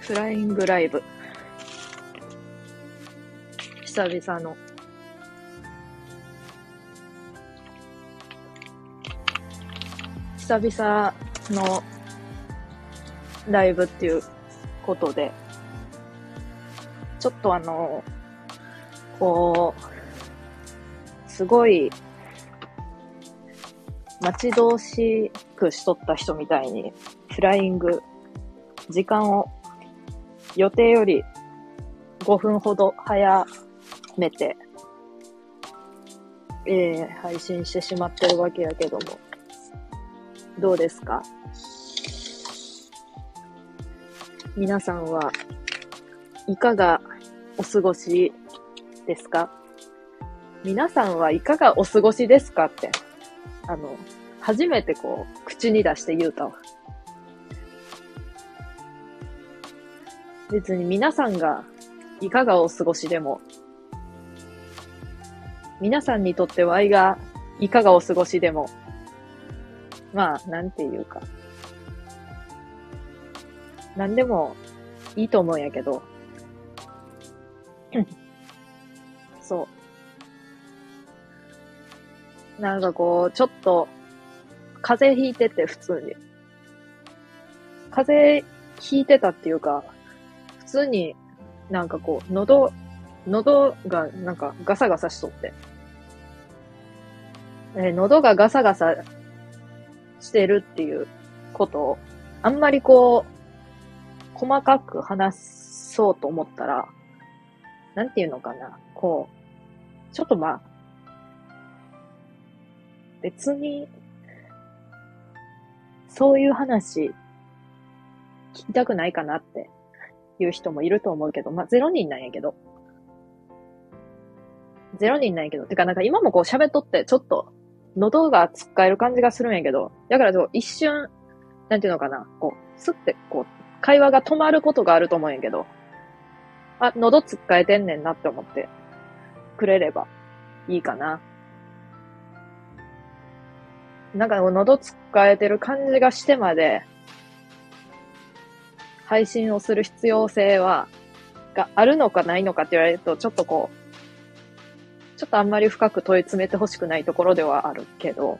フライングライブ。久々の。久々のライブっていうことで、ちょっとあの、こう、すごい、待ち遠しくしとった人みたいに、フライング、時間を予定より5分ほど早めて、えー、配信してしまってるわけやけども、どうですか？皆さんはいかがお過ごしですか？皆さんはいかがお過ごしですか？って、あの、初めてこう、口に出して言うたわ。別に皆さんがいかがお過ごしでも、皆さんにとっては愛がいかがお過ごしでも、まあ、なんていうか、なんでもいいと思うんやけど、そう。なんかこう、ちょっと、風邪ひいてて、普通に。風邪ひいてたっていうか、普通になんかこう、喉、喉がなんかガサガサしとって。えー、喉がガサガサしてるっていうことを、あんまりこう、細かく話そうと思ったら、なんていうのかな、こう、ちょっとまあ、別に、そういう話、聞きたくないかなっていう人もいると思うけど、まあ、0人なんやけど。0人なんやけど。てか、なんか今もこう喋っとって、ちょっと、喉がつっかえる感じがするんやけど、だから一瞬、なんていうのかな、こう、すって、こう、会話が止まることがあると思うんやけど、あ、喉つっかえてんねんなって思ってくれればいいかな。なんか喉つっかえてる感じがしてまで、配信をする必要性は、があるのかないのかって言われると、ちょっとこう、ちょっとあんまり深く問い詰めてほしくないところではあるけど、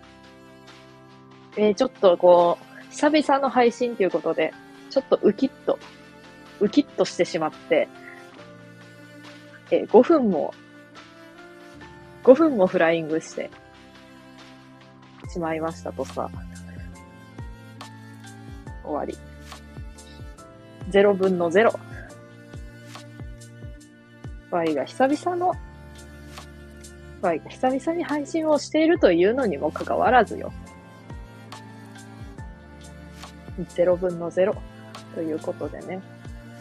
えー、ちょっとこう、久々の配信ということで、ちょっとウキッと、ウキッとしてしまって、え、5分も、5分もフライングしてしまいましたとさ、終わり。0分の0。Y が久々の、Y が久々に配信をしているというのにもかかわらずよ。0分の0ということでね。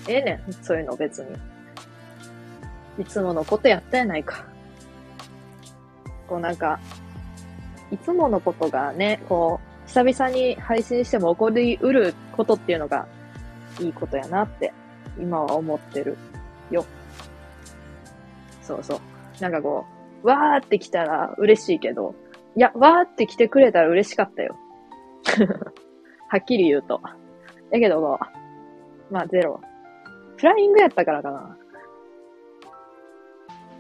ええねん、そういうの別に。いつものことやったやないか。こうなんか、いつものことがね、こう、久々に配信しても起こりうることっていうのがいいことやなって、今は思ってるよ。そうそう。なんかこう、わーって来たら嬉しいけど、いや、わーって来てくれたら嬉しかったよ。はっきり言うと。やけど、まあ、ゼロ。フライングやったからかな。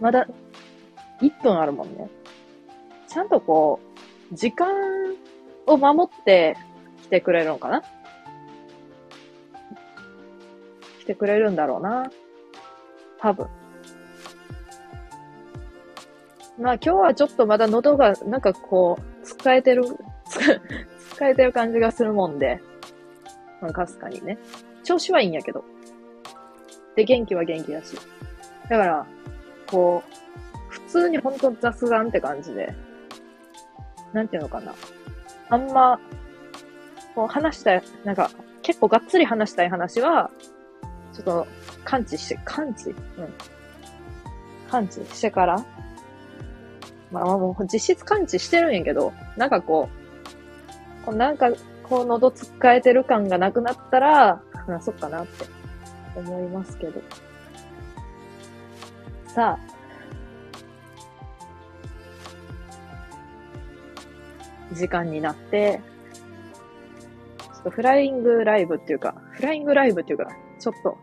まだ、1分あるもんね。ちゃんとこう、時間を守って来てくれるのかな来てくれるんだろうな。多分。まあ今日はちょっとまだ喉がなんかこう、使えてる、使えてる感じがするもんで、まあかすかにね。調子はいいんやけど。で、元気は元気だし。だから、こう、普通にほんと雑談って感じで、なんていうのかな。あんま、こう話したい、なんか、結構がっつり話したい話は、ちょっと、感知して、感知？うん。感知してからまあもう実質感知してるんやけど、なんかこう、こうなんか、こう喉つっかえてる感がなくなったら、話そうかなって思いますけど。さあ、時間になって、ちょっとフライングライブっていうか、フライングライブっていうか、ちょっと、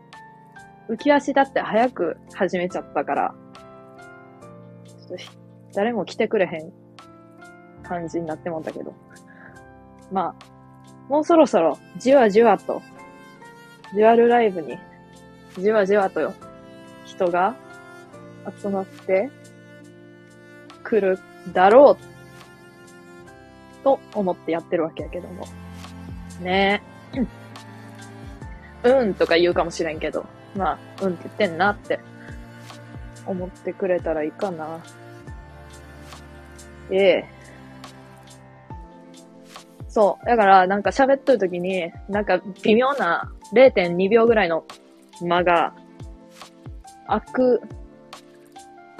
浮き足だって早く始めちゃったから、ちょっと誰も来てくれへん感じになってもんだけど。まあ、もうそろそろじわじわと、デュアルライブに、じわじわと、人が集まってくるだろうと思ってやってるわけやけども。ねえ。うんとか言うかもしれんけど、まあ、うんって言ってんなって思ってくれたらいいかな。ええ。そう。だから、なんか喋っとるときに、なんか微妙な0.2秒ぐらいの間が、開く、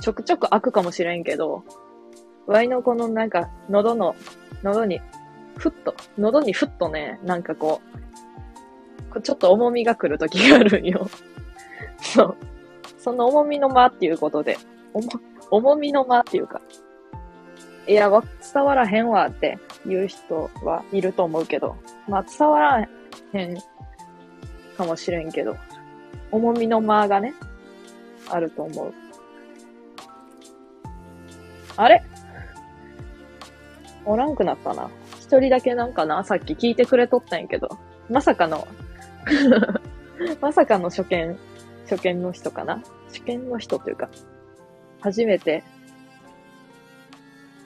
ちょくちょく開くかもしれんけど、ワイのこのなんか喉の喉に、ふっと、喉にふっとね、なんかこう、ちょっと重みが来る時があるんよ。そう。その重みの間っていうことで、重みの間っていうか、いや、伝わらへんわって言う人はいると思うけど、まあ伝わらへんかもしれんけど、重みの間がね、あると思う。あれ？おらんくなったな。一人だけなんかな、さっき聞いてくれとったんやけど、まさかの。まさかの初見、初見の人かな？初見の人というか、初めて、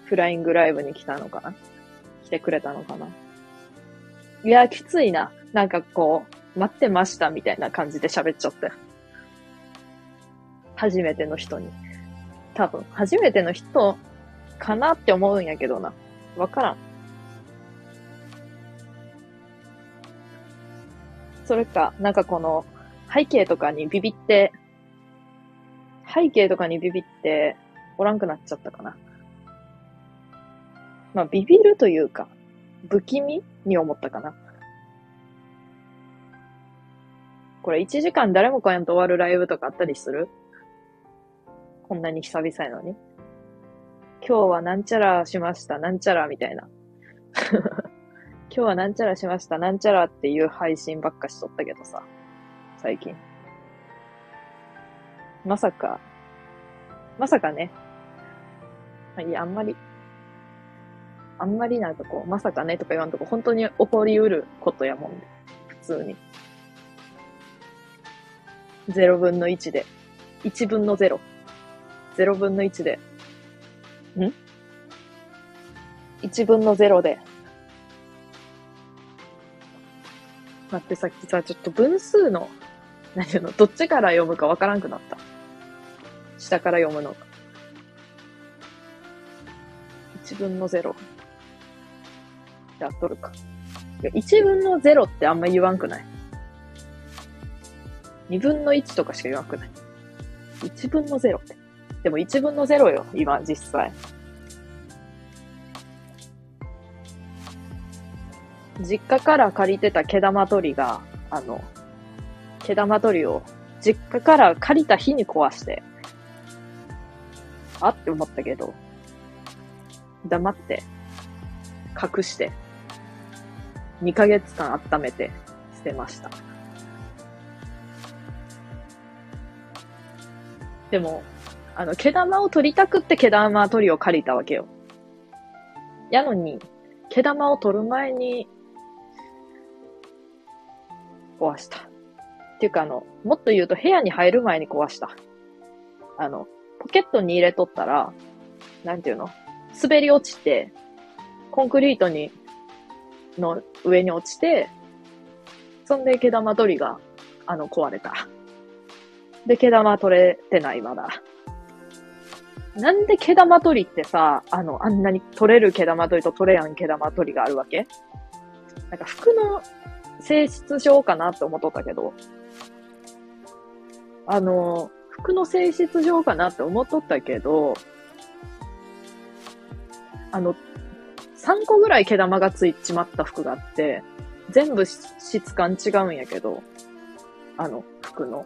フライングライブに来たのかな？来てくれたのかな？いや、きついな。なんかこう、待ってましたみたいな感じで喋っちゃった。初めての人に。多分、初めての人かなって思うんやけどな。わからん。それか、なんかこの、背景とかにビビって、背景とかにビビって、おらんくなっちゃったかな。まあ、ビビるというか、不気味に思ったかな。これ1時間誰も来やんと終わるライブとかあったりする？こんなに久々やのに。今日はなんちゃらしました、なんちゃらみたいな。今日はなんちゃらしました、なんちゃらっていう配信ばっかしとったけどさ、最近。まさか、まさかね。いや、あんまり、あんまりなんかこう、まさかねとか言わんとこ、本当に起こりうることやもんで、普通に。0分の1で、1分の0。0分の1でん ?1 分の0で。待って、さっきさ、ちょっと分数の、何ていうの、どっちから読むかわからんくなった。下から読むのか。1分の0。やっとるか。1分の0ってあんま言わんくない？?2 分の1とかしか言わんくない。1分の0って。でも1分の0よ、今、実際。実家から借りてた毛玉取りが、あの、毛玉取りを実家から借りた日に壊して、あって思ったけど、黙って、隠して、2ヶ月間温めて捨てました。でも、あの、毛玉を取りたくって毛玉取りを借りたわけよ。やのに、毛玉を取る前に、壊した。っていうか、あの、もっと言うと部屋に入る前に壊した。あの、ポケットに入れとったら、なんていうの？滑り落ちて、コンクリートに、の上に落ちて、そんで毛玉取りが、あの、壊れた。で、毛玉取れてない、まだ。なんで毛玉取りってさ、あの、あんなに取れる毛玉取りと取れやん毛玉取りがあるわけ？なんか服の性質上かなって思っとったけど、あの、服の性質上かなって思っとったけど、あの、3個ぐらい毛玉がついちまった服があって、全部質感違うんやけど、あの、服の。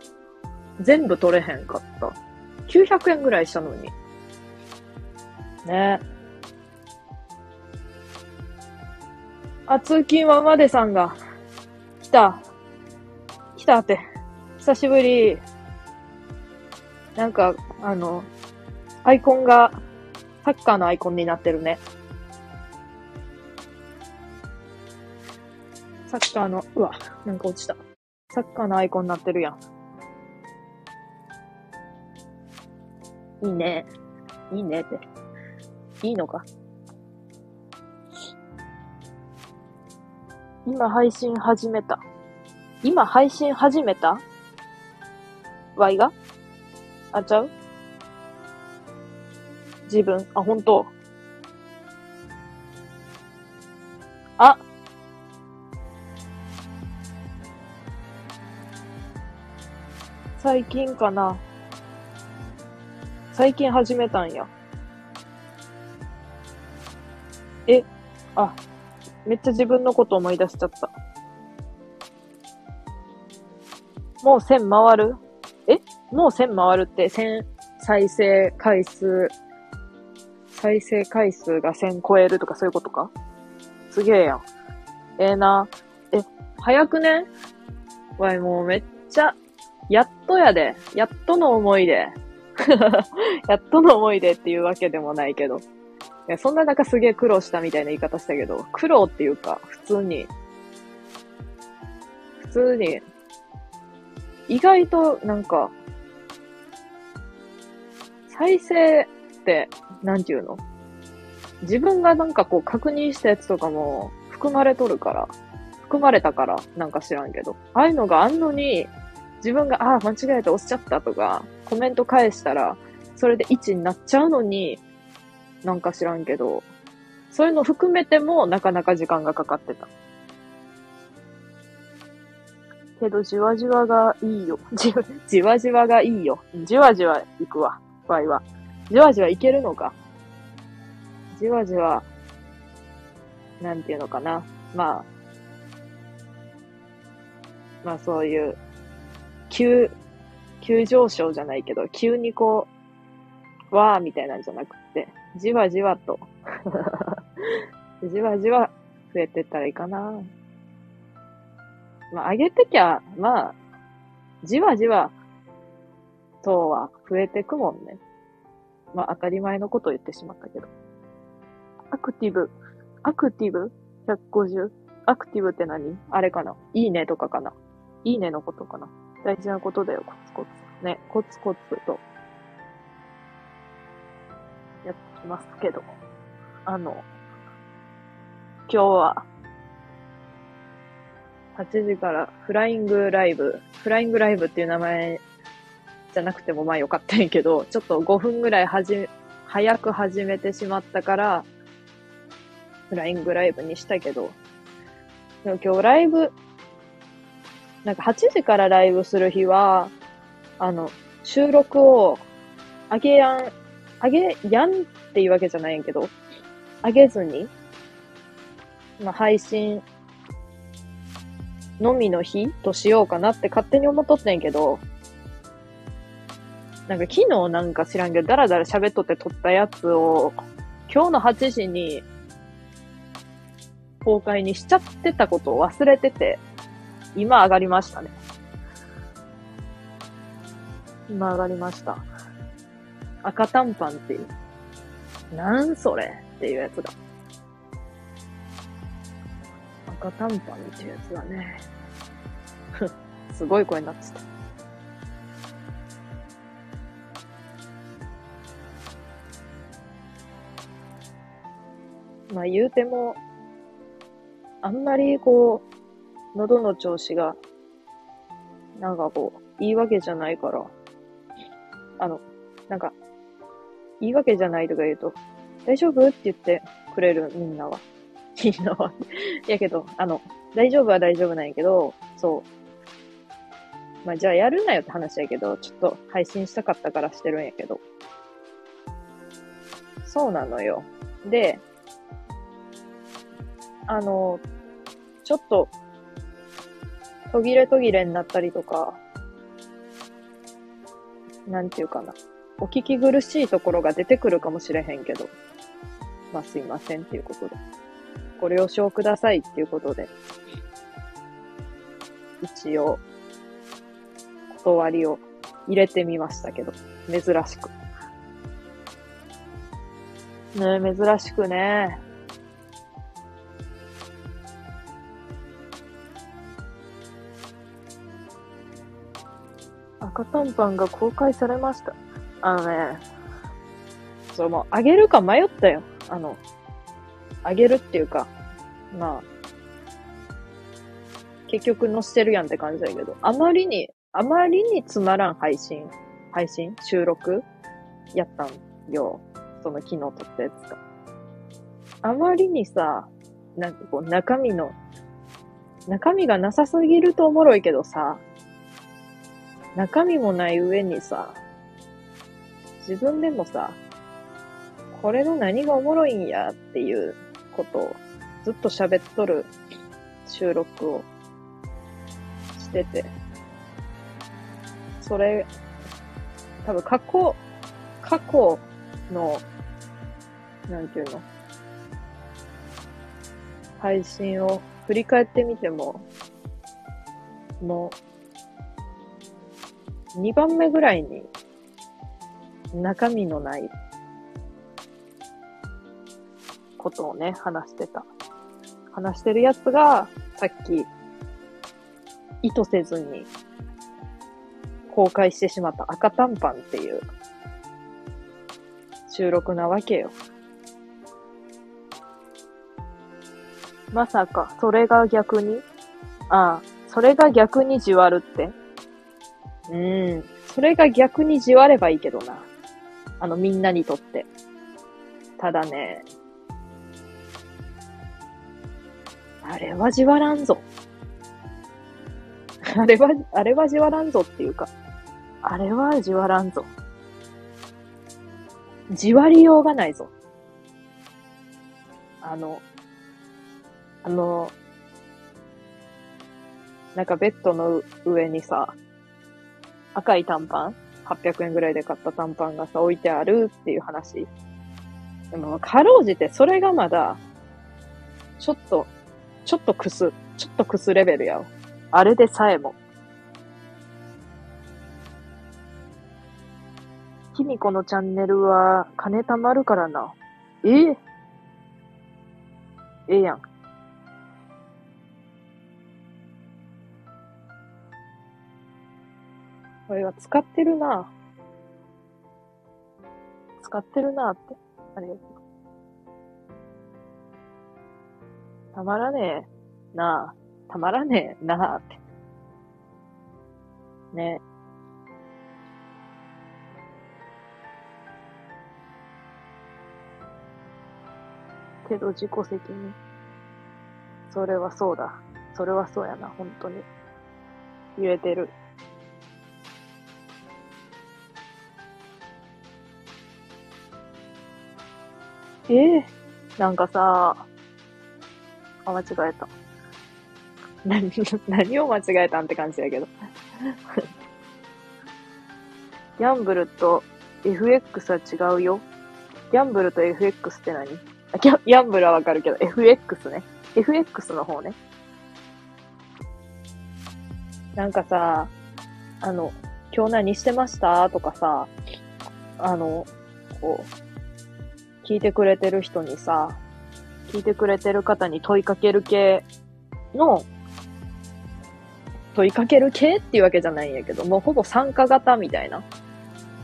全部取れへんかった。900円ぐらいしたのに。ねあ、通勤はマデさんが、来た。来たって。久しぶり。なんか、あの、アイコンが、サッカーのアイコンになってるね。サッカーの、うわ、なんか落ちた。サッカーのアイコンになってるやん。いいね。いいねって。いいのか。今配信始めた。今配信始めた？ワイが？あちゃう？自分？あ、本当あ最近かな。最近始めたんや。え、あ、めっちゃ自分のこと思い出しちゃった。もう1000回る？え？もう1000回るって1000再生回数、再生回数が1000超えるとかそういうことか？すげえやん。ええー、な。え、早くね？わい、もうめっちゃ、やっとやで。やっとの思いで。やっとの思いでっていうわけでもないけど。いや、そんな中すげえ苦労したみたいな言い方したけど、苦労っていうか、普通に、普通に、意外となんか、再生って、なんていうの？自分がなんかこう確認したやつとかも含まれとるから、含まれたからなんか知らんけど、ああいうのがあんのに、自分が、ああ、間違えて押しちゃったとか、コメント返したら、それで1になっちゃうのに、なんか知らんけど、そういうの含めてもなかなか時間がかかってた。けど、じわじわがいいよ。じわ、じわじわがいいよ。じわじわ行くわ。場合は。じわじわいけるのか。じわじわ、なんていうのかな。まあ、まあそういう、急、急上昇じゃないけど、急にこう、わーみたいなんじゃなくて、じわじわと じわじわ増えてったらいいかな。まあ、上げてきゃ、まあ、じわじわとは増えてくもんね。まあ、当たり前のことを言ってしまったけど。アクティブ、アクティブ ?150? アクティブって何？あれかな？いいねとかかな？いいねのことかな？大事なことだよ、コツコツ。ね、コツコツと、やってきますけど。あの、今日は、8時からフライングライブ、フライングライブっていう名前じゃなくてもまあよかったんやけど、ちょっと5分ぐらいはじ、早く始めてしまったから、フライングライブにしたけど、でも今日ライブなんか8時からライブする日は、あの、収録をあげやん、あげやんっていうわけじゃないんけど、あげずに、まあ、配信のみの日としようかなって勝手に思っとってんけど、なんか昨日なんか知らんけど、だらだら喋っとって撮ったやつを、今日の8時に公開にしちゃってたことを忘れてて、今上がりましたね。今上がりました。赤短パンっていう。なんそれっていうやつだ。赤短パンっていうやつだね。すごい声になってた。まあ言うても、あんまりこう、喉の調子が、なんかこう、いいわけじゃないから、あの、なんか、いいわけじゃないとか言うと、大丈夫？って言ってくれる、みんなは。みんなは。やけど、あの、大丈夫は大丈夫なんやけど、そう。まあ、じゃあやるなよって話やけど、ちょっと配信したかったからしてるんやけど。そうなのよ。で、あの、ちょっと途切れ途切れになったりとか、なんていうかな。お聞き苦しいところが出てくるかもしれへんけど、まあすいませんっていうことで。ご了承くださいっていうことで、一応、断りを入れてみましたけど、珍しく。ね、珍しくね。赤短パンが公開されました。あのね、それもう、あげるか迷ったよ。あの、あげるっていうか、まあ、結局載せてるやんって感じだけど、あまりに、あまりにつまらん配信、配信？収録？やったんよ。その昨日撮ったやつが。あまりにさ、なんかこう中身の、中身がなさすぎるとおもろいけどさ、中身もない上にさ、自分でもさ、これの何がおもろいんやっていうことをずっと喋っとる収録をしてて、それ、多分過去、過去の、なんていうの、配信を振り返ってみても、もう、2番目ぐらいに、中身のないことをね、話してた。話してるやつが、さっき、意図せずに公開してしまった赤短パンっていう収録なわけよ。まさか、それが逆に？ああ、それが逆にじわるって？うん、それが逆にじわればいいけどな。あの、みんなにとって。ただね、あれはじわらんぞ。あれは、あれはじわらんぞっていうか、あれはじわらんぞ。じわりようがないぞ。あの、あの、なんかベッドの上にさ、赤い短パン ?800 円ぐらいで買った短パンがさ、置いてあるっていう話。でも、かろうじてそれがまだ、ちょっと、ちょっとくす、ちょっとくすレベルやわ。あれでさえも。きみこのチャンネルは金貯まるからな。ええ？ええやん。これは使ってるな。使ってるなって。ありがとう。たまらねえなあ。たまらねえなあって。ねけど自己責任。それはそうだ。それはそうやな、本当に。言えてる。ええなんかさ、あ、間違えた。何、何を間違えたんって感じやけど。ギャンブルと FX は違うよ。ギャンブルと FX って何？あギャギャンブルはわかるけど、FX ね。FX の方ね。なんかさ、あの、今日何してました？とかさ、あの、こう、聞いてくれてる人にさ、聞いてくれてる方に問いかける系の、問いかける系っていうわけじゃないんやけど、もうほぼ参加型みたいな。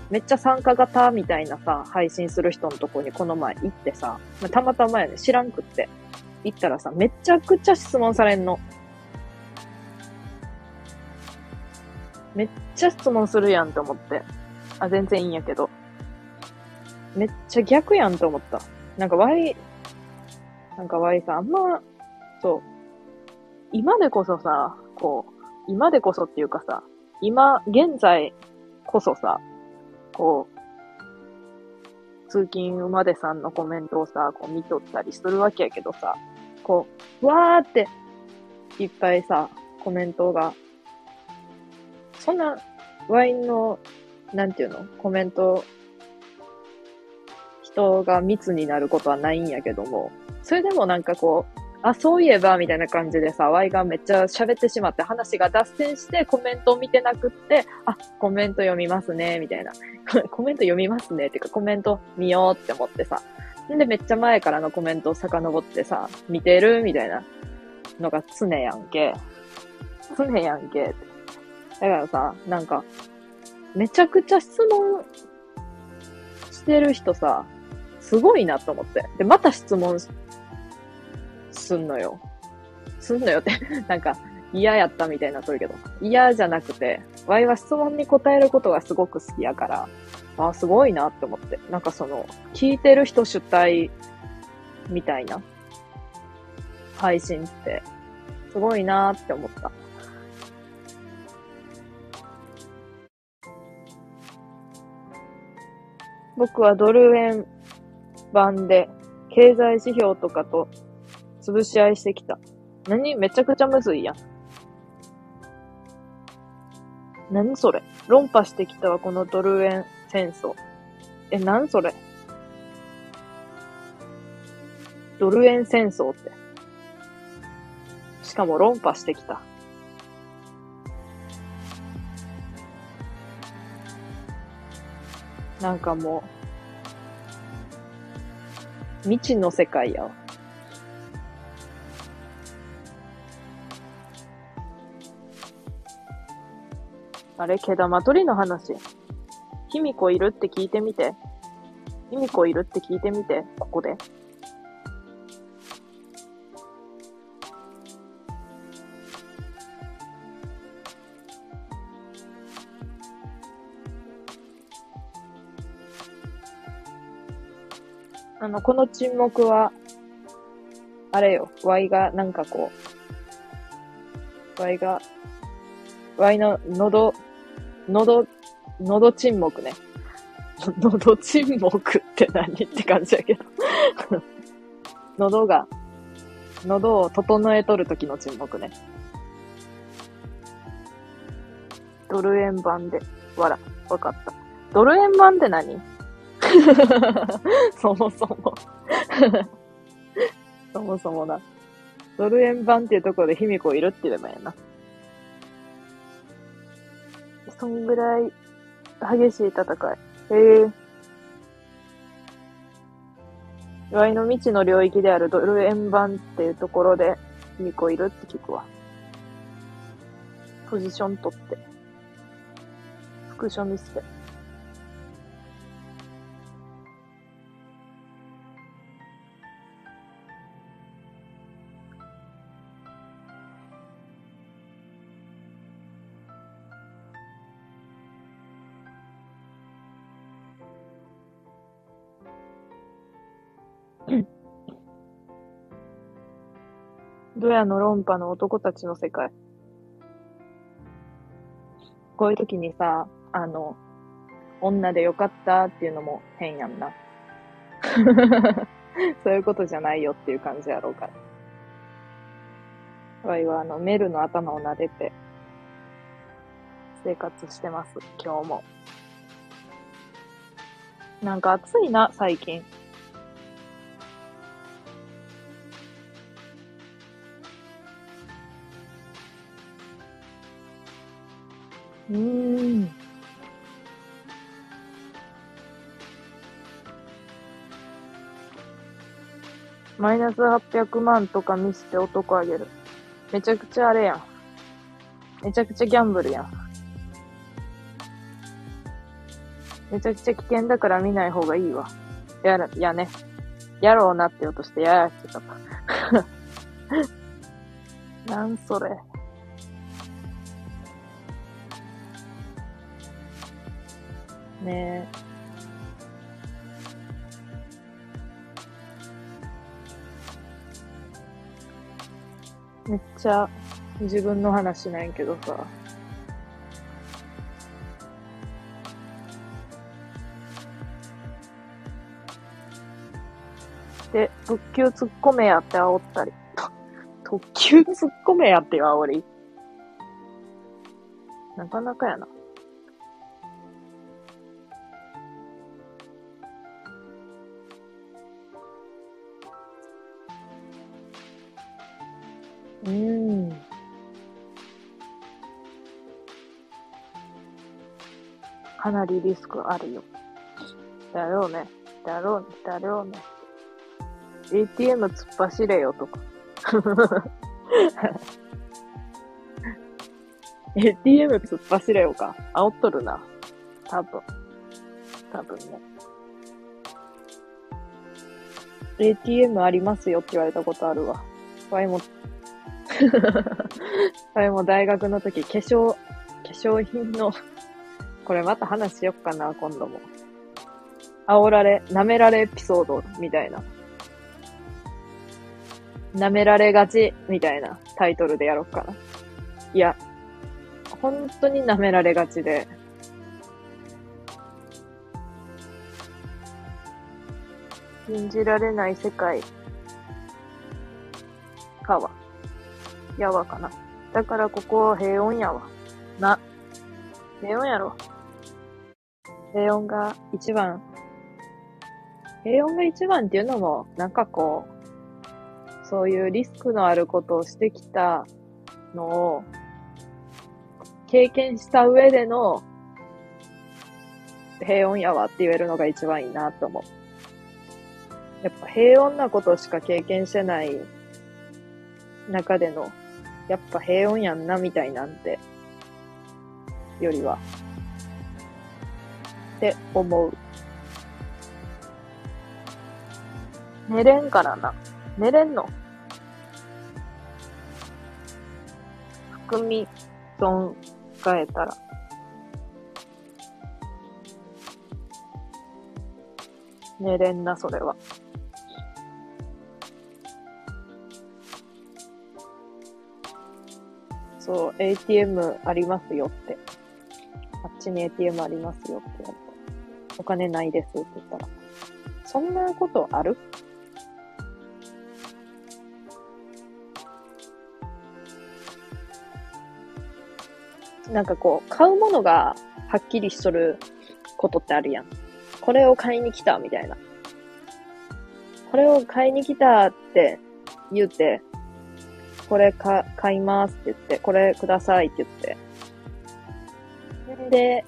めっちゃ参加型みたいなさ、配信する人のとこにこの前行ってさ、たまたまやね、知らんくって。行ったらさ、めちゃくちゃ質問されんの。めっちゃ質問するやんって思って。あ、全然いいんやけど。めっちゃ逆やんと思った。なんか Y、なんか Y さん、あんま、そう。今でこそさ、こう、今でこそっていうかさ、今、現在こそさ、こう、通勤までさんのコメントをさ、こう見とったりするわけやけどさ、こう、わーって、いっぱいさ、コメントが、そんな、ワインの、なんていうの？コメント、人が密になることはないんやけども、それでもなんかこう、あ、そういえば、みたいな感じでさ、ワイがめっちゃ喋ってしまって話が脱線してコメントを見てなくって、あ、コメント読みますね、みたいな。コメント読みますね、っていうかコメント見ようって思ってさ。んで、めっちゃ前からのコメントを遡ってさ、見てる？みたいなのが常やんけ。常やんけ。だからさ、なんか、めちゃくちゃ質問してる人さ、すごいなと思って。で、また質問すんのよ。すんのよって なんか、嫌やったみたいなとるけど。嫌じゃなくて、ワイは質問に答えることがすごく好きやから、あ、すごいなって思って。なんかその、聞いてる人主体みたいな配信って、すごいなって思った。僕はドル円版で経済指標とかと潰し合いしてきた。何？めちゃくちゃむずいやん。何それ？論破してきたわ、このドル円戦争。え、なんそれ？ドル円戦争って。しかも論破してきた。なんかもう、未知の世界やわ。あれ、毛玉取りの話。卑弥呼いるって聞いてみて。卑弥呼いるって聞いてみて、ここで。あの、この沈黙は、あれよ、Y がなんかこう、Y が、Y の喉、喉、喉沈黙ね。喉沈黙って何って感じやけど 喉が、喉を整えとる時の沈黙ね。ドル円版で、わら、わかった。ドル円版って何？そもそも そもそもな。ドル円版っていうところで卑弥呼いるって言えばやな。そんぐらい激しい戦い。へえ。祝いの未知の領域であるドル円盤っていうところで、2個いるって聞くわ。ポジション取って。スクショ見せて。ドヤの論破の男たちの世界。こういう時にさ、あの、女でよかったっていうのも変やんな。そういうことじゃないよっていう感じやろうから。わいはあの、メルの頭を撫でて、生活してます、今日も。なんか暑いな、最近。うん。マイナス800万とか見せて男あげる。めちゃくちゃあれやん。めちゃくちゃギャンブルやん。めちゃくちゃ危険だから見ない方がいいわ。やる、やね。やろうなって言おうとしてややってた。なんそれ。ねめっちゃ自分の話なんけどさ。で、特急突っ込めやって煽ったり。特急突っ込めやって煽りなかなかやな。うん。かなりリスクあるよ。だろうね。だろうね。だろうね。ATM 突っ走れよとか。ATM 突っ走れよか。煽っとるな。多分。多分ね。ATM ありますよって言われたことあるわ。ワイも、ワイも大学の時、化粧、化粧品の、これまた話しよっかな、今度も。煽られ、舐められエピソードみたいな。舐められがちみたいなタイトルでやろうかな。いや、本当に舐められがちで。信じられない世界かわ。やわかな。だからここ平穏やわ。な。平穏やろ。平穏が一番。平穏が一番っていうのも、なんかこう、そういうリスクのあることをしてきたのを、経験した上での平穏やわって言えるのが一番いいなと思う。やっぱ平穏なことしか経験してない中での、やっぱ平穏やんなみたいなんて、よりは、って思う。寝れんからな。寝れんの含み損使えたら。寝れんな、それは。そう、ATM ありますよって。あっちに ATM ありますよって言われた。お金ないですって言ったら。そんなことある？なんかこう、買うものがはっきりしとることってあるやん。これを買いに来たみたいな。これを買いに来たって言うて、これか買いますって言って、これくださいって言って。で、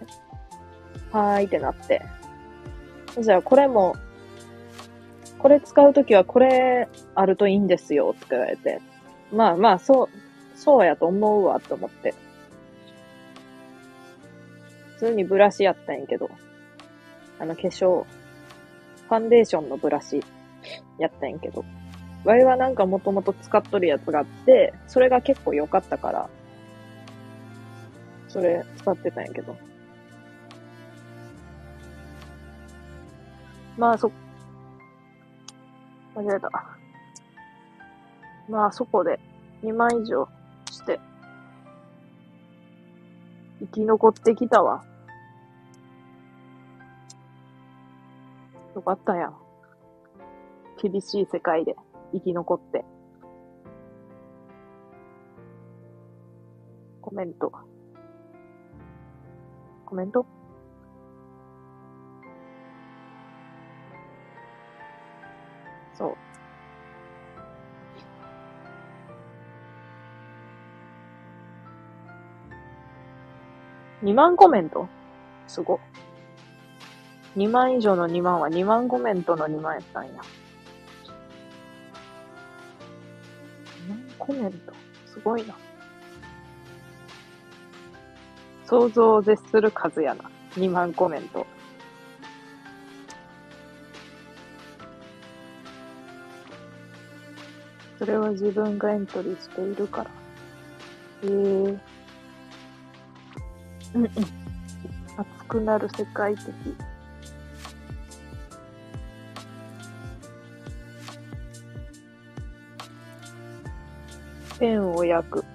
はーいってなって。じゃあこれも、これ使うときはこれあるといいんですよって言われて。まあまあ、そう、そうやと思うわって思って。普通にブラシやったんやけど、あの化粧、ファンデーションのブラシやったんやけど、ワイはなんかもともと使っとるやつがあって、それが結構良かったから、それ使ってたんやけど。まあそ、間違えた。まあそこで2万以上して、生き残ってきたわ。よかったやん。厳しい世界で生き残って。コメント。コメント？そう。2万コメント？すご。2万以上の2万は2万コメントの2万やったんや。コメントすごいな。想像を絶する数やな。2万コメント。それは自分がエントリーしているから。ええーうんうん。熱くなる世界的。円を焼く。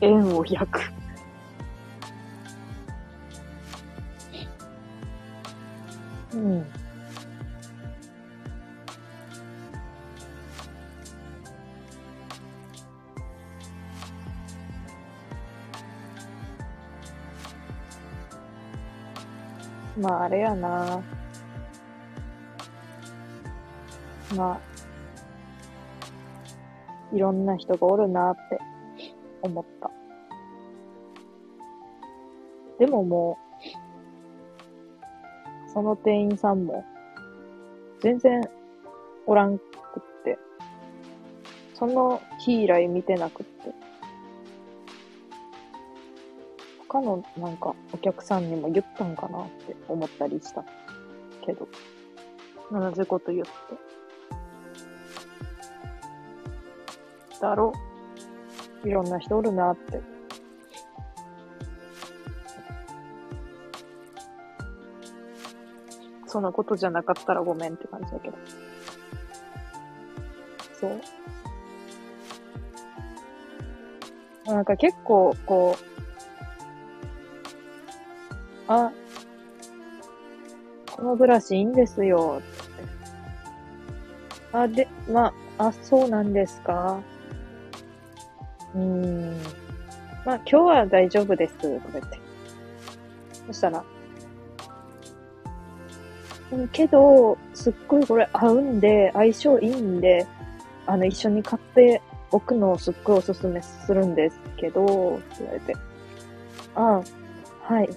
円を焼く。うん。まあ、あれやな。まあ、いろんな人がおるなって思った。でももう、その店員さんも、全然おらんくって、その日以来見てなくって、他のなんかお客さんにも言ったんかなって思ったりしたけど、同じこと言って。だろういろんな人おるなってそんなことじゃなかったらごめんって感じだけど。そう。なんか結構、こう、あ、このブラシいいんですよ、って。あ、で、まあ、あ、そうなんですか？うん。まあ、今日は大丈夫です、とか言って。そしたら、けど、すっごいこれ合うんで、相性いいんで、あの、一緒に買っておくのをすっごいおすすめするんですけど、って言われて。ああ、はい。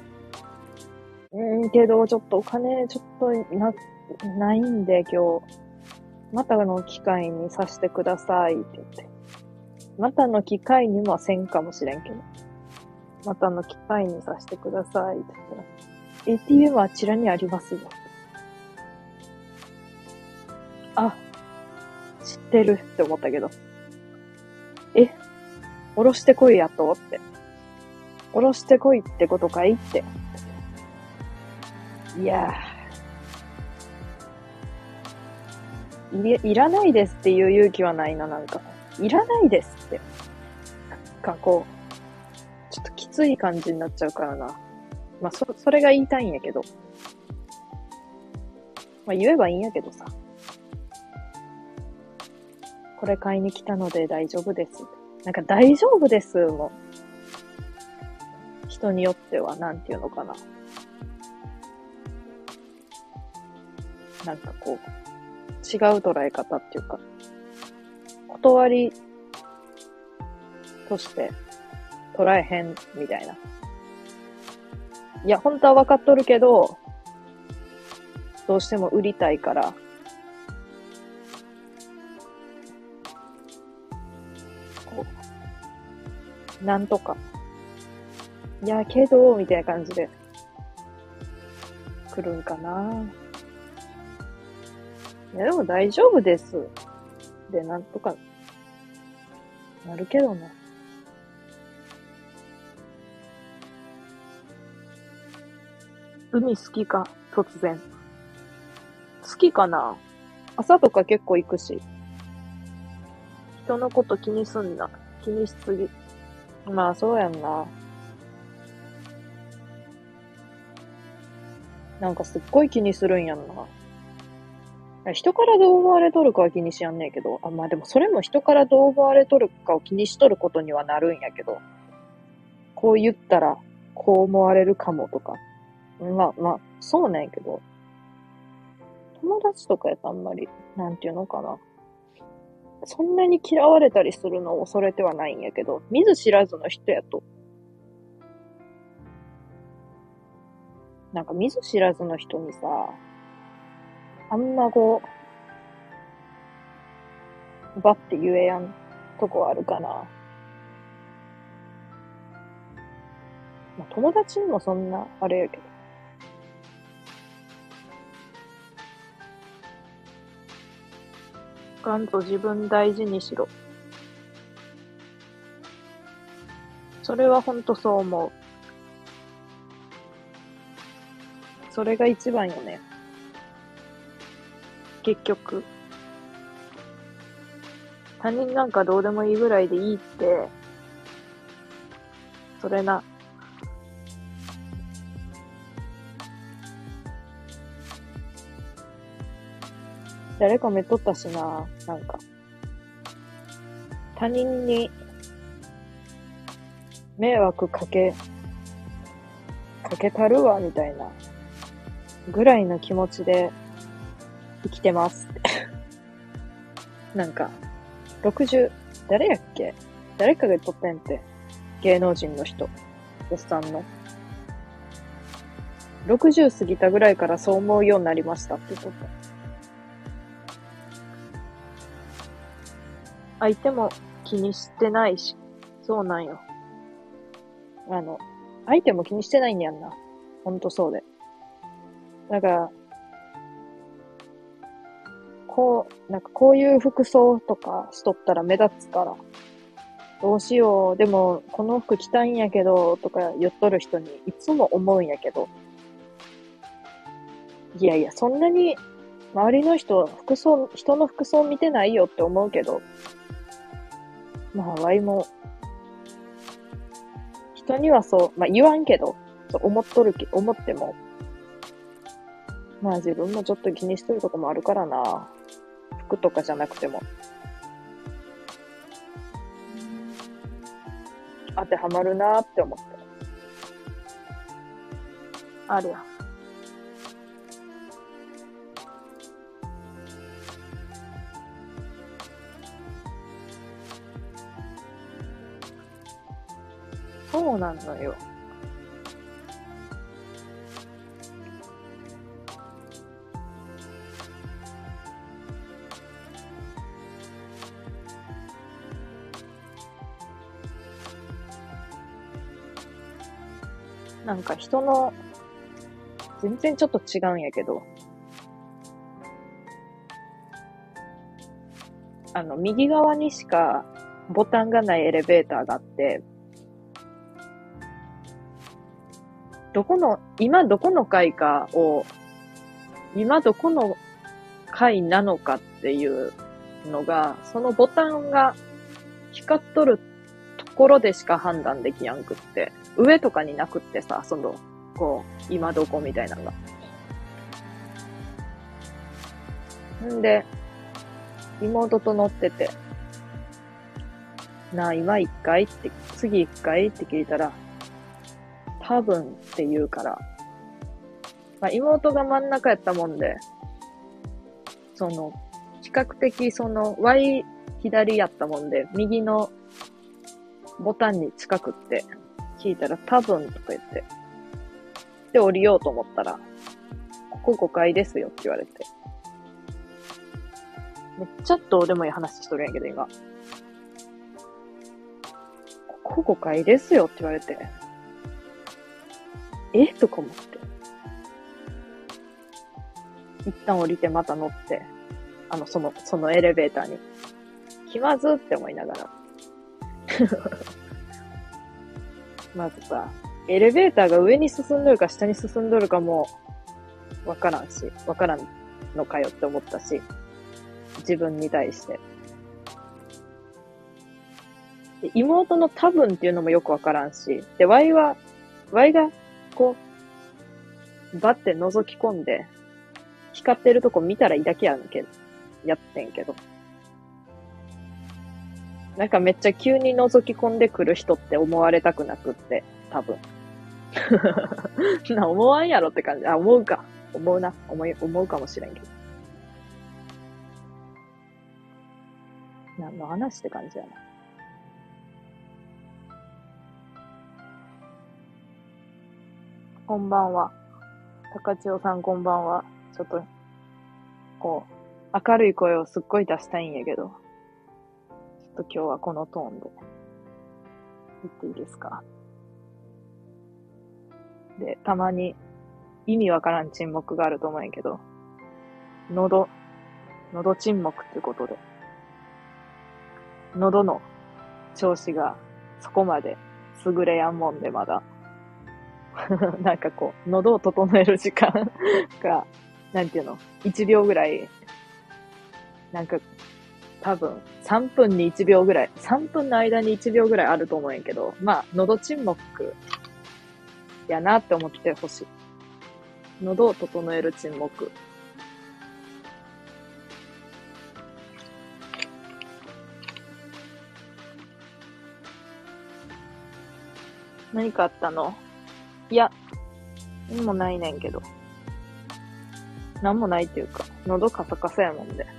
うん、けど、ちょっとお金、ちょっとな、ないんで、今日。またの機会にさせてください、って言って。またの機会にもせんかもしれんけど。またの機会にさせてください、ATM はあちらにありますよ。あ、知ってるって思ったけど。え、おろしてこいやとって。おろしてこいってことかいって。いやい、いらないですっていう勇気はないな、なんか。いらないですって。なんかこう、ちょっときつい感じになっちゃうからな。まあ、そ、それが言いたいんやけど。まあ、言えばいいんやけどさ。これ買いに来たので大丈夫です。なんか大丈夫ですも人によっては、なんていうのかな。なんかこう、違う捉え方っていうか、断りとして捉えへんみたいな。いや、本当は分かっとるけど、どうしても売りたいから、こうなんとか。いや、けど、みたいな感じで、来るんかな。いや、でも大丈夫です。で、なんとか、なるけどな。海好きか、突然。好きかな？朝とか結構行くし。人のこと気にすんな。気にしすぎ。まあ、そうやんな。なんかすっごい気にするんやんな。人からどう思われとるかは気にしやんねえけど、あ、まあでもそれも人からどう思われとるかを気にしとることにはなるんやけど、こう言ったらこう思われるかもとか。まあまあ、そうなんやけど、友達とかやとあんまり、なんていうのかな。そんなに嫌われたりするのを恐れてはないんやけど、見ず知らずの人やと。なんか見ず知らずの人にさ、あんまこう、ばって言えやんとこあるかな。まあ、友達にもそんな、あれやけど。かんと自分大事にしろ。それはほんとそう思う。それが一番よね。結局。他人なんかどうでもいいぐらいでいいって、それな。誰かめとったしな、なんか。他人に迷惑かけ、かけたるわ、みたいなぐらいの気持ちでてます。なんか、60、誰やっけ？誰かが撮ってんって。芸能人の人。おっさんの。60過ぎたぐらいからそう思うようになりましたって言っと。相手も気にしてないし、そうなんよ。あの、相手も気にしてないんやんな。ほんとそうで。だから、こう、なんかこういう服装とかしとったら目立つから、どうしよう、でもこの服着たいんやけど、とか言っとる人にいつも思うんやけど、いやいや、そんなに周りの人、服装、人の服装見てないよって思うけど、まあ、ワイも、人にはそう、まあ言わんけど、そう思っとるけ、思っても、まあ自分もちょっと気にしてるとこもあるからな。とかじゃなくても。当てはまるなって思って。あるやん。そうなのよ。なんか人の、全然ちょっと違うんやけど、あの、右側にしかボタンがないエレベーターがあって、どこの、今どこの階かを、今どこの階なのかっていうのが、そのボタンが光っとるところでしか判断できやんくって、上とかになくってさ、その、こう、今どこみたいなのが。んで、妹と乗ってて、なあ、今一回って、次一回って聞いたら、多分って言うから、まあ、妹が真ん中やったもんで、その、比較的その、Y 左やったもんで、右のボタンに近くって、聞いたら多分とか言って、で、降りようと思ったら、ここ5階ですよって言われて。めっちゃどうでもいい話しとるんやけど、今。ここ5階ですよって言われて。え？とか思って。一旦降りてまた乗って、あの、その、そのエレベーターに。気まずって思いながら。まずさ、エレベーターが上に進んどるか下に進んどるかも、わからんし、わからんのかよって思ったし、自分に対して。で妹の多分っていうのもよくわからんし、で、Y は、Y が、こう、バって覗き込んで、光ってるとこ見たらいいだけやんけ、やってんけど。なんかめっちゃ急に覗き込んでくる人って思われたくなくって、多分。な、思わんやろって感じ。あ、思うか。思うな。思い、思うかもしれんけど。何の話って感じやな。こんばんは。高千代さんこんばんは。ちょっと、こう、明るい声をすっごい出したいんやけど、と今日はこのトーンで、言っていいですか？で、たまに意味わからん沈黙があると思うんやけど、喉、喉沈黙ってことで、喉の調子がそこまで優れやんもんでまだ。なんかこう、喉を整える時間が、なんていうの、1秒ぐらい、なんか、多分、3分に1秒ぐらい、3分の間に1秒ぐらいあると思うんやけど、まあ、喉沈黙やなって思ってほしい。喉を整える沈黙。何かあったの？いや、何もないねんけど。なんもないっていうか、喉カサカサやもんで。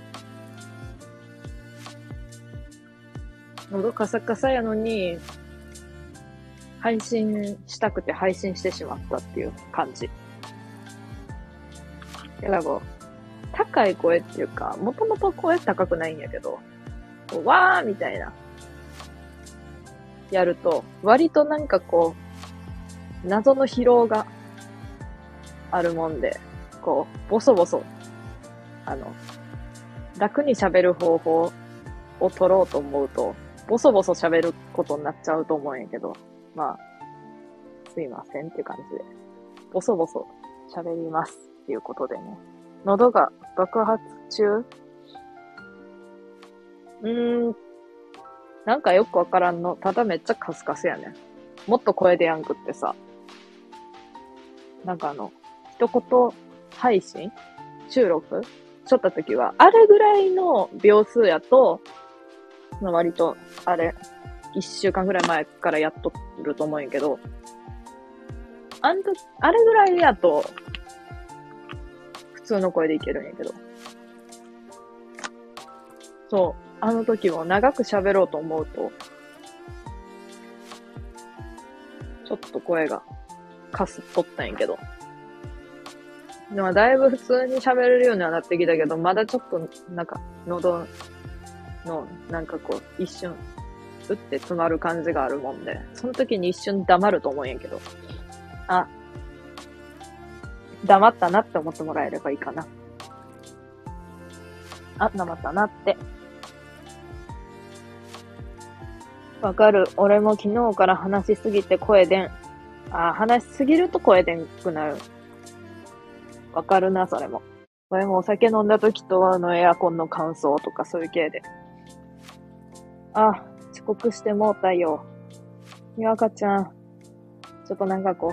喉カサカサやのに、配信したくて配信してしまったっていう感じ。だからこう、高い声っていうか、もともと声高くないんやけど、わーみたいな、やると、割となんかこう、謎の疲労があるもんで、こう、ボソボソ、あの、楽に喋る方法を取ろうと思うと、ボソボソ喋ることになっちゃうと思うんやけど、まあ、すいませんって感じで、ボソボソ喋りますっていうことでね。喉が爆発中？うーん。なんかよくわからんの。ただめっちゃカスカスやね。もっと声でやんくってさ。なんかあの、一言配信？収録？しょった時は、あれぐらいの秒数やと、割と、あれ、一週間ぐらい前からやっとると思うんやけど、あんと、あれぐらいやと、普通の声でいけるんやけど。そう。あの時も長く喋ろうと思うと、ちょっと声がかすっとったんやけど。でもだいぶ普通に喋れるようにはなってきたけど、まだちょっと、なんか、喉の、なんかこう、一瞬、うって詰まる感じがあるもんで、その時に一瞬黙ると思うんやけど、あ、黙ったなって思ってもらえればいいかな。あ、黙ったなって。わかる。俺も昨日から話しすぎて声でん。あ、話しすぎると声でんくなる。わかるな、それも。俺もお酒飲んだ時とあのエアコンの乾燥とかそういう系で。あ、遅刻してもうたよ。にわかちゃん。ちょっとなんかこう、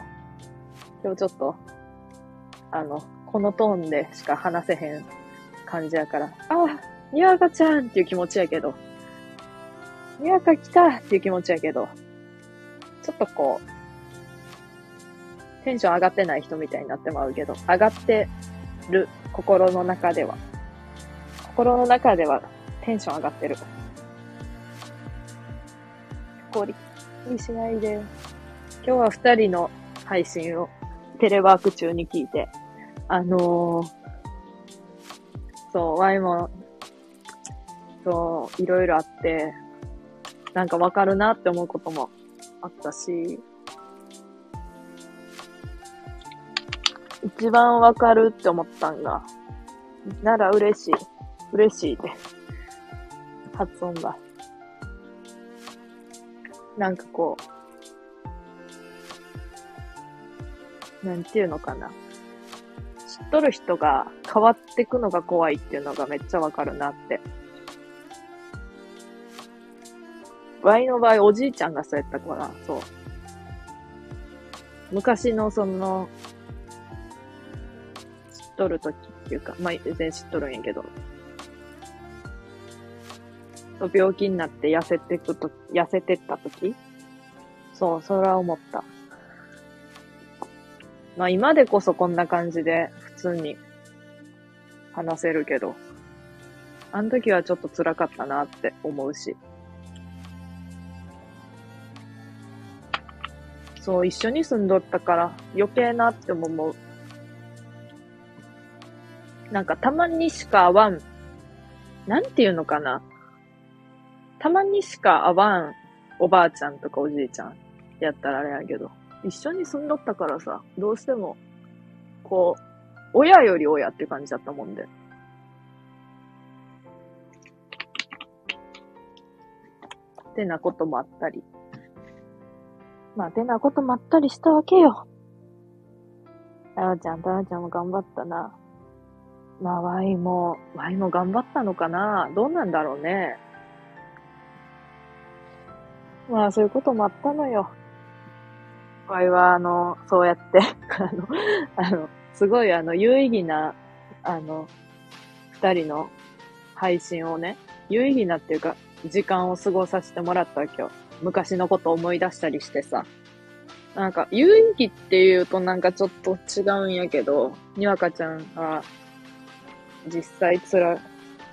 今日ちょっとあの、このトーンでしか話せへん感じやから、あ、にわかちゃんっていう気持ちやけど、にわか来たっていう気持ちやけど、ちょっとこう、テンション上がってない人みたいになってまうけど、上がってる心の中では、心の中ではテンション上がってる。こりしないで。今日は二人の配信をテレワーク中に聞いて、あのー、そう、ワイも、そう、いろいろあって、なんかわかるなって思うこともあったし、一番わかるって思ったんが、なら嬉しい。嬉しいって。発音が。なんかこう、なんていうのかな。知っとる人が変わってくのが怖いっていうのがめっちゃわかるなって。ワイの場合、おじいちゃんがそうやったから、そう。昔のその、知っとる時っていうか、まあ、全然知っとるんやけど、病気になって痩せてくと、痩せてった時？そう、それは思った。まあ今でこそこんな感じで普通に話せるけど、あの時はちょっと辛かったなって思うし。そう、一緒に住んどったから余計なって思う。なんかたまにしか会わん、なんていうのかな？たまにしか会わんおばあちゃんとかおじいちゃんやったらあれやけど。一緒に住んどったからさ、どうしても、こう、親より親って感じだったもんで。てなこともあったり。まあ、てなこともあったりしたわけよ。たらちゃん、たらちゃんも頑張ったな。まあ、ワイも、ワイも頑張ったのかなどうなんだろうね。まあ、そういうこともあったのよ。場合は、あの、そうやって あの、あの、すごいあの、有意義な、あの、二人の配信をね、有意義なっていうか、時間を過ごさせてもらったわけよ。昔のこと思い出したりしてさ。なんか、有意義っていうとなんかちょっと違うんやけど、にわかちゃんが実際つら、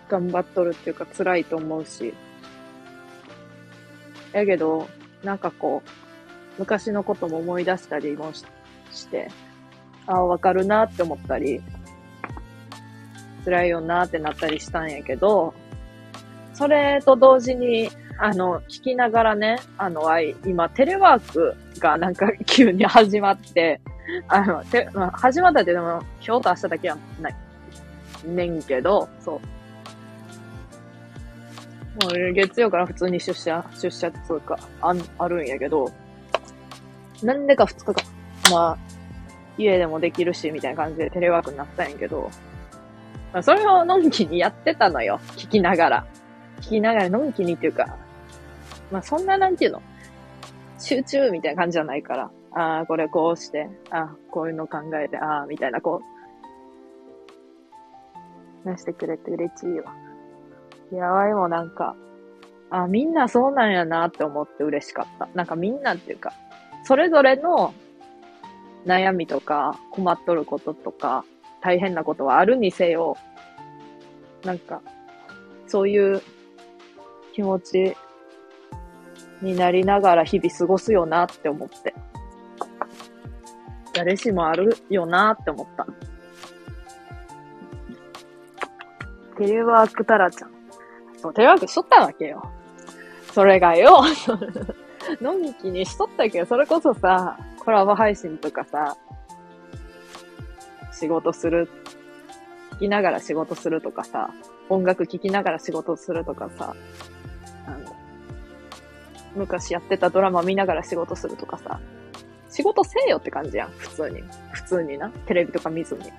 頑張っとるっていうか辛いと思うし。やけど、なんかこう、昔のことも思い出したりもしして、ああ、わかるなって思ったり、辛いよなってなったりしたんやけど、それと同時に、あの、聞きながらね、あの、今、テレワークがなんか 急に始まって、あの、て、まあ、始まったってでも、今日と明日だけはない。ねんけど、そう。もう月曜から普通に出社、出社っつうか、ああるんやけど、なんでか2日間、まあ、家でもできるし、みたいな感じでテレワークになったんやけど、まあ、それをのんきにやってたのよ。聞きながら。聞きながらのんきにっていうか、まあそんななんていうの？集中みたいな感じじゃないから、ああ、これこうして、ああ、こういうの考えて、ああ、みたいな、こう、なしてくれて嬉しいわ。や、わいもなんか、あみんなそうなんやなって思って嬉しかった。なんかみんなっていうか、それぞれの悩みとか困っとることとか大変なことはあるにせよ、なんか、そういう気持ちになりながら日々過ごすよなって思って。誰しもあるよなって思った。テレワークタラちゃん。そう、テレワークしとったわけよ。それがよ、のんきにしとったけど、それこそさ、コラボ配信とかさ、仕事する、聞きながら仕事するとかさ、音楽聴きながら仕事するとかさ、あの、昔やってたドラマ見ながら仕事するとかさ、仕事せえよって感じやん、普通に。普通にな。テレビとか見ずに。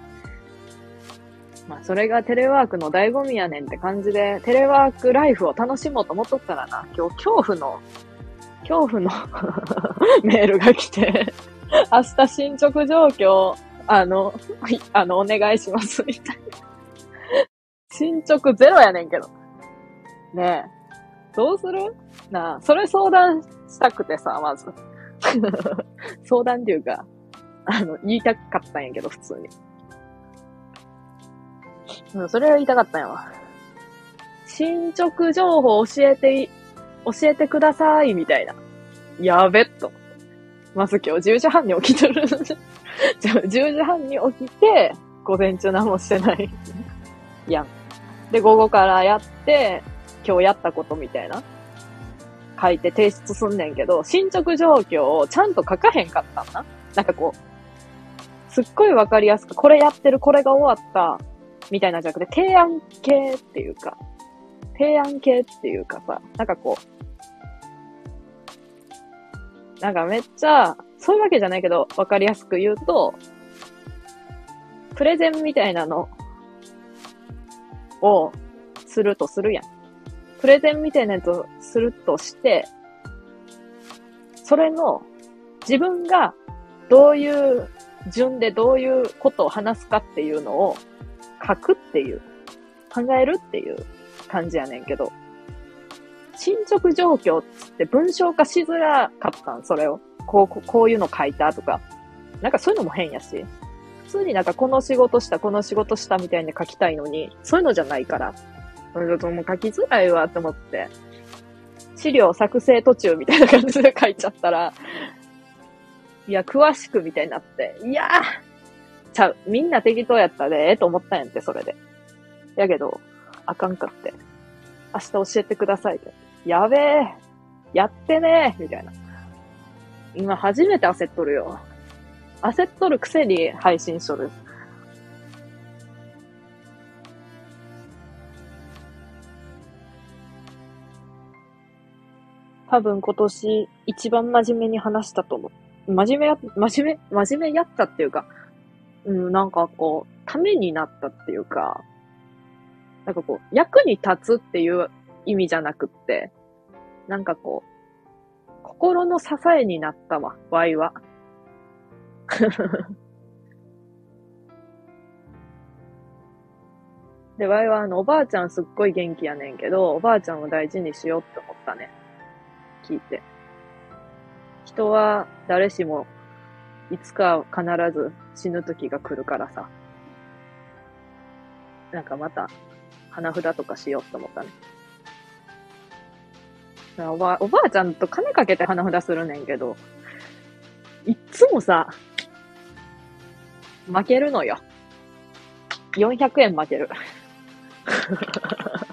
まあ、それがテレワークの醍醐味やねんって感じで、テレワークライフを楽しもうと思っとったらな、今日恐怖の、恐怖の メールが来て明日進捗状況、あの、あの、お願いします、みたいな進捗ゼロやねんけど。ねえ。どうする？なあ、それ相談したくてさ、まず。相談っていうか、あの、言いたかったんやけど、普通に。うん、それは言いたかったんやわ。進捗情報教えて、教えてください、みたいな。やべっと。まず今日10時半に起きてる。10時半に起きて、午前中何もしてない。やん。で、午後からやって、今日やったことみたいな。書いて提出すんねんけど、進捗状況をちゃんと書かへんかったんな。なんかこう、すっごいわかりやすく、これやってる、これが終わった、みたいなんじゃなくて、提案系っていうか、提案系っていうかさ、なんかこう、なんかめっちゃ、そういうわけじゃないけど、わかりやすく言うと、プレゼンみたいなのをするとするやん。プレゼンみたいなやつをするとして、それの自分がどういう順でどういうことを話すかっていうのを書くっていう、考えるっていう感じやねんけど、進捗状況っつって文章化しづらかったん、それを。こう、こういうの書いたとか。なんかそういうのも変やし。普通になんかこの仕事した、この仕事したみたいに書きたいのに、そういうのじゃないから。それともう書きづらいわと思って。資料作成途中みたいな感じで書いちゃったら、いや、詳しくみたいになって、いやーちゃう、みんな適当やったで、ええと思ったんやって、それで。やけど、あかんかって。明日教えてくださいって。やべえやってねえみたいな。今初めて焦っとるよ。焦っとるくせに配信しとる。多分今年一番真面目に話したと思う。真面目や、真面目、真面目やったっていうか、うん、なんかこう、ためになったっていうか、なんかこう、役に立つっていう意味じゃなくって、なんかこう、心の支えになったわ、ワイは。で、ワイはあの、おばあちゃんすっごい元気やねんけど、おばあちゃんを大事にしようって思ったね。聞いて。人は誰しもいつか必ず死ぬ時が来るからさ。なんかまた、花札とかしようと思ったね。おばおばあちゃんと金かけて花札するねんけど、いっつもさ、負けるのよ。400円負ける。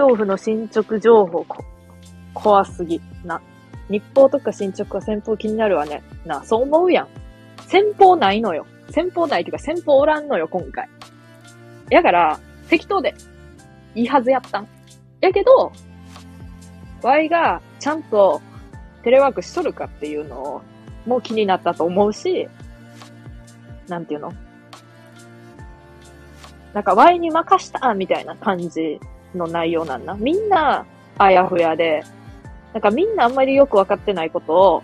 恐怖の進捗情報こ、怖すぎ。な。日報とか進捗は先方気になるわね。な、そう思うやん。先方ないのよ。先方ないっていうか先方おらんのよ、今回。やから、適当で、いいはずやったん。やけど、Y がちゃんとテレワークしとるかっていうのを、もう気になったと思うし、なんていうの？なんか Y に任したみたいな感じの内容なんだ。みんな、あやふやで、なんかみんなあんまりよくわかってないことを、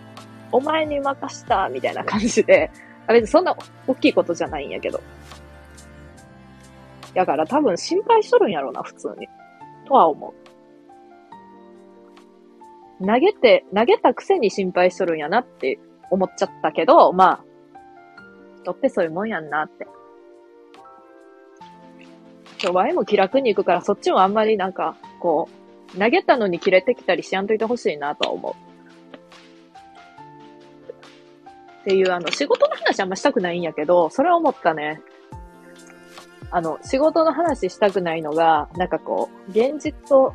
お前に任したみたいな感じで、あれそんな大きいことじゃないんやけど。だから多分心配しとるんやろうな、普通に。とは思う。投げて、投げたくせに心配しとるんやなって思っちゃったけど、まあ、人ってそういうもんやんなって。今日はも気楽に行くから、そっちもあんまりなんか、こう、投げたのに切れてきたりしやんといてほしいなとは思う。っていう、あの、仕事の話あんましたくないんやけど、それは思ったね。あの、仕事の話したくないのが、なんかこう、現実と、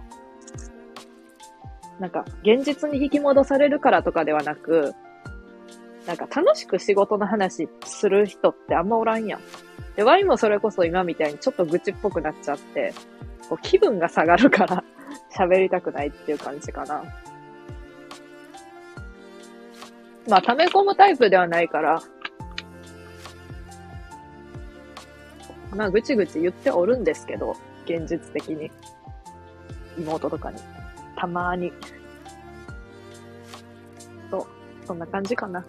なんか、現実に引き戻されるからとかではなく、なんか楽しく仕事の話する人ってあんまおらんやん。で、ワインもそれこそ今みたいにちょっと愚痴っぽくなっちゃって、こう気分が下がるから 喋りたくないっていう感じかな。まあ、溜め込むタイプではないから、まあ、ぐちぐち言っておるんですけど、現実的に。妹とかに。たまーに。そう。そんな感じかな。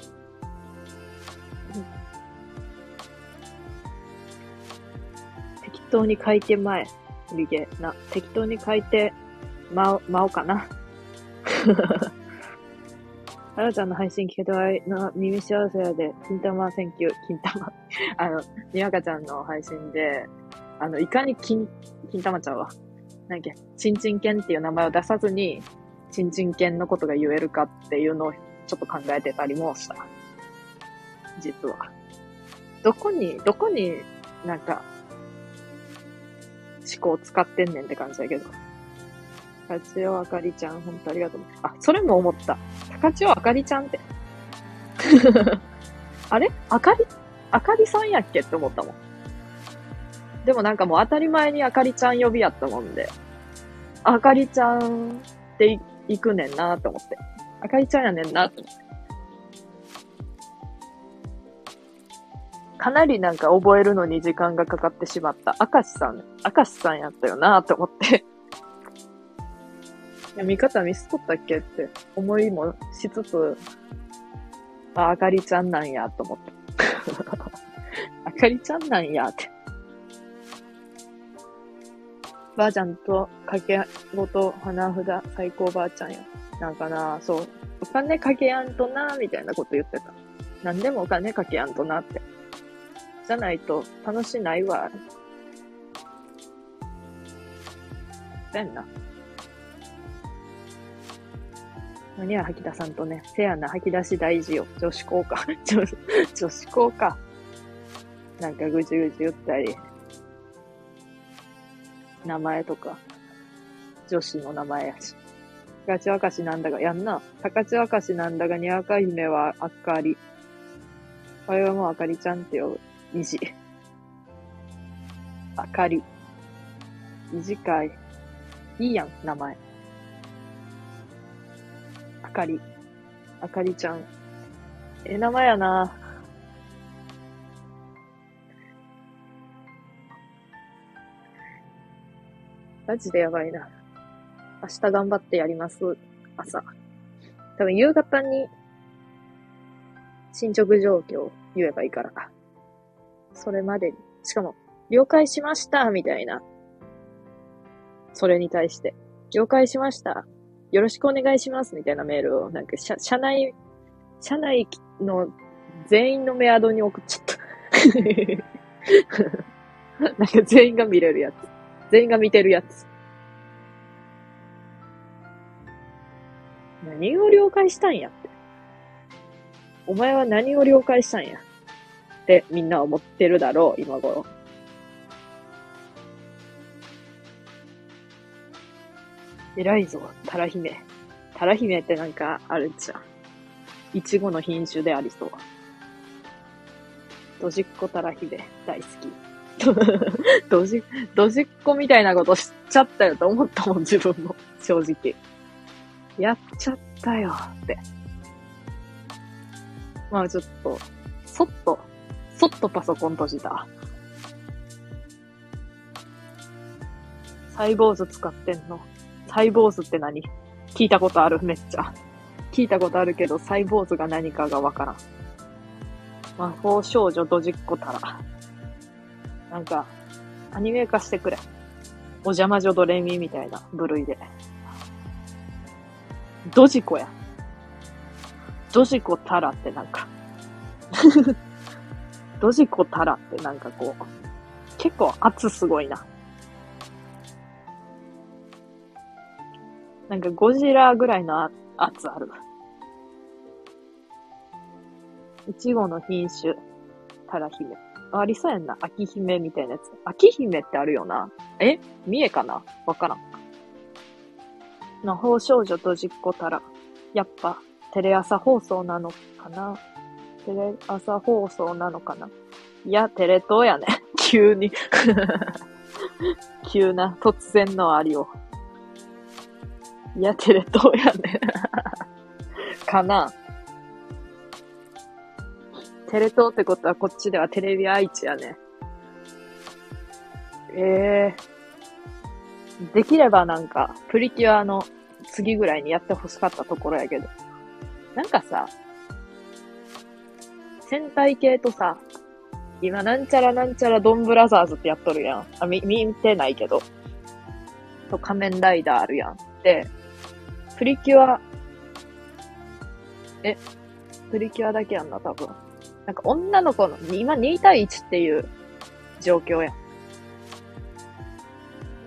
当に書いて前。リゲな。適当に書いて、ま、まおかな。あらちゃんの配信聞けてわいの耳幸せやで、金玉センキュー、金玉。あの、にわかちゃんの配信で、あの、いかに金、金玉ちゃんは、なんやっけ、ちんちん犬っていう名前を出さずに、ちんちん犬のことが言えるかっていうのをちょっと考えてたりもした。実は。どこに、どこになんか、思考使ってんねんって感じだけど。高千代あかりちゃん、ほんとありがとう。あ、それも思った。高千代あかりちゃんって。あれ？あかり、あかりさんやっけって思ったもん。でもなんかもう当たり前にあかりちゃん呼びやったもんで、あかりちゃんって行くねんなと思って。あかりちゃんやねんなと思って。かなりなんか覚えるのに時間がかかってしまった。明石さん、明石さんやったよなと思って 読み方ミスっとったっけって思いもしつつ、あ、あかりちゃんなんやと思って。あかりちゃんなんやって。ばあちゃんと掛けごと花札最高ばあちゃんや。なんかな、そう。お金かけやんとな、みたいなこと言ってた。なんでもお金かけやんとなって。じゃないと楽しないわ。せんな。何や、吐き出さんとね。せやな、吐き出し大事よ。女子校か。女女子校か。なんかぐじぐじ言ったり。名前とか。女子の名前やし。高千若しなんだが、やんな。高千若しなんだが、にわか姫はあかり。これはもうあかりちゃんって呼ぶ。意地。あかり。意地かい。いいやん、名前。あかり。あかりちゃん。え名前やな。マジでやばいな。明日頑張ってやります。朝。多分夕方に進捗状況言えばいいから。それまでに。しかも、了解しましたみたいな。それに対して。了解しましたよろしくお願いしますみたいなメールを、なんか、社、社内、社内の全員のメアドに送っちゃった。なんか全員が見れるやつ。全員が見てるやつ。何を了解したんやって。お前は何を了解したんや。ってみんな思ってるだろう、今頃。偉いぞ、タラ姫。タラ姫ってなんかあるじゃん。いちごの品種でありそう。ドジっ子タラ姫、大好き。ドジ、ドジっ子みたいなことしちゃったよと思ったもん、自分も。正直。やっちゃったよって。まあちょっと、そっと、そっとパソコン閉じた。サイボーズ使ってんの？サイボーズって何？聞いたことある？めっちゃ。聞いたことあるけど、サイボーズが何かがわからん。魔法少女ドジっ子たら。なんか、アニメ化してくれ。お邪魔女ドレミみたいな部類で。ドジコや。ドジコタラってなんか ドジコタラってなんかこう、結構圧すごいな。なんかゴジラぐらいの圧ある。いちごの品種、タラ姫。ありそうやんな。秋姫みたいなやつ。秋姫ってあるよな。え？三重かな？わからん。魔法少女と実行たら。やっぱ、テレ朝放送なのかな？テレ朝放送なのかな？いや、テレ東やね。急に 急な、突然のありを。いや、テレ東やね。かなテレ東ってことはこっちではテレビ愛知やね。ええー、できればなんか、プリキュアの次ぐらいにやってほしかったところやけど。なんかさ、戦隊系とさ、今なんちゃらなんちゃらドンブラザーズってやっとるやん。あ、み、見てないけど。と仮面ライダーあるやん。で、プリキュア、え、プリキュアだけやんな、多分。なんか女の子の、今2対1っていう状況やん。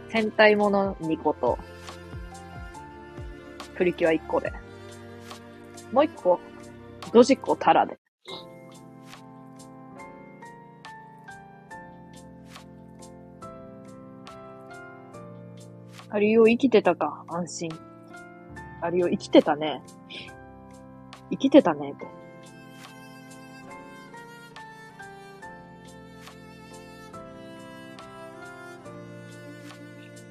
戦隊もの2個と、プリキュア1個で。もう1個、ドジコタラで。アリオ生きてたか、安心。アリオ生きてたね。生きてたね、と。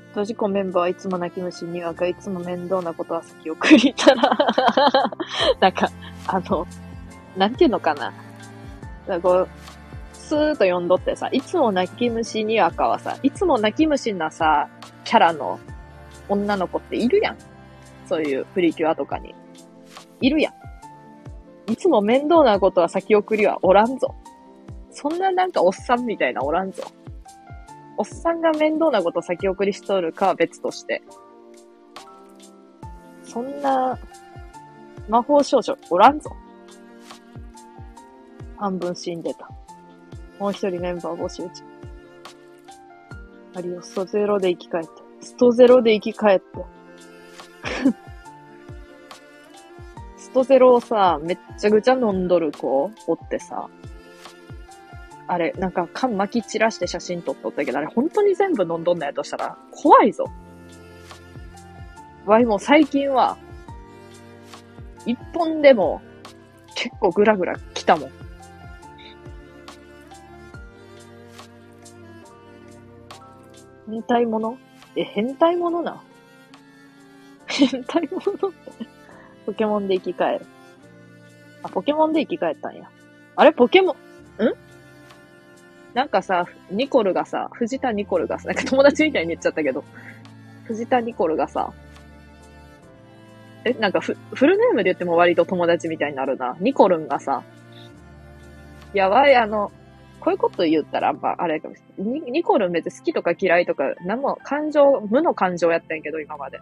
閉じ込メンバーはいつも泣き虫にわか、いつも面倒なことは先送りたら なんか、あの、なんていうのかな。だこう、スーッと読んどってさ、いつも泣き虫にわかはさ、いつも泣き虫なさ、キャラの女の子っているやん。そういうプリキュアとかに。いるやん。いつも面倒なことは先送りはおらんぞ。そんななんかおっさんみたいなおらんぞ。おっさんが面倒なこと先送りしとるかは別として。そんな、魔法少女おらんぞ。半分死んでた。もう一人メンバー募集中。ありよ、ストゼロで生き返って。ストゼロで生き返って。ストゼロをさ、めっちゃぐちゃ飲んどる子おってさ、あれ、なんか缶巻き散らして写真撮っとったけど、あれ本当に全部飲んどんのやとしたら怖いぞ。わいも最近は、一本でも結構グラグラ来たもん。変態もの？え、変態ものな？変態ものポケモンで生き返る。あ、ポケモンで生き返ったんや。あれ？ポケモン、ん？なんかさ、ニコルがさ、藤田ニコルがさ、なんか友達みたいに言っちゃったけど、藤田ニコルがさ、え、なんかフフルネームで言っても割と友達みたいになるな。ニコルンがさ、やばい、あの、こういうこと言ったら、まあ、あれかもしれない。ニコルン別に好きとか嫌いとか、何も感情、無の感情やったんけど、今まで。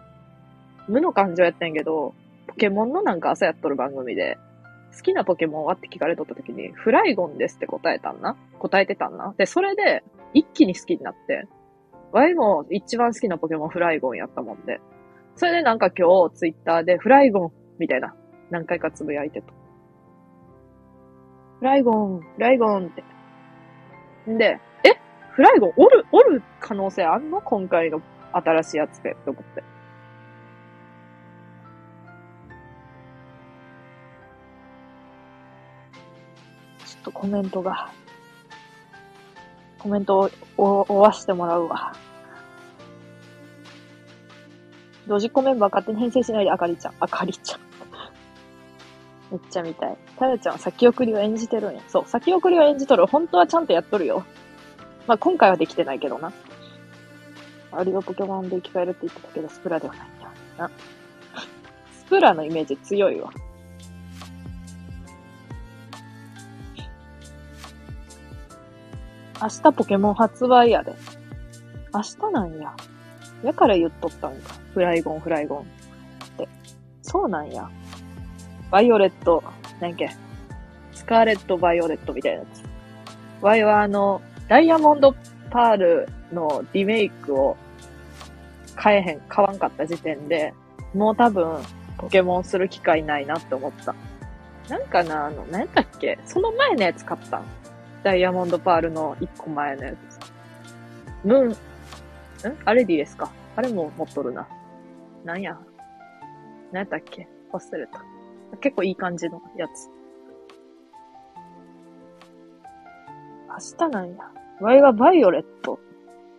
無の感情やったんけど、ポケモンのなんか朝やっとる番組で、好きなポケモンはって聞かれとった時に、フライゴンですって答えたんな？答えてたんな？で、それで、一気に好きになって、ワイも一番好きなポケモンフライゴンやったもんで。それでなんか今日ツイッターでフライゴンみたいな何回かつぶやいてと。フライゴン、フライゴンって。んで、えフライゴンおる、おる可能性あんの？今回の新しいやつで、と思って。ちょっとコメントが、コメントをお追わしてもらうわ。同時コメンバー勝手に編成しないであかりちゃん。あかりちゃん。めっちゃ見たい。たやちゃんは先送りを演じてるんや。そう、先送りを演じとる。本当はちゃんとやっとるよ。まあ、今回はできてないけどな。あれはポケモンで生き返るって言ってたけど、スプラではないんだな。スプラのイメージ強いわ。明日ポケモン発売やで。明日なんや。やから言っとったんか。フライゴン、フライゴン。って。そうなんや。バイオレット、なんやっけ？スカーレット・バイオレットみたいなやつ。ワイはあの、ダイヤモンド・パールのリメイクを買えへん、買わんかった時点で、もう多分、ポケモンする機会ないなって思った。なんかな、あの、何やったっけ？その前のやつ買ったん？ダイヤモンドパールの一個前のやつ。ムーン、ん？あれでいいですかあれも持っとるな。なんや？何やったっけ？忘れた。結構いい感じのやつ。明日なんや。ワイはバイオレット。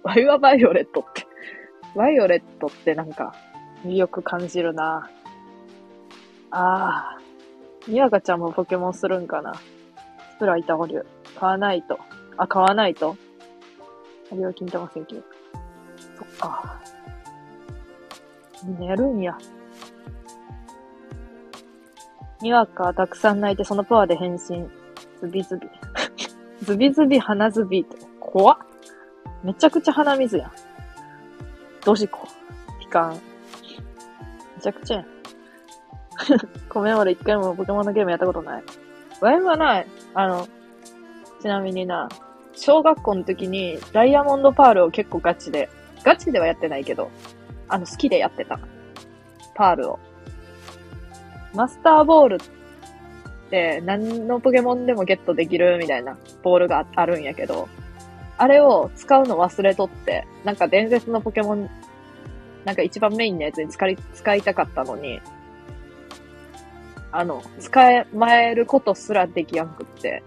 ワイはバイオレットって。バイオレットってなんか魅力感じるな。ああ。にわかちゃんもポケモンするんかな。スプライタ保留。買わないと。あ、買わないと？あれは金玉請求。そっか。みんなやるんや。にわかたくさん泣いてそのパワーで変身。ズビズビ。ズビズビ鼻ズビって。怖っ。めちゃくちゃ鼻水やん。どしこ。ピカン。めちゃくちゃやん。ごめん、俺一回もポケモンのゲームやったことない。ワイムはない。あの、ちなみにな、小学校の時にダイヤモンドパールを結構ガチで、ガチではやってないけど、あの、好きでやってた。パールを。マスターボールって何のポケモンでもゲットできるみたいなボールがあるんやけど、あれを使うの忘れとって、なんか伝説のポケモン、なんか一番メインのやつに使い、使いたかったのに、あの、使え、まえることすらできやんくって。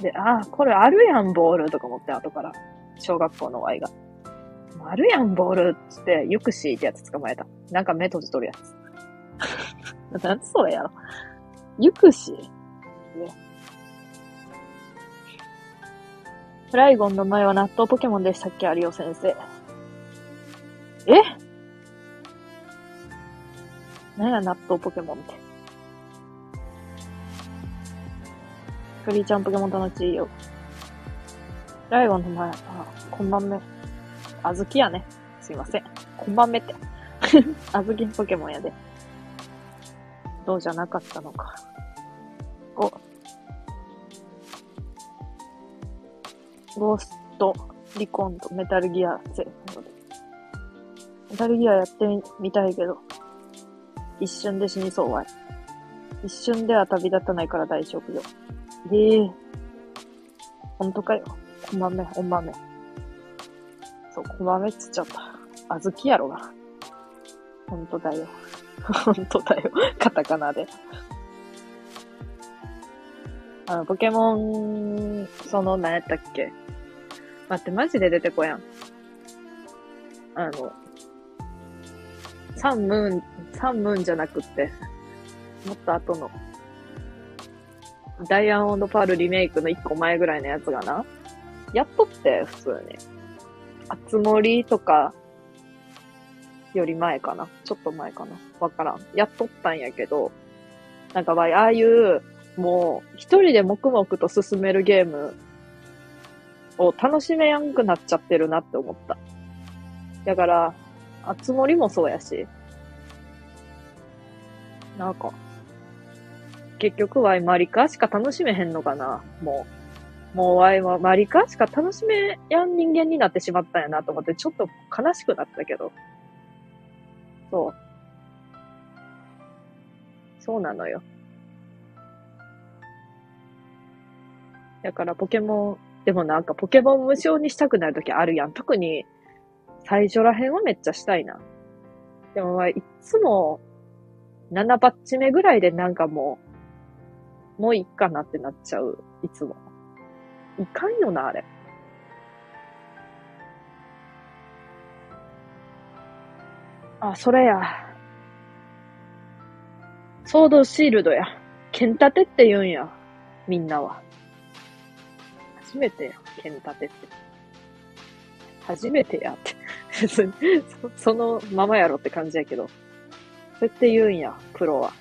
で、ああ、これあるやん、ボールとか思って、後から。小学校の Y が。あるやん、ボールっつって、ユクシーってやつ捕まえた。なんか目閉じとるやつ。なんそれやろ。ゆくしね。フライゴンの前は納豆ポケモンでしたっけ有オ先生。え？何や納豆ポケモンって。フリーちゃんポケモン楽しいよ。フライゴンの前、あ、こんばんめ。あずきやね。すいません。こんばんめって。あずきポケモンやで。どうじゃなかったのか。お。ゴースト、リコンとメタルギアゼメタルギアやってみたいけど、一瞬で死にそうわい。一瞬では旅立たないから大丈夫よ。ええー。ほんとかよ。こんばんめ、ほんばんめ。そう、こんばんめっつっちゃった。あずきやろが。ほんとだよ。ほんとだよ。カタカナで。あの、ポケモン、その、何やったっけ？待って、マジで出てこやん。あの、サンムーン、サンムーンじゃなくって、もっと後の、ダイヤモンドパールリメイクの一個前ぐらいのやつがな、やっとって、普通に。あつ森とか、より前かな。ちょっと前かな。わからん。やっとったんやけど、なんか、ああいう、もう、一人で黙々と進めるゲームを楽しめやんくなっちゃってるなって思った。だから、あつ森もそうやし、なんか、結局ワイマリカしか楽しめへんのかな、もう。もうワイはマリカしか楽しめやん人間になってしまったんやなと思って、ちょっと悲しくなったけど。そう。そうなのよ。だからポケモン、でもなんかポケモン無償にしたくなるときあるやん。特に最初らへんはめっちゃしたいな。でもまあいつも7バッチ目ぐらいでなんかもう、もういっかなってなっちゃう。いつも。いかんよな、あれ。あ、それや。ソードシールドや。剣立てって言うんや。みんなは。初めてや。剣立てって。初めてやって。そ そのままやろって感じやけど。そうやって言うんや、プロは。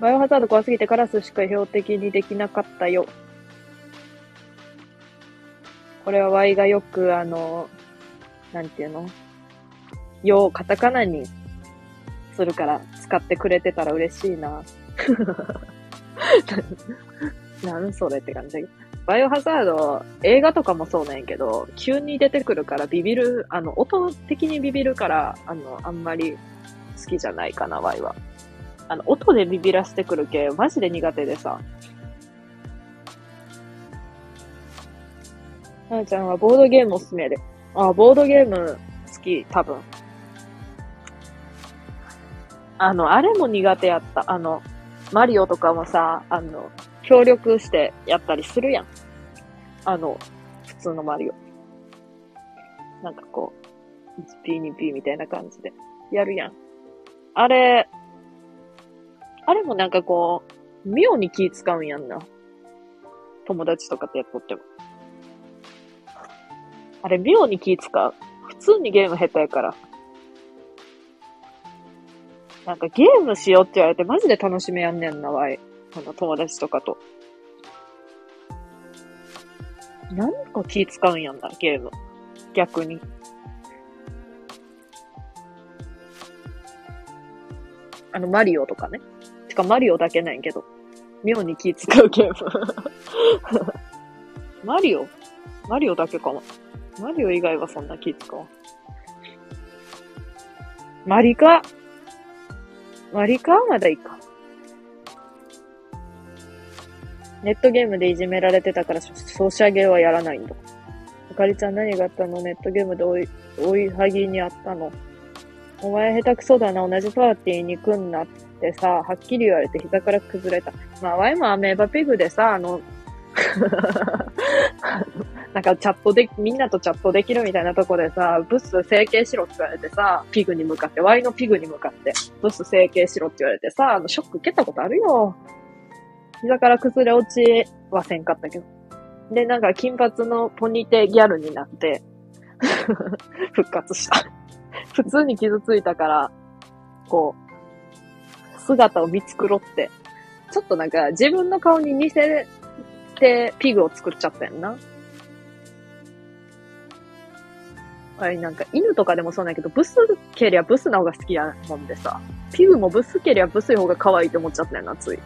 バイオハザード怖すぎてカラスしか標的にできなかったよ。これは Y がよくあの、なんていうの？ようカタカナにするから使ってくれてたら嬉しいな。なんそれって感じだけど。バイオハザード、映画とかもそうなんやけど、急に出てくるからビビる、あの、音的にビビるから、あの、あんまり好きじゃないかな、ワイは。あの、音でビビらせてくる系、マジで苦手でさ。ななちゃんはボードゲームおすすめで。あ、ボードゲーム好き、多分。あの、あれも苦手やった。あの、マリオとかもさ、あの、協力してやったりするやん。あの、普通のマリオ。なんかこう、1P、2P みたいな感じでやるやん。あれ、あれもなんかこう、妙に気使うんやんな。友達とかとやっとっても。あれ妙に気使う。普通にゲーム下手やから。なんかゲームしようって言われてマジで楽しめやんねんな、わい。あの、友達とかと。なんか気使うんやんな、ゲーム。逆に。あの、マリオとかね。てか、マリオだけないけど。妙に気使うゲーム。マリオ？マリオだけかも。マリオ以外はそんな気使う。マリカ？マリカまだいいか。ネットゲームでいじめられてたからソシャゲはやらないんだ。あかりちゃん何があったの？ネットゲームで追い、追いはぎにあったのお前下手くそだな、同じパーティーに来んなってさ、はっきり言われて膝から崩れた。まあ、ワイもアメーバピグでさ、あの、なんかチャットで、みんなとチャットできるみたいなとこでさ、ブス整形しろって言われてさ、ピグに向かって、ワイのピグに向かって、ブス整形しろって言われてさ、あの、ショック受けたことあるよ。膝から崩れ落ちはせんかったけど。で、なんか金髪のポニテギャルになって、復活した。普通に傷ついたから、こう、姿を見繕って、ちょっとなんか自分の顔に似せてピグを作っちゃったやんな。あれなんか犬とかでもそうなんやけど、ブスケリアブスな方が好きやもんでさ、ピグもブスケリアブスい方が可愛いって思っちゃったよな、つい。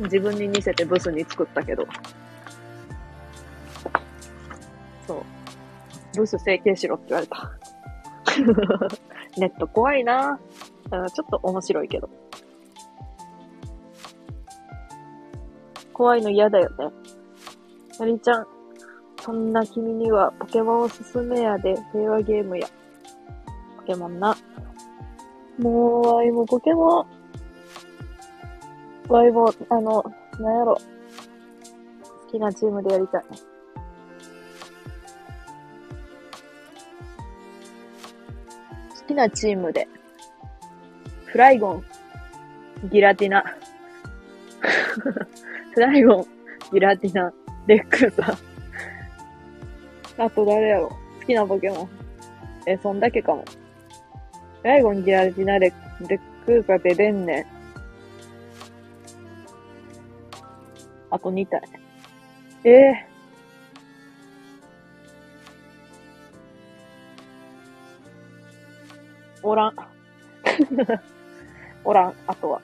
自分に似せてブスに作ったけど。そう。ブス整形しろって言われた。ネット怖いなちょっと面白いけど。怖いの嫌だよね。のりちゃん、そんな君にはポケモンおすすめやで、平和ゲームや。ポケモンな。もう、あいもポケモン、ワイも、あの、なんやろ。好きなチームでやりたい。好きなチームで。フライゴン、ギラティナ。スライゴン、ギラティナ、レックさん。あと誰やろ？好きなポケモン。え、そんだけかも。ライゴン、ギラティナ、レレックさ、デデンネ。あと2体。ええーおらん。おらん、あとは。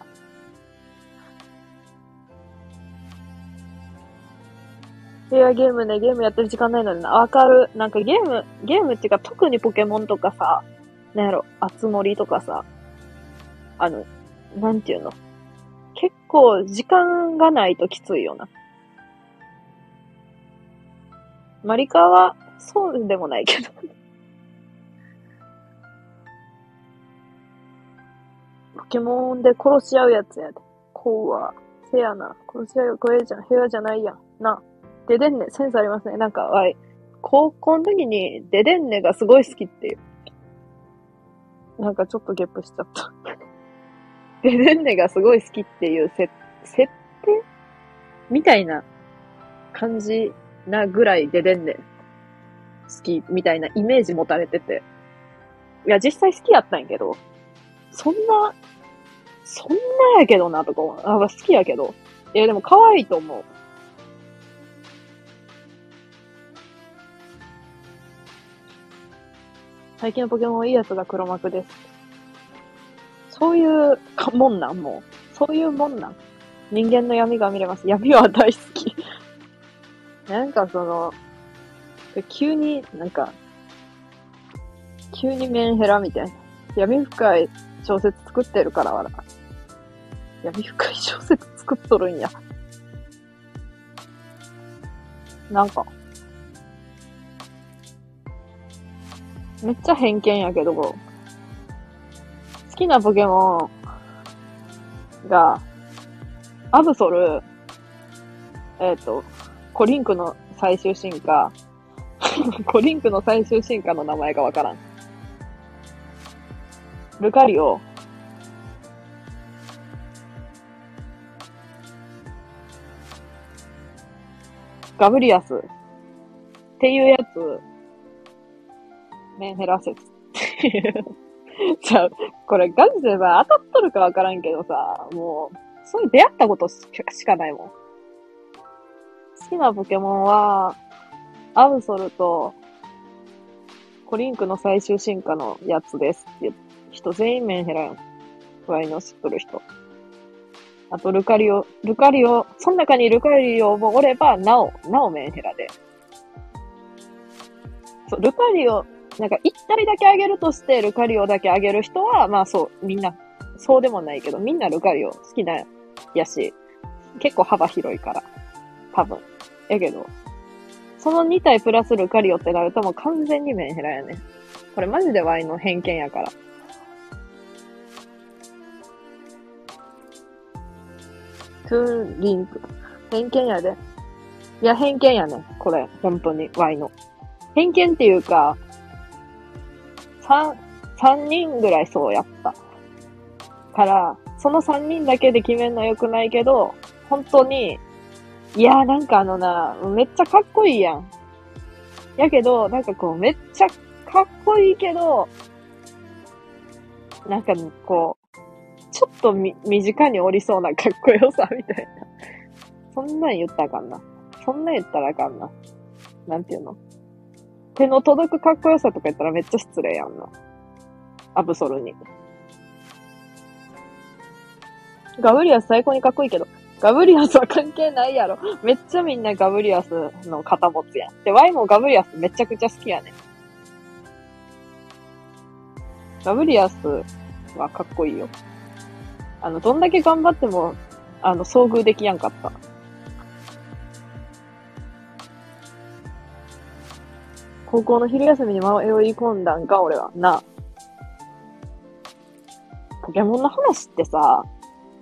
いや、ゲームね、ゲームやってる時間ないのにな。わかる。なんかゲーム、ゲームっていうか特にポケモンとかさ、なんやろ、あつ森とかさ、あの、なんていうの？結構時間がないときついよな。マリカは、そうでもないけど。ポケモンで殺し合うやつやで。こうは、せやな。殺し合う、これじゃん。平和じゃないやん。な。デデンネ、センスありますね。なんか、わい、高校の時にデデンネがすごい好きっていう。なんかちょっとゲップしちゃった。デデンネがすごい好きっていう設定みたいな感じなぐらいデデンネ好きみたいなイメージ持たれてて。いや、実際好きやったんやけど、そんな、そんなやけどなとか、あ好きやけど。いや、でも可愛いと思う。最近のポケモンいいやつが黒幕です。そういうかもんなん、もう。そういうもんなん。人間の闇が見れます。闇は大好き。なんかその、急になんか、急にメンヘラみたいな。闇深い小説作ってるからわら。闇深い小説作っとるんや。なんか、めっちゃ偏見やけど、好きなポケモンが、アブソル、えっ、ー、と、コリンクの最終進化、コリンクの最終進化の名前がわからん。ルカリオ、ガブリアス。っていうやつ。メンヘラ説。じゃ あ、これガチでば当たっとるかわからんけどさ、もう、そういう出会ったことしかないもん。好きなポケモンは、アブソルと、コリンクの最終進化のやつですって人全員メンヘラやん。ワイの知っとる人。あと、ルカリオ、ルカリオ、その中にルカリオもおれば、なお、なおメンヘラで。そう、ルカリオ、なんか、一体だけあげるとして、ルカリオだけあげる人は、まあそう、みんな、そうでもないけど、みんなルカリオ好きな、やし、結構幅広いから。多分。やけど、その2体プラスルカリオってなるともう完全にメンヘラやね。これマジでワイの偏見やから。トゥーリンク。偏見やで。いや、偏見やね。これ。本当に、ワイの。偏見っていうか、三、三人ぐらいそうやった。から、その三人だけで決めるのは良くないけど、本当に、いやーなんかあのな、めっちゃかっこいいやん。やけど、なんかこう、めっちゃかっこいいけど、なんかこう、ちょっとみ、身近におりそうなかっこよさみたいな。そんなん言ったらあかんな。そんなん言ったらあかんな。なんていうの？手の届くかっこよさとか言ったらめっちゃ失礼やんな。アブソルに。ガブリアス最高にかっこいいけど、ガブリアスは関係ないやろ。めっちゃみんなガブリアスの肩持つやん。で、ワイもガブリアスめちゃくちゃ好きやねガブリアスはかっこいいよ。あの、どんだけ頑張っても、あの、遭遇できやんかった。高校の昼休みに迷い込んだんか、俺は。な。ポケモンの話ってさ、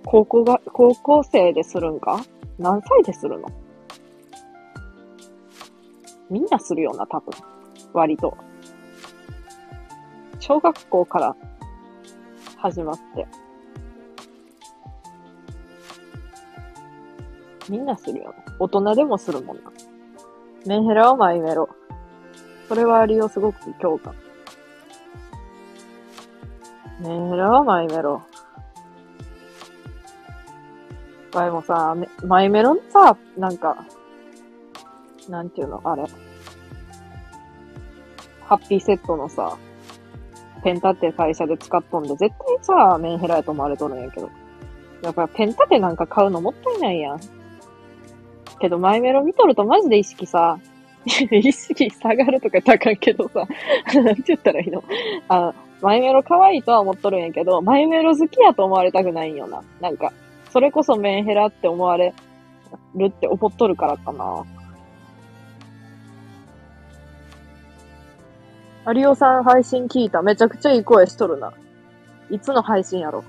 高校が、高校生でするんか？何歳でするの？みんなするよな、多分。割と。小学校から始まって。みんなするよね。大人でもするもんな。メンヘラをマイメロ。それはありよ、すごく共感。メンヘラはマイメロ。わいもさ、マイメロのさ、なんか、なんていうの、あれ。ハッピーセットのさ、ペンタって会社で使っとんで、絶対さ、メンヘラやと思われとるんやけど。やっぱペンタテなんか買うのもったいないやん。けど、マイメロ見とるとマジで意識さ、意識下がるとか言ったらあかんけどさ、なんて言ったらいいの？あ、マイメロ可愛いとは思っとるんやけど、マイメロ好きやと思われたくないんよな。なんか、それこそメンヘラって思われるって思っとるからかな。有オさん配信聞いた？めちゃくちゃいい声しとるな。いつの配信やろ？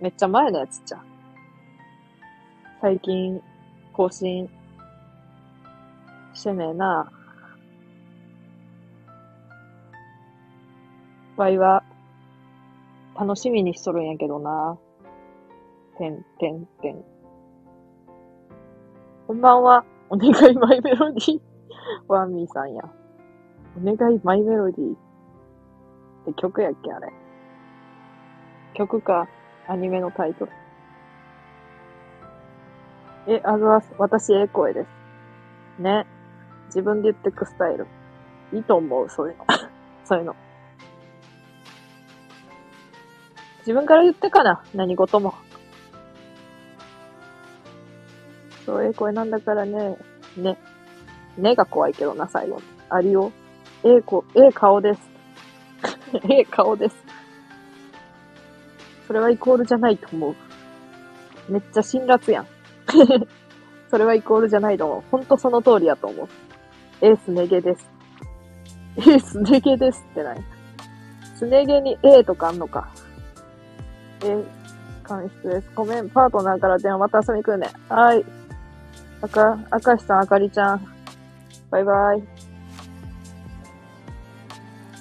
めっちゃ前のやつじゃん。最近、更新してねえな。わいは、楽しみにしとるんやけどな。てんてんてん。こんばんは。お願いマイメロディー。ワンミーさんや。お願いマイメロディー。って曲やっけあれ。曲か、アニメのタイトル。え、あずは、私、ええ声です。ね。自分で言ってくスタイル。いいと思う、そういうの。そういうの。自分から言ってかな、何事も。そう、ええ声なんだからね。ね。ねが怖いけどな、最後。ありよ。ええ子、ええ顔です。ええ顔です。それはイコールじゃないと思う。めっちゃ辛辣やん。それはイコールじゃないと思う。ほんとその通りやと思う。エースネゲです。エースネゲですってない。スネゲに A とかあんのか。え、監視です。ごめん、パートナーから電話また遊びに来るね。はい。あか、あかしさん、あかりちゃん。バイバイ。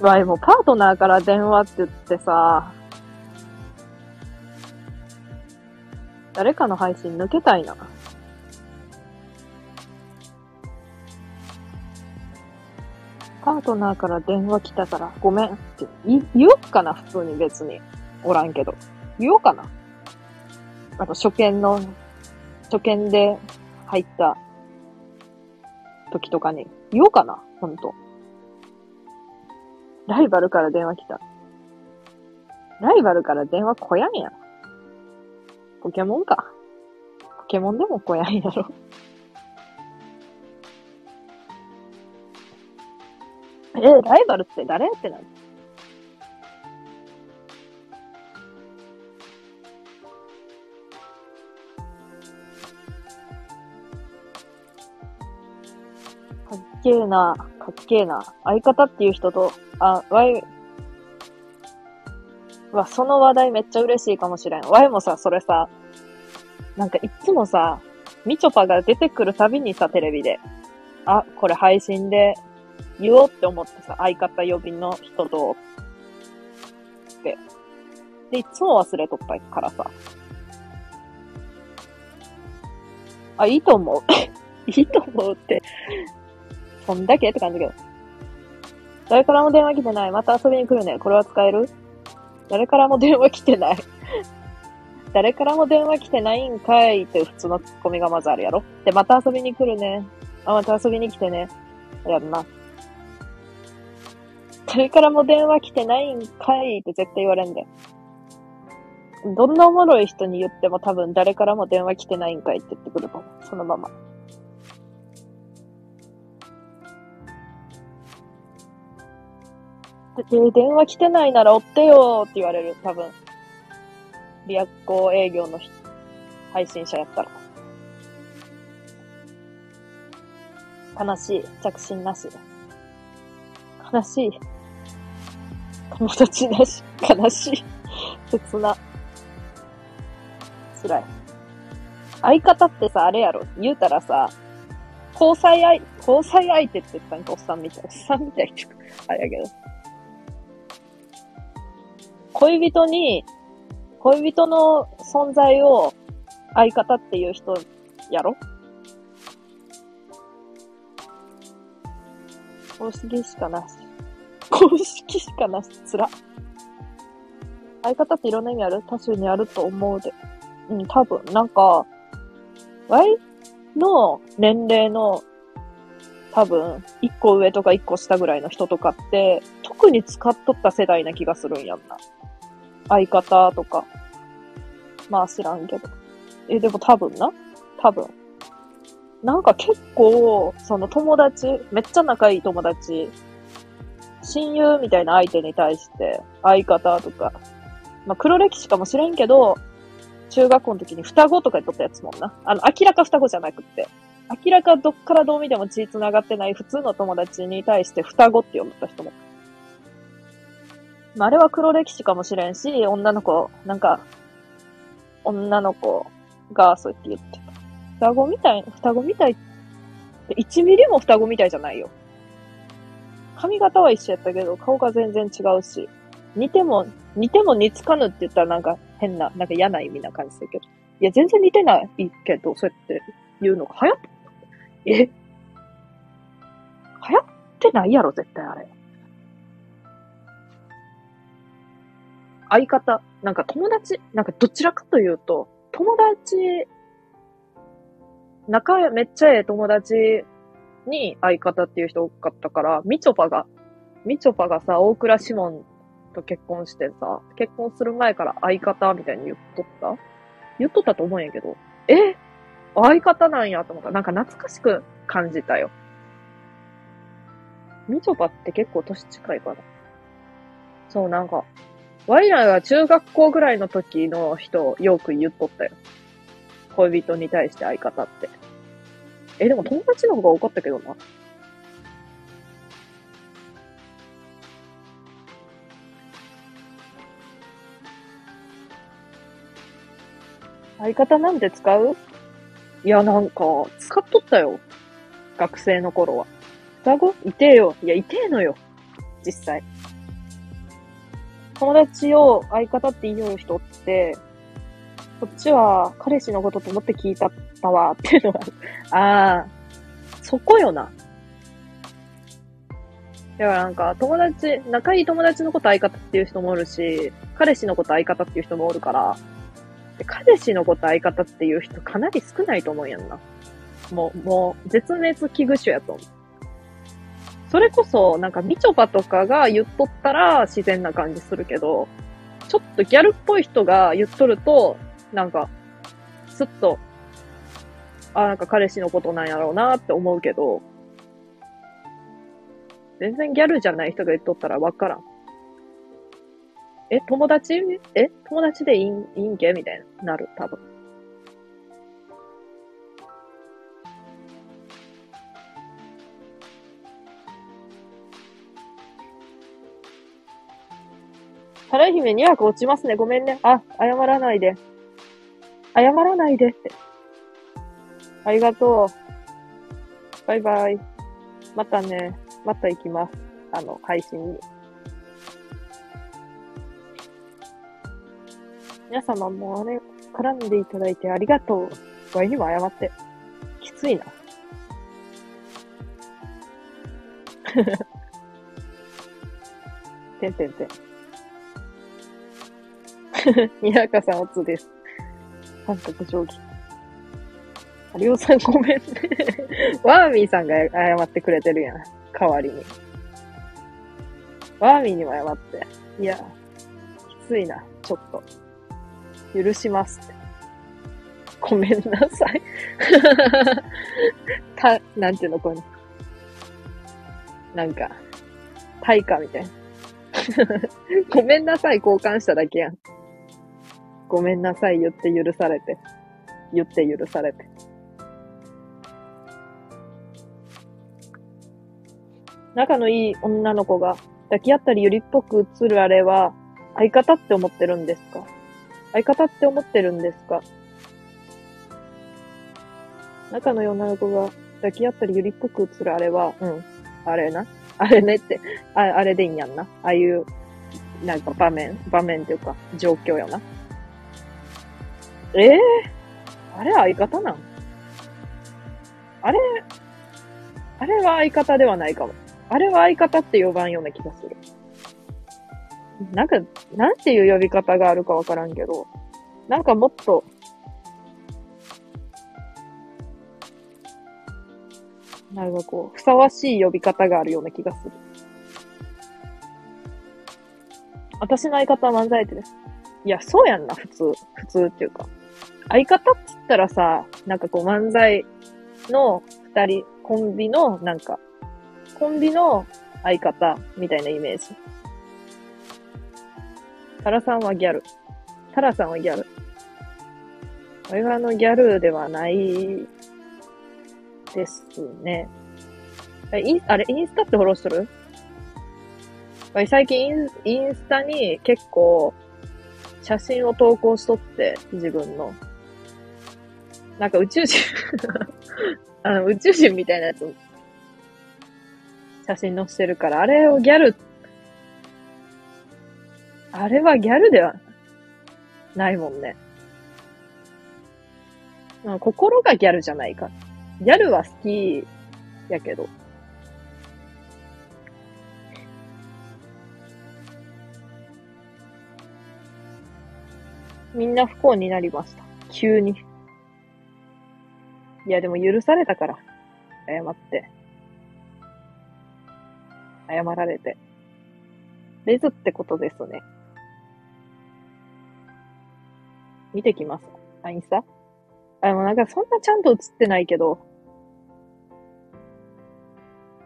わい、もうパートナーから電話って言ってさ、誰かの配信抜けたいな。パートナーから電話来たからごめんって言おうかな普通に別に。おらんけど。言おうかなあと初見の、初見で入った時とかに言おうかなほんと。ライバルから電話来た。ライバルから電話来やんやん。ポケモンか。ポケモンでも来やんやろ。え、ライバルって誰ってなる？かっけえな、かっけえな。相方っていう人と、あ、わい、わ、その話題めっちゃ嬉しいかもしれん。わいもさ、それさ、なんかいつもさ、みちょぱが出てくるたびにさ、テレビで、あ、これ配信で言おうって思ってさ、相方呼びの人と、って。で、いつも忘れとったからさ。あ、いいと思う。いいと思うって。そんだけ？って感じだけど。誰からも電話来てない。また遊びに来るね。これは使える？誰からも電話来てない。誰からも電話来てないんかいって普通のツッコミがまずあるやろ。で、また遊びに来るね。あ、また遊びに来てね。やるな。誰からも電話来てないんかいって絶対言われんで。どんなおもろい人に言っても多分誰からも電話来てないんかいって言ってくると思う。そのまま。で、電話来てないなら追ってよって言われる、多分。リアコ営業の配信者やったら。悲しい。着信なし。悲しい。友達なし。悲しい。切な。辛い。相方ってさ、あれやろ。言うたらさ、交際相、交際相手って言ったんか、おっさんみたい。おっさんみたいってあれやけど。恋人に、恋人の存在を相方っていう人やろ？公式しかなし。公式しかなし、つら。相方っていろんな意味ある？多種にあると思うで。うん、多分、なんか、Y の年齢の多分、一個上とか一個下ぐらいの人とかって、特に使っとった世代な気がするんやんな。相方とか。まあ知らんけど。え、でも多分な。多分。なんか結構、その友達、めっちゃ仲いい友達、親友みたいな相手に対して、相方とか、まあ黒歴史かもしれんけど、中学校の時に双子とか言っとったやつもんな。あの、明らか双子じゃなくって、明らかどっからどう見ても血繋がってない普通の友達に対して双子って呼んだ人も。まあ、あれは黒歴史かもしれんし、女の子、なんか、女の子がそう言って言ってた。双子みたい、双子みたいって、1ミリも双子みたいじゃないよ。髪型は一緒やったけど、顔が全然違うし、似ても、似ても似つかぬって言ったらなんか変な、なんか嫌な意味な感じするけど。いや、全然似てないけど、そうやって言うのが流行ってえ？流行ってないやろ、絶対あれ。相方、なんか友達、なんかどちらかというと、友達、仲めっちゃええ友達に相方っていう人多かったから、みちょぱが、みちょぱがさ、大倉志門と結婚してさ、結婚する前から相方みたいに言っとった？言っとったと思うんやけど、え？相方なんやと思った。なんか懐かしく感じたよ。みちょぱって結構年近いかな。そう、なんか、ワイラが中学校ぐらいの時の人、よく言っとったよ。恋人に対して相方って。え、でも友達の方が多かったけどな。相方なんて使う？いや、なんか、使っとったよ。学生の頃は。双子？いてえよ。いや、いてえのよ。実際。友達を相方って言いよる人って、こっちは彼氏のことと思って聞いたったわっていうのが ああ、そこよな。だからなんか、友達、仲いい友達のこと相方っていう人もおるし、彼氏のこと相方っていう人もおるから、彼氏のこと相方っていう人かなり少ないと思うんやんな。もう、もう、絶滅危惧種やと思う。それこそ、なんか、みちょぱとかが言っとったら自然な感じするけど、ちょっとギャルっぽい人が言っとると、なんか、すっと、あ、なんか彼氏のことなんやろうなって思うけど、全然ギャルじゃない人が言っとったらわからん。え、友達？え、友達でいいん、いいんけ？みたいな、なる、多分。春姫2枠落ちますね。ごめんね。あ、謝らないで。謝らないでって。ありがとう。バイバイ。またね。また行きます。あの、配信に。皆様もあれ、絡んでいただいてありがとう。ワイにも謝って。きついな。てんてんてん。にやかさんおつです。三角定規。有吉さんごめんね。ワーミーさんが謝ってくれてるやん。代わりに。ワーミーにも謝って。いや、きついな、ちょっと。許しますって。ごめんなさい。た、なんていうの、この、なんか、対価みたいな。ごめんなさい、交換しただけやん。ごめんなさい、言って許されて。言って許されて。仲のいい女の子が抱き合ったりゆりっぽく映るあれは相方って思ってるんですか？相方って思ってるんですか？仲のいい女の子が抱き合ったりゆりっぽく映るあれは、うん、あれな？あれねって、ああれでいいんやんな。ああいう、なんか場面、場面っていうか、状況よな。ええー、あれ相方なん？あれ、あれは相方ではないかも。あれは相方って呼ばんような気がする。なんか、なんていう呼び方があるかわからんけど、なんかもっと、なんかこう、ふさわしい呼び方があるような気がする。私の相方は漫才ってです。いや、そうやんな、普通。普通っていうか。相方っつったらさ、なんかこう漫才の二人、コンビの、なんか、コンビの相方みたいなイメージ。タラさんはギャル。タラさんはギャル。俺はあのギャルではないですね。え、イン、あれ、インスタってフォローしとる？最近インインスタに結構写真を投稿しとって、自分の。なんか宇宙人あの、宇宙人みたいなやつ、写真載してるから、あれをギャル、あれはギャルではないもんね。まあ心がギャルじゃないか。ギャルは好きやけど。みんな不幸になりました。急に。いや、でも許されたから。謝って。謝られて。レズってことですね。見てきます。あ、インスタ？あ、でもなんかそんなちゃんと映ってないけど、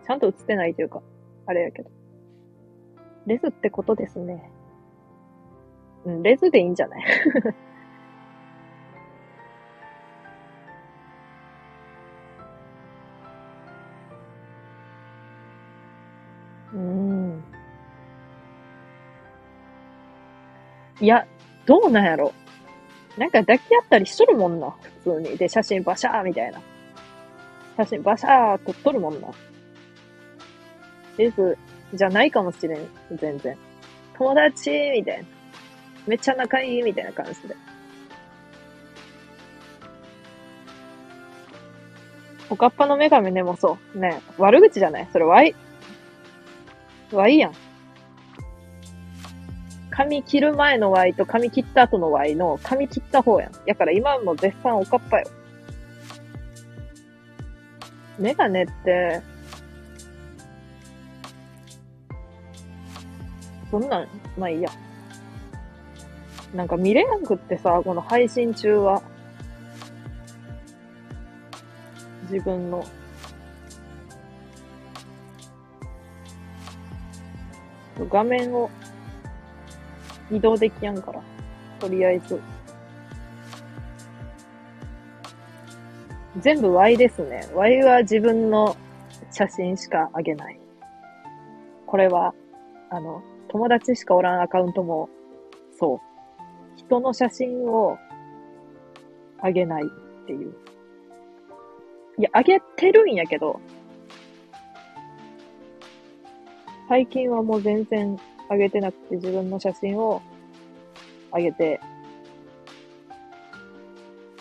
ちゃんと映ってないというか、あれやけど。レズってことですね。うん、レズでいいんじゃない？いや、どうなんやろ。なんか抱き合ったりしとるもんな、普通に。で、写真バシャーみたいな。写真バシャー撮っとるもんな。レズじゃないかもしれん、全然。友達みたいな。めっちゃ仲いいみたいな感じで。おかっぱの女神ねもそう。ね悪口じゃない？それ Y。Y やん。髪切る前の Y と髪切った後の Y の髪切った方やん。やから今も絶賛おかっぱよ。メガネって、そんなん、まあいいや。なんか見れなくってさ、この配信中は。自分の。画面を移動できやんから。とりあえず。全部 Y ですね。Y は自分の写真しかあげない。これは、あの、友達しかおらんアカウントも、そう。人の写真をあげないっていう。いや、あげてるんやけど、最近はもう全然あげてなくて自分の写真をあげて、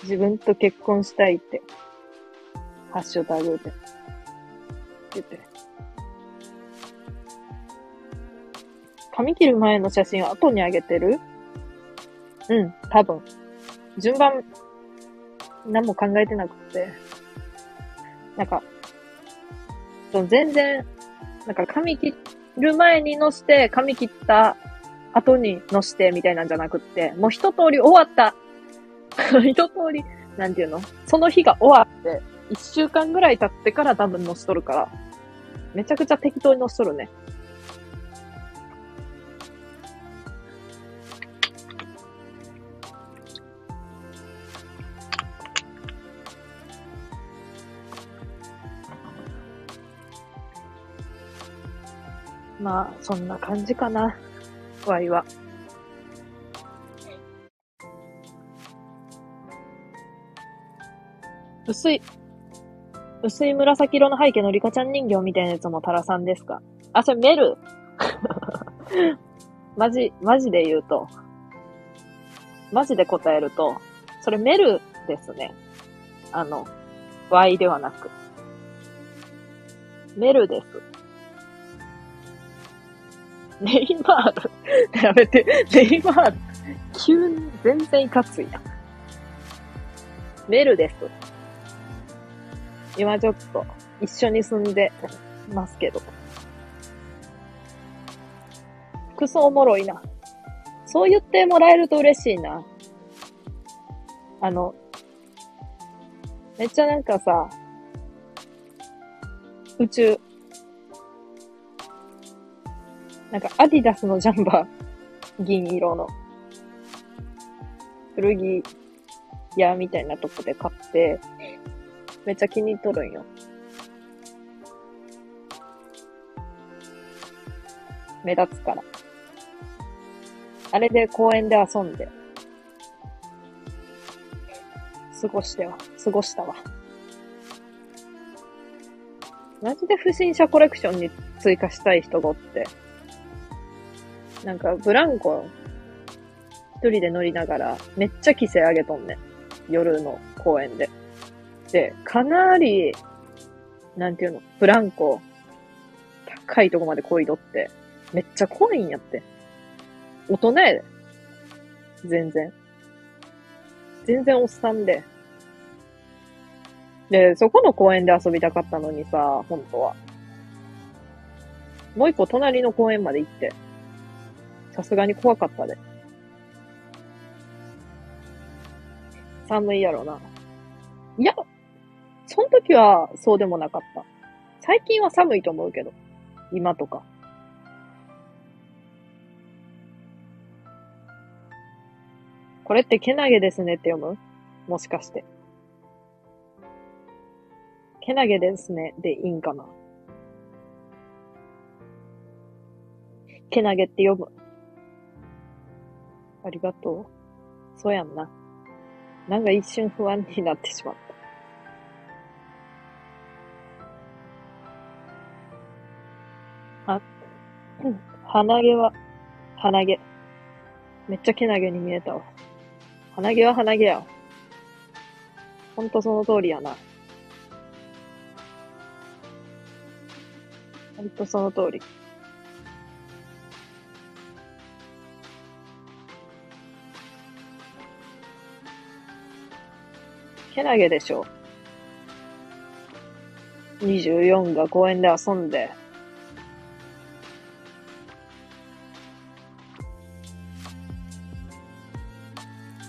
自分と結婚したいって、ハッシュタグで言って。髪切る前の写真を後にあげてる？うん、多分。順番、何も考えてなくて。なんか、その全然、なんか髪切っる前に乗して、髪切った後に乗してみたいなんじゃなくって、もう一通り終わった。一通り、なんていうの？その日が終わって、一週間ぐらい経ってから多分乗しとるから、めちゃくちゃ適当に乗しとるね。まあ、そんな感じかな。ワイは。薄い、薄い紫色の背景のリカちゃん人形みたいなやつもタラさんですか？あ、それメル？マジ、マジで言うと、マジで答えると、それメルですね。あの、Y ではなく。メルです。ネイマールやめて、ネイマール。急に全然いかついやん。メルです。今ちょっと、一緒に住んでますけど。服装おもろいな。そう言ってもらえると嬉しいな。あの、めっちゃなんかさ、宇宙、なんかアディダスのジャンバー、銀色の。古着屋みたいなとこで買って、めっちゃ気に入っとるんよ。目立つから。あれで公園で遊んで、過ごしては、過ごしたわ。マジで不審者コレクションに追加したい人がおって、なんかブランコ、一人で乗りながら、めっちゃ規制上げとんねん。夜の公園で。で、かなり、なんていうの、ブランコ、高いとこまでこいどって、めっちゃ怖いんやって。大人やで。全然。全然おっさんで。で、そこの公園で遊びたかったのにさ、本当は。もう一個隣の公園まで行って。さすがに怖かったで。寒いやろな。いや、その時はそうでもなかった。最近は寒いと思うけど。今とか。これってけなげですねって読む？もしかして。けなげですねでいいんかな？けなげって読む？ありがとう。そうやんな。なんか一瞬不安になってしまった。あ、鼻毛は、鼻毛。めっちゃけなげに見えたわ。鼻毛は鼻毛や。ほんとその通りやな。ほんとその通り。けなげでしょ。24が公園で遊んで、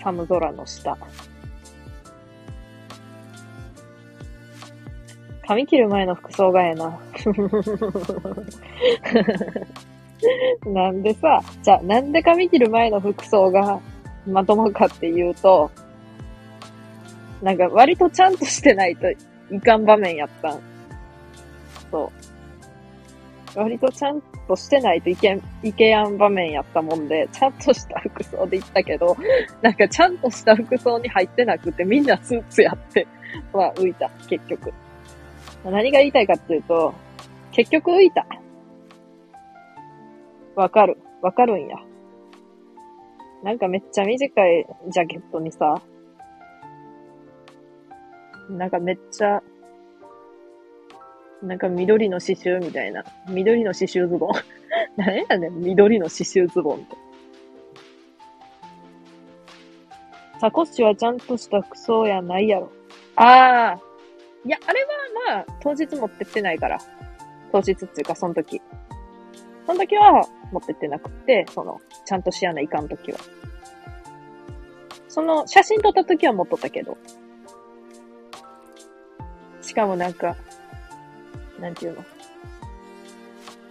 寒空の下。髪切る前の服装がええな。なんでさ、じゃあなんで髪切る前の服装がまともかっていうと、なんか割とちゃんとしてないといかん場面やったん。そう。割とちゃんとしてないといけん、いけやん場面やったもんで、ちゃんとした服装で行ったけど、なんかちゃんとした服装に入ってなくて、みんなスーツやって、まあ浮いた、結局。何が言いたいかっていうと、結局浮いた。わかる。わかるんや。なんかめっちゃ短いジャケットにさ、なんかめっちゃなんか緑の刺繍みたいな。緑の刺繍ズボン。何やねん、緑の刺繍ズボンって。サコッシュはちゃんとした服装やないやろ。ああ。いや、あれはまあ、当日持ってってないから。当日っていうか、その時。その時は持ってってなくて、その、ちゃんとしやないかん時は。その、写真撮った時は持っとったけど。しかもなんか、なんていうの？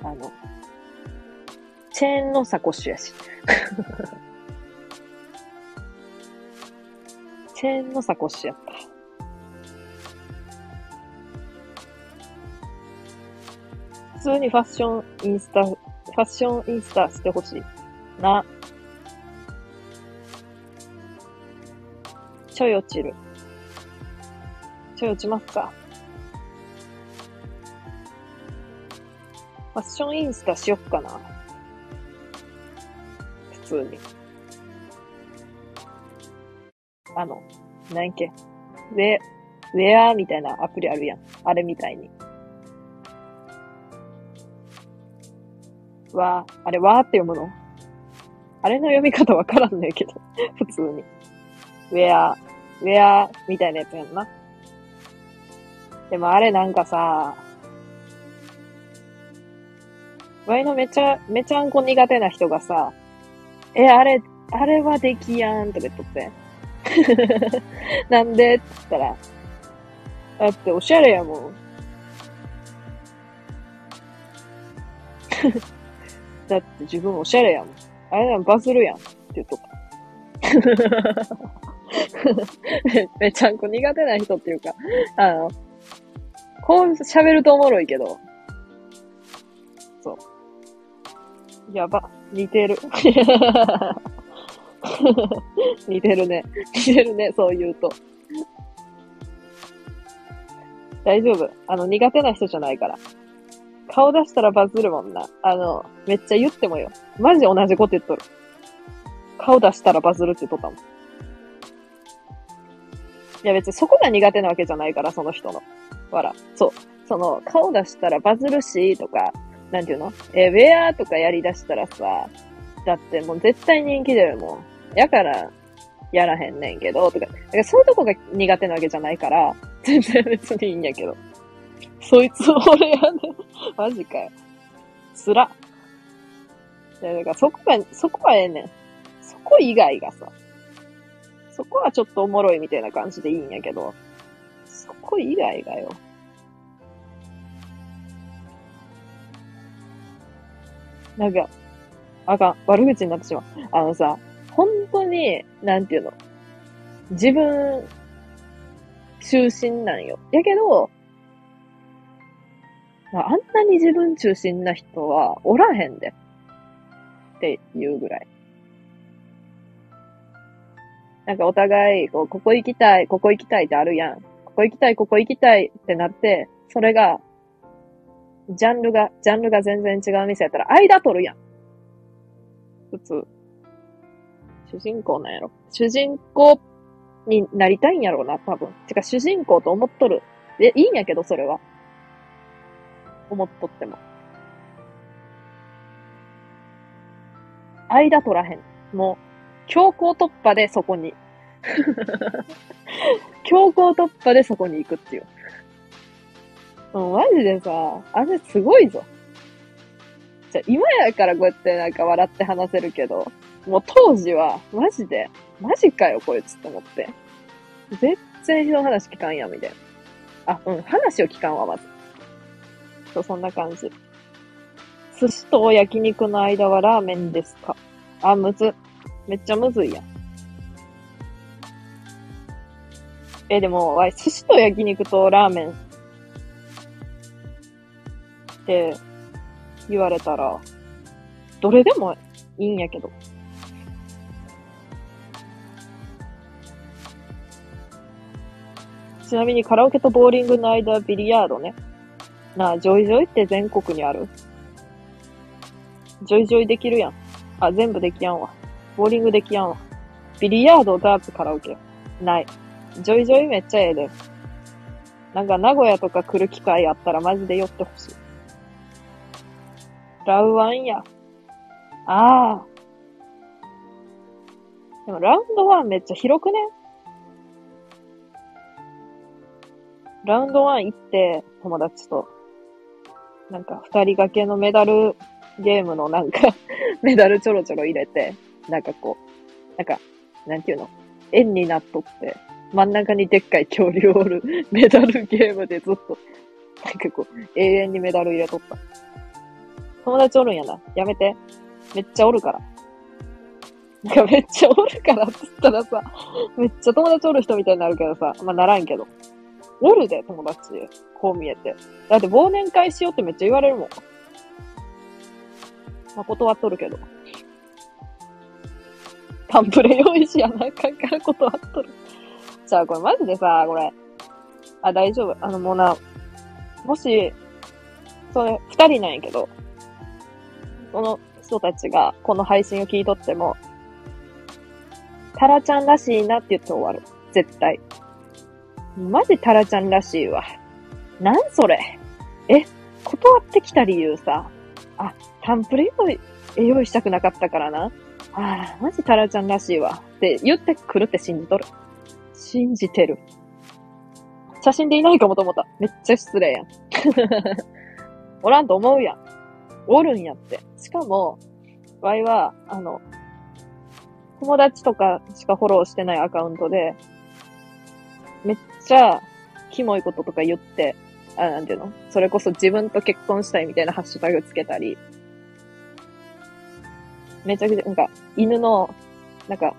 あの、チェーンのサコッシュやし。チェーンのサコッシュやった。普通にファッションインスタ、ファッションインスタしてほしい。な。ちょい落ちる。ちょい落ちますか？ファッションインスタしよっかな。普通に。あの、なんやっけ。ウェ、ウェアみたいなアプリあるやん。あれみたいに。わあれわーって読むの？あれの読み方わからんねんけど。普通に。ウェア、ウェアみたいなやつやんな。でもあれなんかさ、ワイのめちゃ、めちゃんこ苦手な人がさ、え、あれ、あれはできやんとか言っとって。なんでって言ったら、だっておしゃれやもん。だって自分おしゃれやもん。あれなんバズるやん。って言っとった。めちゃんこ苦手な人っていうか、あの、こう喋るとおもろいけど、そう。やば、似てる。似てるね。似てるね、そう言うと。大丈夫。あの、苦手な人じゃないから。顔出したらバズるもんな。あの、めっちゃ言ってもよ。マジ同じこと言っとる。顔出したらバズるって言っとったもん。いや別にそこが苦手なわけじゃないから、その人の。わら。そう。その、顔出したらバズるし、とか、なんていうの？え、ウェアとかやり出したらさ、だってもう絶対人気だよ、もう。やから、やらへんねんけど、とか。だからそういうとこが苦手なわけじゃないから、全然別にいいんやけど。そいつ俺やねん。マジかよ。つら。いや、だからそこが、そこはええねん。そこ以外がさ。そこはちょっとおもろいみたいな感じでいいんやけど、そこ以外がよ。なんか、あかん。悪口になってしまう。あのさ、本当に、なんていうの。自分、中心なんよ。やけど、あんなに自分中心な人はおらへんで。っていうぐらい。なんかお互い、こう、ここ行きたい、ここ行きたいってあるやん。ここ行きたい、ここ行きたいってなって、それが、ジャンルが、ジャンルが全然違う店やったら、間取るやん。普通。主人公なんやろ。主人公になりたいんやろうな、多分。てか、主人公と思っとる。え、いいんやけど、それは。思っとっても。間取らへん。もう、強行突破でそこに。強行突破でそこに行くっていう。もうマジでさ、あれすごいぞ。じゃ、今やからこうやってなんか笑って話せるけど、もう当時は、マジで、マジかよ、こいつって思って。全然人の話聞かんや、みたいな。あ、うん、話を聞かんわ、まず。そう、そんな感じ。寿司と焼肉の間はラーメンですか？あ、むず。めっちゃむずいやん。え、でも、わい、寿司と焼肉とラーメンって言われたら、どれでもいいんやけど。ちなみにカラオケとボーリングの間はビリヤードね。なあ、ジョイジョイって全国にある？ジョイジョイできるやん。あ、全部できやんわ。ボーリングできやんわ。ビリヤード、ダーツ、カラオケ。ない。ジョイジョイめっちゃええで。なんか名古屋とか来る機会あったらマジで寄ってほしい。ラウワンや。ああ。でもラウンドワンめっちゃ広くね？ラウンドワン行って、友達と。なんか、二人掛けのメダルゲームのなんか メダルちょろちょろ入れて、なんかこう、なんか、なんていうの？円になっとって、真ん中にでっかい恐竜おるメダルゲームでずっと、なんかこう、永遠にメダル入れとった。友達おるんやな。やめて。めっちゃおるから。なんかめっちゃおるからって言ったらさ、めっちゃ友達おる人みたいになるけどさ、まあならんけど。おるで、友達。こう見えて。だって忘年会しようってめっちゃ言われるもん。まあ、断っとるけど。タンプレ用意しやなあかんから断っとる。じゃあこれマジでさ、これ。あ、大丈夫。あのもうな、もし、それ、二人なんやけど、その人たちがこの配信を聞いとっても、タラちゃんらしいなって言って終わる。絶対。マジタラちゃんらしいわ。なんそれえ、断ってきた理由さ。あ、タンプレ用意、用意したくなかったからな。ああ、マジタラちゃんらしいわ。って言ってくるって信じとる。信じてる。写真でいないかもと思った。めっちゃ失礼やん。おらんと思うやん。おるんやって。しかも、ワイは、あの、友達とかしかフォローしてないアカウントで、めっちゃ、キモいこととか言って、あ、なんていうの？それこそ自分と結婚したいみたいなハッシュタグつけたり、めちゃくちゃ、なんか、犬の、なんか、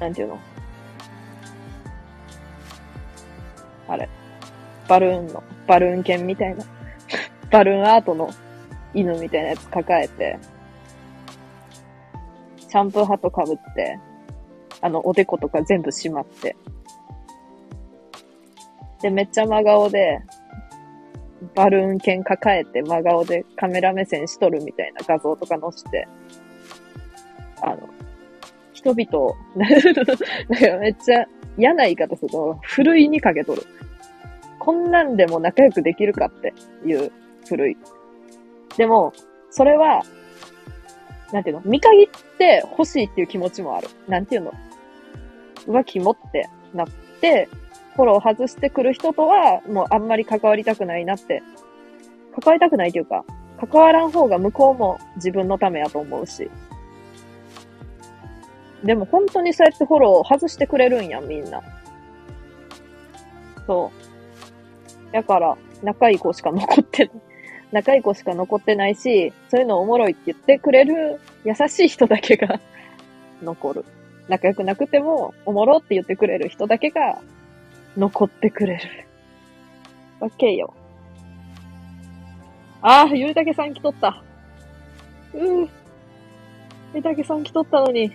なんていうの？あれ。バルーンの、バルーン犬みたいな。バルーンアートの犬みたいなやつ抱えて、シャンプーハットかぶって、あの、おでことか全部しまって。で、めっちゃ真顔で、バルーン犬抱えて真顔でカメラ目線しとるみたいな画像とか載して、あの、人々、なんかめっちゃ嫌な言い方すると、ふるいにかけとる。こんなんでも仲良くできるかっていうふるい。でも、それは、なんていうの？見限って欲しいっていう気持ちもある。なんていうの？うわ、キモってなって、フォロー外してくる人とは、もうあんまり関わりたくないなって。関わりたくないというか、関わらん方が向こうも自分のためやと思うし。でも本当にそうやってフォローを外してくれるんや、みんな。そう。だから、仲いい子しか残ってない。仲いい子しか残ってないし、そういうのおもろいって言ってくれる優しい人だけが 残る。仲良くなくても、おもろって言ってくれる人だけが残ってくれる。わけよ。ああ、ゆうたけさん来とった。うぅ。ゆうたけさん来とったのに、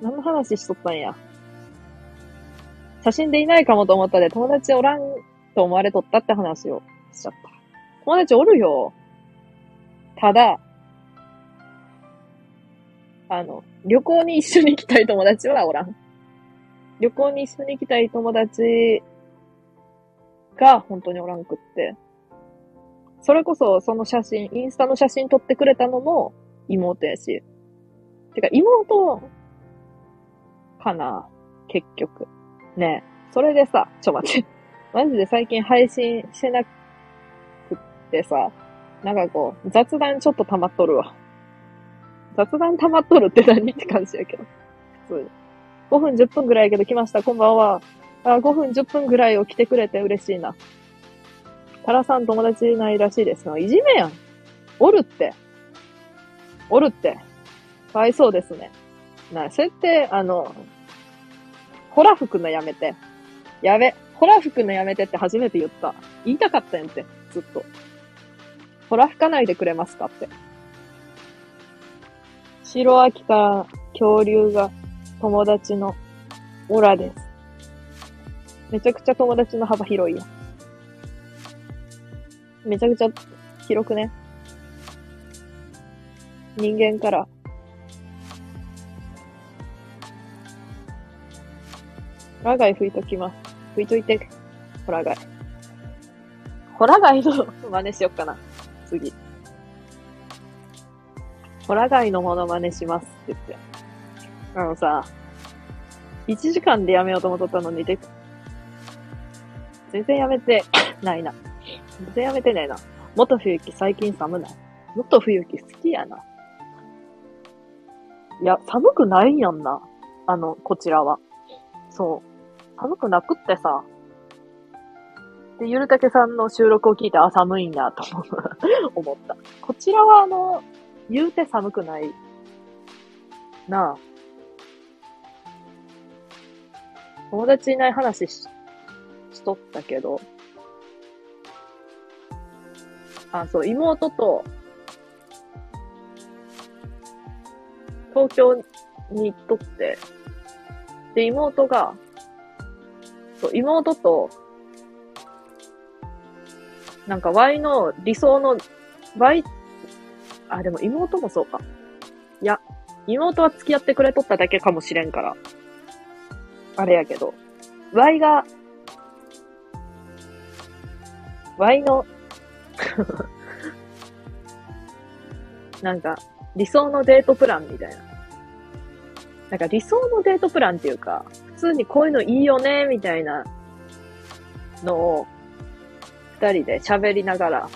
何の話しとったんや。写真でいないかもと思ったで、友達おらんと思われとったって話をしちゃった。友達おるよ。ただ、あの、旅行に一緒に行きたい友達はおらん。旅行に一緒に行きたい友達が本当におらんくって。それこそその写真、インスタの写真撮ってくれたのも妹やし。てか妹かな結局。ね。それでさ、ちょ待って。マジで最近配信してなくってさ、なんかこう、雑談ちょっと溜まっとるわ。雑談溜まっとるって何って感じやけど。普通に。5分10分ぐらいやけど来ました。こんばんは。あ、5分10分ぐらいを来てくれて嬉しいな。タラさん友達いないらしいですが、いじめやん。おるって。おるって。かわいそうですね。な、そうやって、あの、ホラ吹くのやめて。やべ。ホラ吹くのやめてって初めて言った。言いたかったんやって。ずっと。ほら吹かないでくれますかって。白秋から恐竜が友達のオラです。めちゃくちゃ友達の幅広いや。めちゃくちゃ広くね？人間から。ホラ貝吹いときます。吹いといて、ホラ貝。ホラ貝の真似しよっかな。次。ホラ貝のモノマネしますって言って。あのさ、1時間でやめようと思っとったのに、で、全然やめてないな。全然やめてねえな。元冬木最近寒ない。元冬木好きやな。いや、寒くないやんな。あの、こちらは。そう。寒くなくってさ、で、ゆるたけさんの収録を聞いて、あ、寒いなと 思った。こちらは、あの、言うて寒くないなあ。友達いない話し、しとったけど、あ、そう、妹と、東京に行っとって、で、妹が、そう、妹と、なんか Y の理想の、Y、あ、でも妹もそうか。いや、妹は付き合ってくれとっただけかもしれんから。あれやけど。Y が、Y の なんか、理想のデートプランみたいな。なんか理想のデートプランっていうか、普通にこういうのいいよね、みたいなのを、二人で喋りながら、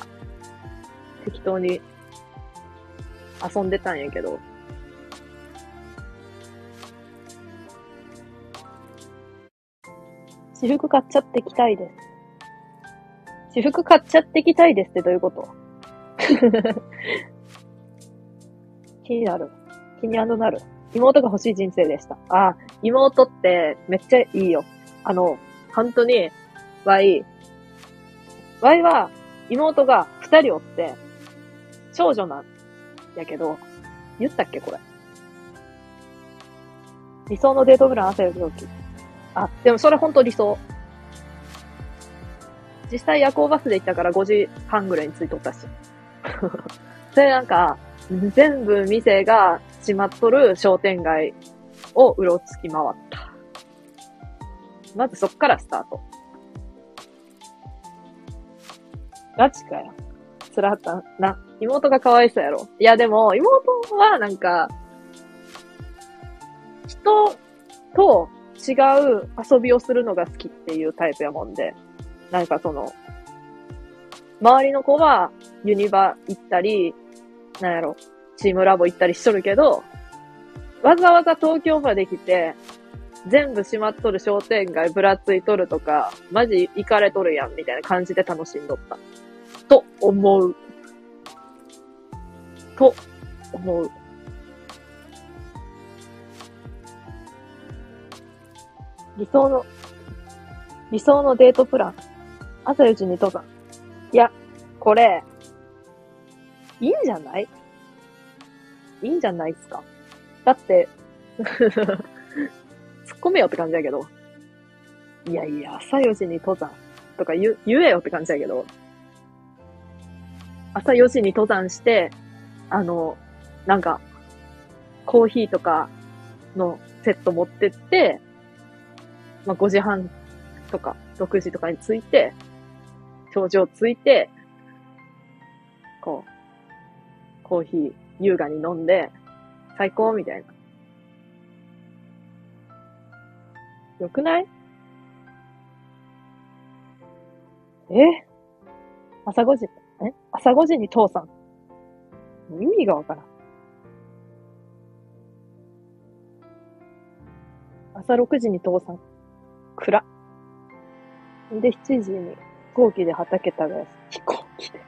適当に遊んでたんやけど、私服買っちゃってきたいです。私服買っちゃってきたいですってどういうこと？気になる。気になる。妹が欲しい人生でした。あ、妹ってめっちゃいいよ。あの、本当に、ワイ、ワイは妹が二人おって、少女なんやけど、言ったっけこれ？理想のデートプラン朝より起き。あ、でもそれ本当理想。実際夜行バスで行ったから5時半ぐらいに着いとったし。それなんか、全部店が閉まっとる商店街をうろつき回った。まずそっからスタート。ガチかよ。つらったな。妹がかわいそうやろ。いやでも、妹はなんか、人と違う遊びをするのが好きっていうタイプやもんで、なんかその、周りの子はユニバ行ったり、なんやろ、チームラボ行ったりしとるけど、わざわざ東京まで来て、全部閉まっとる商店街ぶらついとるとか、マジ行かれとるやん、みたいな感じで楽しんどった。と思う。と思う。理想の、理想のデートプラン。朝4時に登山。いや、これ、いいんじゃない？いいんじゃないっすか？だって、突っ込めよって感じだけど。いやいや、朝4時に登山とか言、言えよって感じだけど。朝4時に登山して、あの、なんか、コーヒーとかのセット持ってって、まあ、5時半とか6時とかに着いて、頂上着いて、こう、コーヒー優雅に飲んで、最高みたいな。よくない？え？朝5時、え朝5時に父さん。意味がわからん。朝6時に父さん。暗。で、7時に飛行機で畑耕す。飛行機で。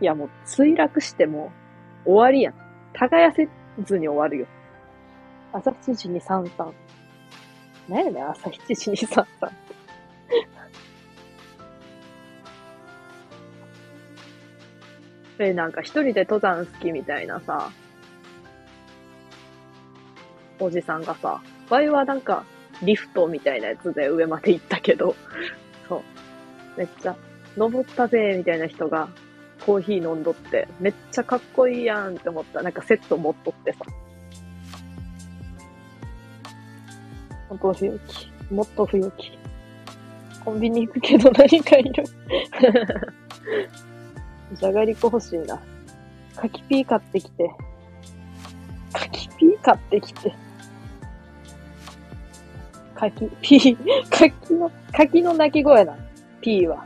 いや、もう墜落しても終わりやん。耕せずに終わるよ。朝7時に三々。何やねん、朝7時に三々。え、なんか一人で登山好きみたいなさ、おじさんがさ、場合はなんか、リフトみたいなやつで上まで行ったけど、そう。めっちゃ、登ったぜ、みたいな人が、コーヒー飲んどって、めっちゃかっこいいやんって思った。なんかセット持っとってさ。もっと冬木。もっと冬木。コンビニ行くけど何かいる。じゃがりこ欲しいな。柿ピー買ってきて。柿ピー買ってきて。柿、ピー、柿の、柿の鳴き声な。ピーは。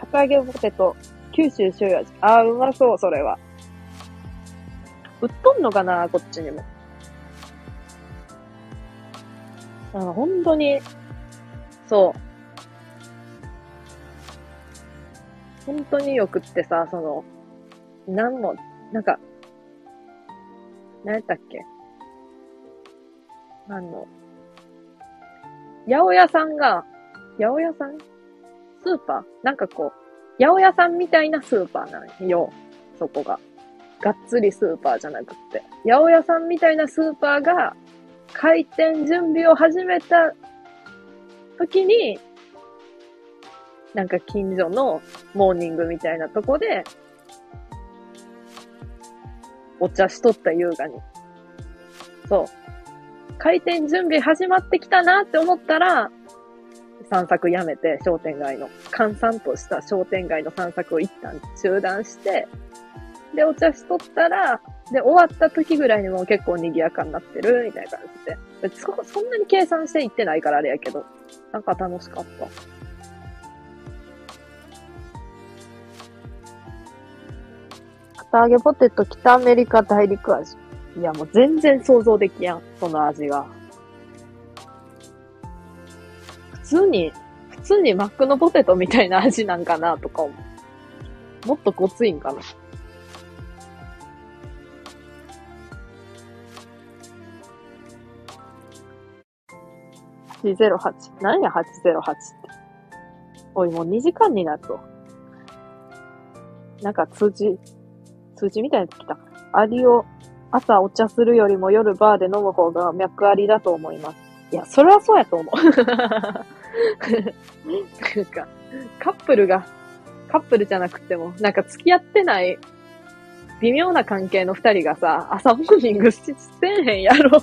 堅揚げポテト、九州塩味。あー、うまそう、それは。売っとんのかな、こっちにも。あ本当に、そう。本当によくってさ、その、なんも、なんか、何やったっけ？あの、八百屋さんが、八百屋さん？スーパー？なんかこう、八百屋さんみたいなスーパーなんよ。そこが。がっつりスーパーじゃなくって。八百屋さんみたいなスーパーが、開店準備を始めた時に、なんか近所のモーニングみたいなとこで、お茶しとった優雅に。そう。開店準備始まってきたなって思ったら、散策やめて商店街の、閑散とした商店街の散策を一旦中断して、で、お茶しとったら、で、終わった時ぐらいにも結構賑やかになってるみたいな感じで。そそんなに計算していってないからあれやけど、なんか楽しかった。片揚げポテト北アメリカ大陸味。いやもう全然想像できやん、その味が。普通に、普通にマックのポテトみたいな味なんかなとか思う。もっとごついんかな。808。何や808って。おい、もう2時間になると。なんか通知、通知みたいなってきた。アリを朝お茶するよりも夜バーで飲む方が脈ありだと思います。いや、それはそうやと思う。なんか、カップルが、カップルじゃなくても、なんか付き合ってない微妙な関係の二人がさ、朝モーニングししてんへんやろ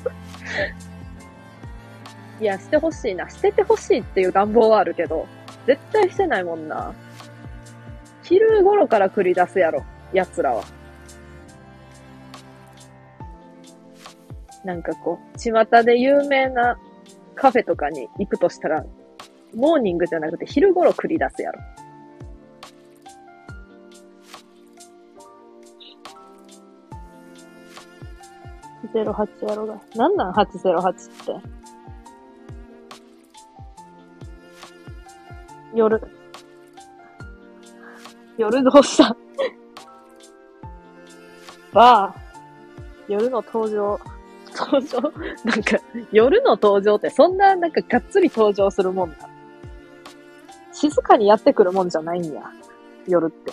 いや、してほしいな。しててほしいっていう願望はあるけど、絶対してないもんな。昼頃から繰り出すやろ、奴らは。なんかこう、巷で有名なカフェとかに行くとしたら、モーニングじゃなくて昼頃繰り出すやろ。08やろが。なんなん ?808 って。夜。夜どうした？バー。夜の登場。登場なんか、夜の登場ってそんななんかがっつり登場するもんだ。静かにやってくるもんじゃないんや。夜って。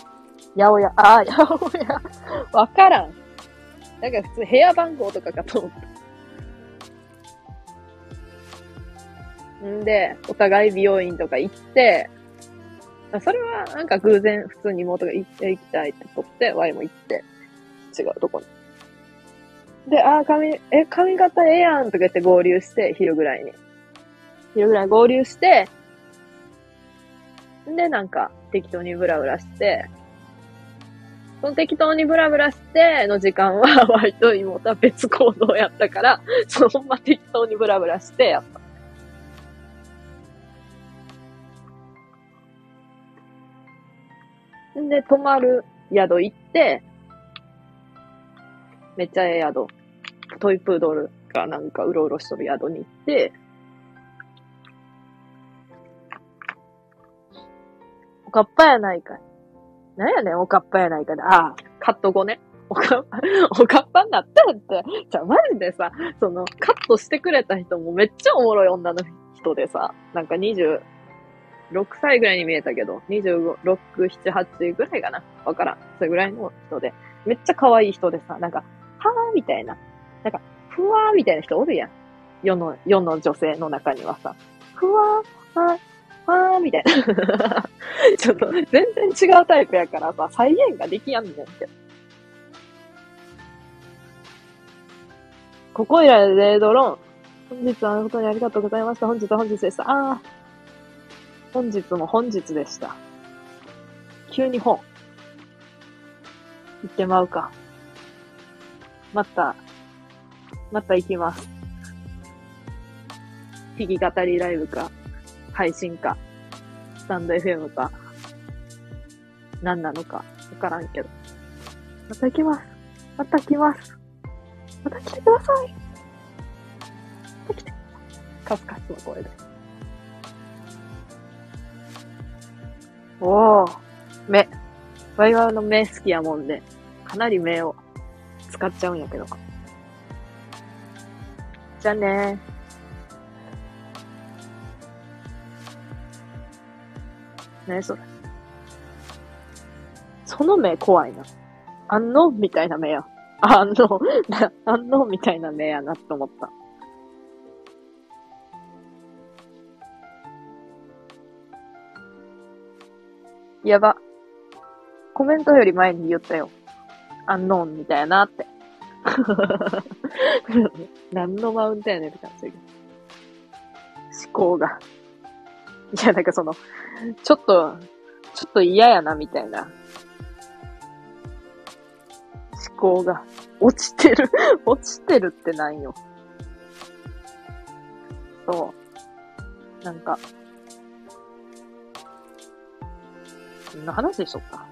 やおや、ああ、やおや。わからん。なんか普通部屋番号とかかと思った。んで、お互い美容院とか行って、それはなんか偶然普通に妹が行って行きたいって取って、ワイも行って、違うとこに。で、ああ、髪、え、髪型ええやんとか言って合流して、昼ぐらいに。昼ぐらい合流して、で、なんか、適当にブラブラして、その適当にブラブラしての時間は、ワイと妹は別行動やったから、そのまま適当にブラブラしてやった。んで、泊まる宿行って、めっちゃええ宿。トイプードルがなんかうろうろしとる宿に行って、おかっぱやないかい。なんやねん、おかっぱやないかで。ああ、カット後ね。おか、おかっぱになったって。じゃあマジでさ、その、カットしてくれた人もめっちゃおもろい女の人でさ、なんか20、6歳ぐらいに見えたけど、26、7、8ぐらいかなわからん。それぐらいの人で。めっちゃ可愛い人でさ、なんか、ぁみたいな。なんか、ふわーみたいな人おるやん。世の、世の女性の中にはさ。ふわー、はー、はーみたいな。ちょっと、全然違うタイプやからさ、再現ができやんねんって。ここいらでドローン。本日は本当にありがとうございました。本日は本日でした。あー。本日も本日でした。急に本。行ってまうか。また、また行きます。弾き語りライブか、配信か、スタンド FM か、何なのか、わからんけど。また行きます。また来ます。また来てください。また来て。カスカスの声で。おー、目。ワイワイの目好きやもんで、かなり目を使っちゃうんやけど。じゃあねー。ねそれ。その目怖いな。あんのみたいな目や。あんの、あんのみたいな目やなって思った。やば。コメントより前に言ったよ。アンノーンみたいなって。何のマウントやねんって感じだけど。思考が。いや、なんかその、ちょっと、ちょっと嫌やな、みたいな。思考が。落ちてる 落ちてるってなんよ。そう。なんか、そんな話でしょうか。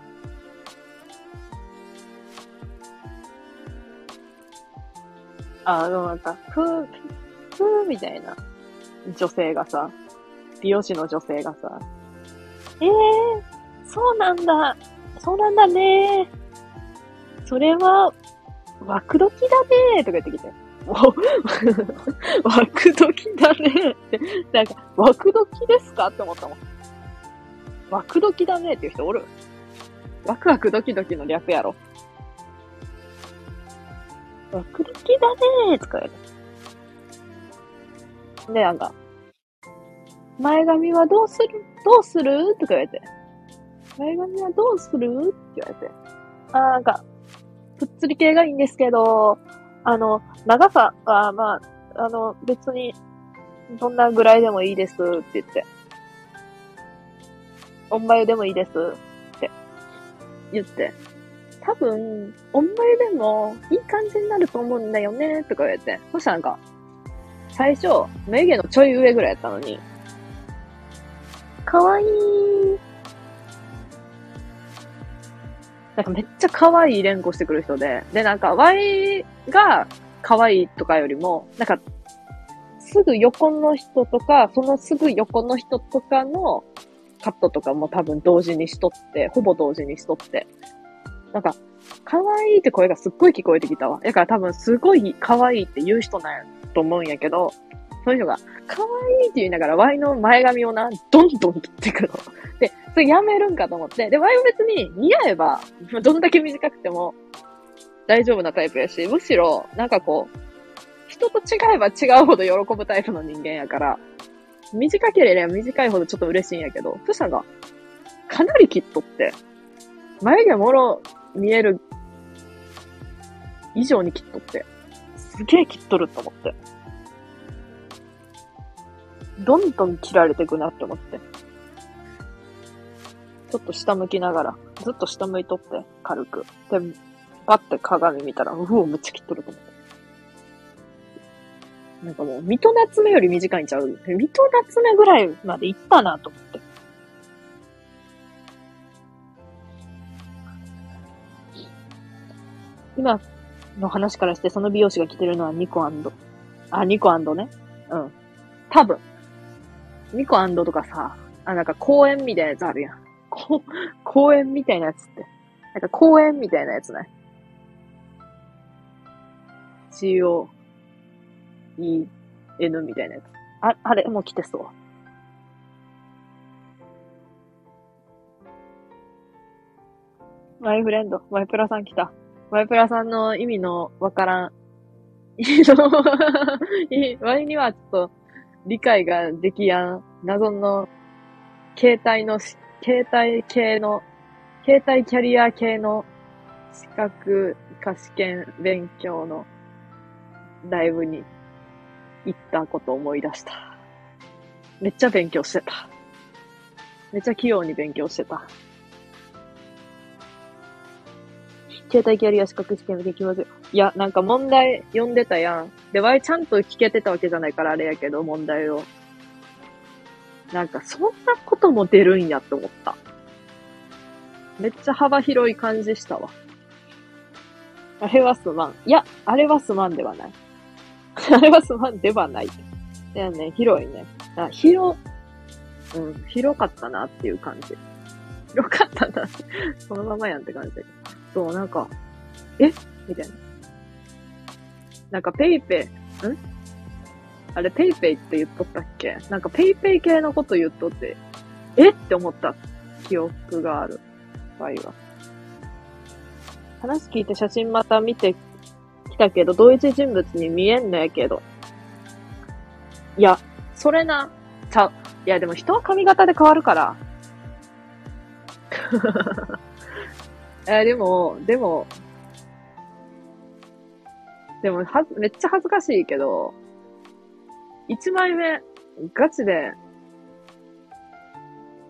あ、でもなんか、ふー、ふーみたいな。女性がさ、美容師の女性がさ、ええー、そうなんだ、そうなんだね。それは、枠時だねとか言ってきて。枠時だねって、なんか、枠時ですかって思ったもん。枠時だねっていう人おる？ワクワクドキドキの略やろ。ワクドキだねーとか言う。で、なんか、前髪はどうする？どうする？とか言われて。前髪はどうする？って言われて。あ、なんか、ぷっつり系がいいんですけど、あの、長さは、まあ、あの、別に、どんなぐらいでもいいですって言って。おんまゆでもいいですって言って。多分、おんまゆでもいい感じになると思うんだよねとか言われて。そしたらなんか、最初、眉毛のちょい上ぐらいやったのに、かわいい。なんかめっちゃ可愛い連呼してくる人で、で、なんか Y が可愛いとかよりも、なんか、すぐ横の人とか、そのすぐ横の人とかのカットとかも多分同時にしとって、ほぼ同時にしとって、なんか、可愛いって声がすっごい聞こえてきたわ。だから多分すごい可愛いって言う人なんやと思うんやけど、そういうのが、可愛いって言いながら、ワイの前髪をな、どんどん切ってくの。で、それやめるんかと思って。で、ワイは別に似合えば、どんだけ短くても大丈夫なタイプやし、むしろ、なんかこう、人と違えば違うほど喜ぶタイプの人間やから、短ければ短いほどちょっと嬉しいんやけど、そしたら、かなり切っとって、眉毛もろ見える以上に切っとって、すげえ切っとると思って。どんどん切られてくなって思って。ちょっと下向きながら、ずっと下向いとって、軽く。で、パッて鏡見たら、うお、めっちゃ切っとると思って。なんかもう、水戸夏目より短いんちゃう？水戸夏目ぐらいまで行ったなと思って。今の話からして、その美容師が着てるのはニコあ、ニコね。うん。多分。ニコとかさ、あ、なんか公園みたいなやつあるやん。こ公園みたいなやつって。なんか公園みたいなやつね。CO、E、N みたいなやつ。あ、あれ、もう来てそう。マイフレンド、マイプラさん来た。マイプラさんの意味のわからん。意味のワイにはちょっと理解ができやん、謎の、携帯の、携帯系の、携帯キャリア系の資格か試験勉強のライブに行ったこと思い出した。めっちゃ勉強してた。めっちゃ器用に勉強してた。携帯キャリア資格試験できます。いや、なんか問題読んでたやん。で、わいちゃんと聞けてたわけじゃないからあれやけど、問題を。なんか、そんなことも出るんやって思った。めっちゃ幅広い感じしたわ。あれはすまん。いや、あれはすまんではない。あれはすまんではない。だよね、広いね。あ広、うん、広かったなっていう感じ。広かったな。そのままやんって感じだけど。そう、なんか、え？みたいな。なんかペイペイ、ん？あれペイペイって言っとったっけ？なんかペイペイ系のこと言っとって、え？って思った記憶がある。場合は。話聞いて写真また見てきたけど、同一人物に見えんのやけど。いや、それな、ちゃう。いや、でも人は髪型で変わるから。えでも、でも、でも、は、めっちゃ恥ずかしいけど、一枚目、ガチで、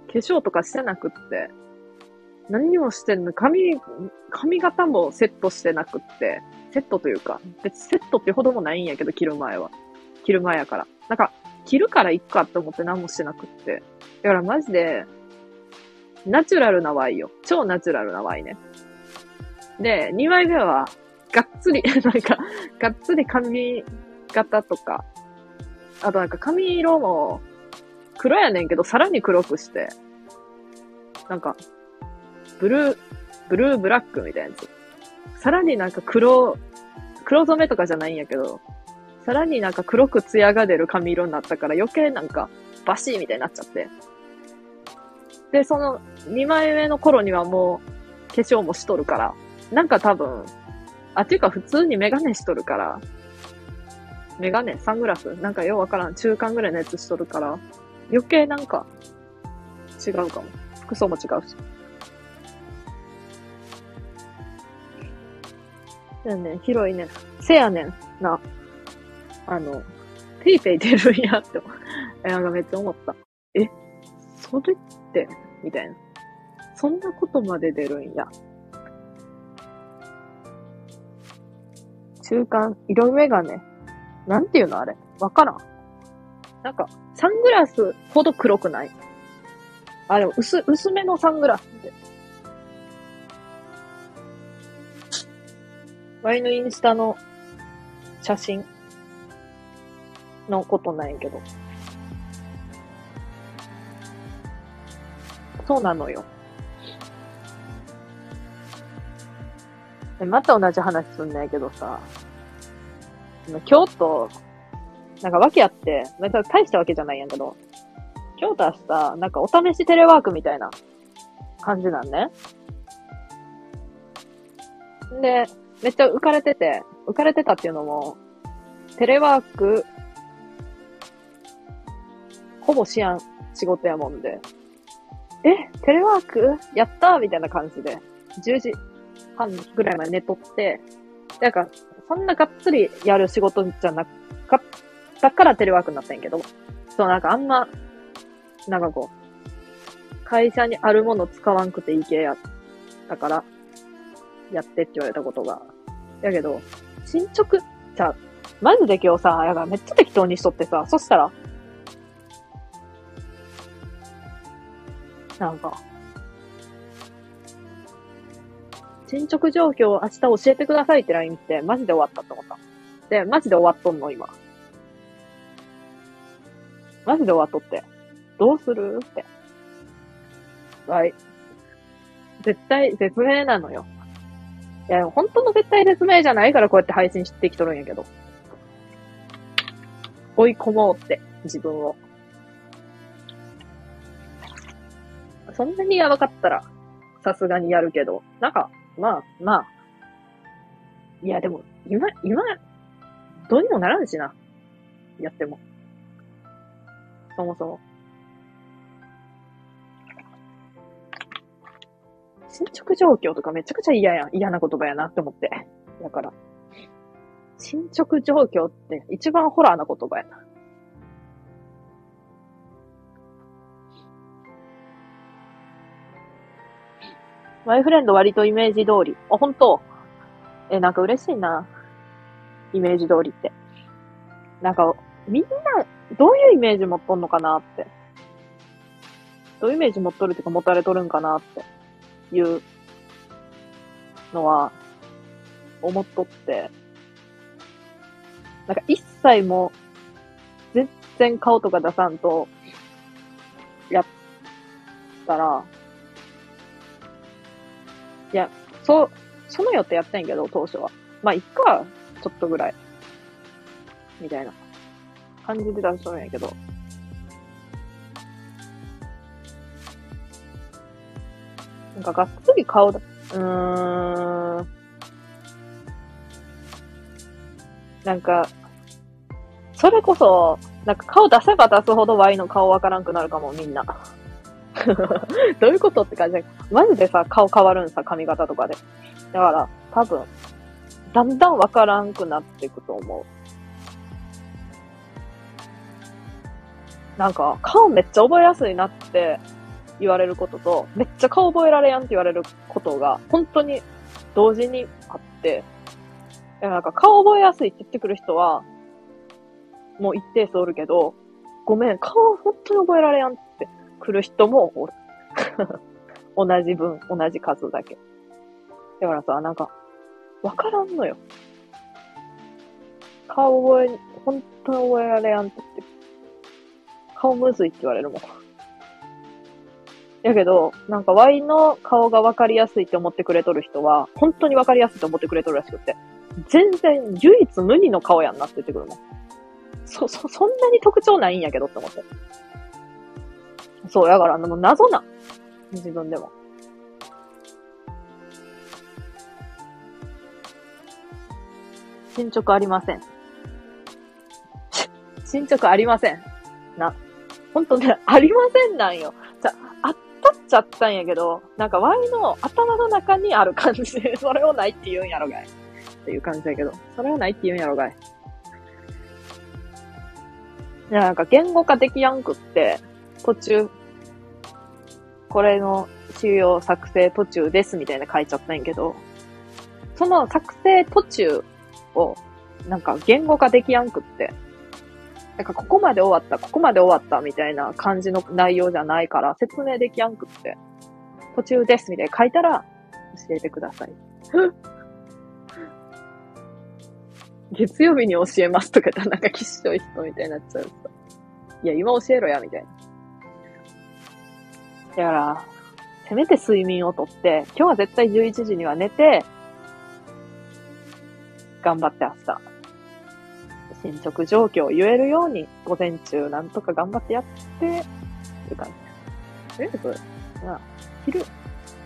化粧とかしてなくって、何にもしてんの、髪、髪型もセットしてなくって、セットというか、別セットってほどもないんやけど、着る前は。着る前やから。なんか、着るから行くかって思って何もしてなくって。だからマジで、ナチュラルなワイよ。超ナチュラルなワイね。で、2枚目は、がっつり、なんか、がっつり髪型とか、あとなんか髪色も、黒やねんけど、さらに黒くして、なんか、ブルー、ブルーブラックみたいなやつ。さらになんか黒、黒染めとかじゃないんやけど、さらになんか黒く艶が出る髪色になったから余計なんかバシーみたいになっちゃって。で、その2枚目の頃にはもう化粧もしとるから、なんか多分、あ、ていうか普通にメガネしとるから、メガネサングラスなんかようわからん。中間ぐらいのやつしとるから、余計なんか違うかも。服装も違うし。やねん、広いね。せやねん、な。あの、ペイペイ出るんやって、なんかめっちゃ思った。え、それって、みたいな。そんなことまで出るんや。中間、色眼鏡。なんていうのあれ？わからん。なんか、サングラスほど黒くない？あ、でも薄、薄めのサングラスって。ワイのインスタの写真のことないけど。そうなのよ。また同じ話すんないけどさ、その京都、なんか訳あって、大したわけじゃないやんけど、京都はさ、なんかお試しテレワークみたいな感じなんね。で、めっちゃ浮かれてて、浮かれてたっていうのも、テレワーク、ほぼしやん仕事やもんで、え、テレワーク？やったみたいな感じで、10時半ぐらいまで寝とって、なんか、そんながっつりやる仕事じゃなかったからテレワークになったんやけど、そう、なんかあんま、なんかこう、会社にあるもの使わんくていい系やったから、やってって言われたことが。やけど、進捗、じゃマジで今日さ、やがめっちゃ適当にしとってさ、そしたら、なんか、進捗状況を明日教えてくださいって LINE ってマジで終わったって思った。で、マジで終わっとんの今。マジで終わっとって。どうするって。はい。絶対絶命なのよ。いや、本当の絶対絶命じゃないからこうやって配信してきとるんやけど。追い込もうって、自分を。そんなにやばかったら、さすがにやるけど、なんか、まあ、まあ。いや、でも、今、今、どうにもならんしな。やっても。そもそも。進捗状況とかめちゃくちゃ嫌やん、嫌な言葉やなって思って。だから。進捗状況って一番ホラーな言葉やな。マイフレンド割とイメージ通り。あ、本当？え、なんか嬉しいな。イメージ通りって。なんか、みんな、どういうイメージ持っとんのかなって。どういうイメージ持っとるっていうか持たれとるんかなって。いうのは思っとって、なんか一切も全然顔とか出さんとやったら、いや、そう、そのよってやったんけど、当初は。まあ、いっか、ちょっとぐらい。みたいな感じで出しとるんやけど。なんかがっつり顔だ、うーん。なんか、それこそ、なんか顔出せば出すほど Y の顔わからんくなるかも、みんな。どういうことって感じだマジでさ、顔変わるんさ、髪型とかで。だから、多分、だんだんわからんくなっていくと思う。なんか、顔めっちゃ覚えやすいなって言われることと、めっちゃ顔覚えられやんって言われることが、本当に同時にあって、いや、なんか顔覚えやすいって言ってくる人は、もう一定数おるけど、ごめん、顔本当に覚えられやんって来る人もおる。同じ分、同じ数だけ。だからさ、なんか、わからんのよ。顔覚え、本当に覚えられやんって言って。顔むずいって言われるもん。やけど、なんか Y の顔がわかりやすいって思ってくれとる人は、本当にわかりやすいって思ってくれとるらしくて。全然唯一無二の顔やんなって言ってくるもん。そ、そ、そんなに特徴ないんやけどって思って。そう、だから、もう謎な。自分でも。進捗ありません。進捗ありません。な。ほんとね、ありませんなんよ。じゃ、あったっちゃったんやけど、なんか Y の頭の中にある感じで、それをないって言うんやろがい。っていう感じだけど、それをないって言うんやろがい。いや、なんか言語化できやんくって、途中、これの資料作成途中ですみたいな書いちゃったんやけど、その作成途中を、なんか言語化できやんくって、なんかここまで終わった、ここまで終わったみたいな感じの内容じゃないから説明できやんくって、途中ですみたいな書いたら教えてください。月曜日に教えますとか言ったらなんかきっしょい人みたいになっちゃう。いや、今教えろや、みたいな。だから、せめて睡眠をとって、今日は絶対11時には寝て、頑張って明日、進捗状況を言えるように、午前中なんとか頑張ってやって、いう感じ。とりあえず、まあ、昼、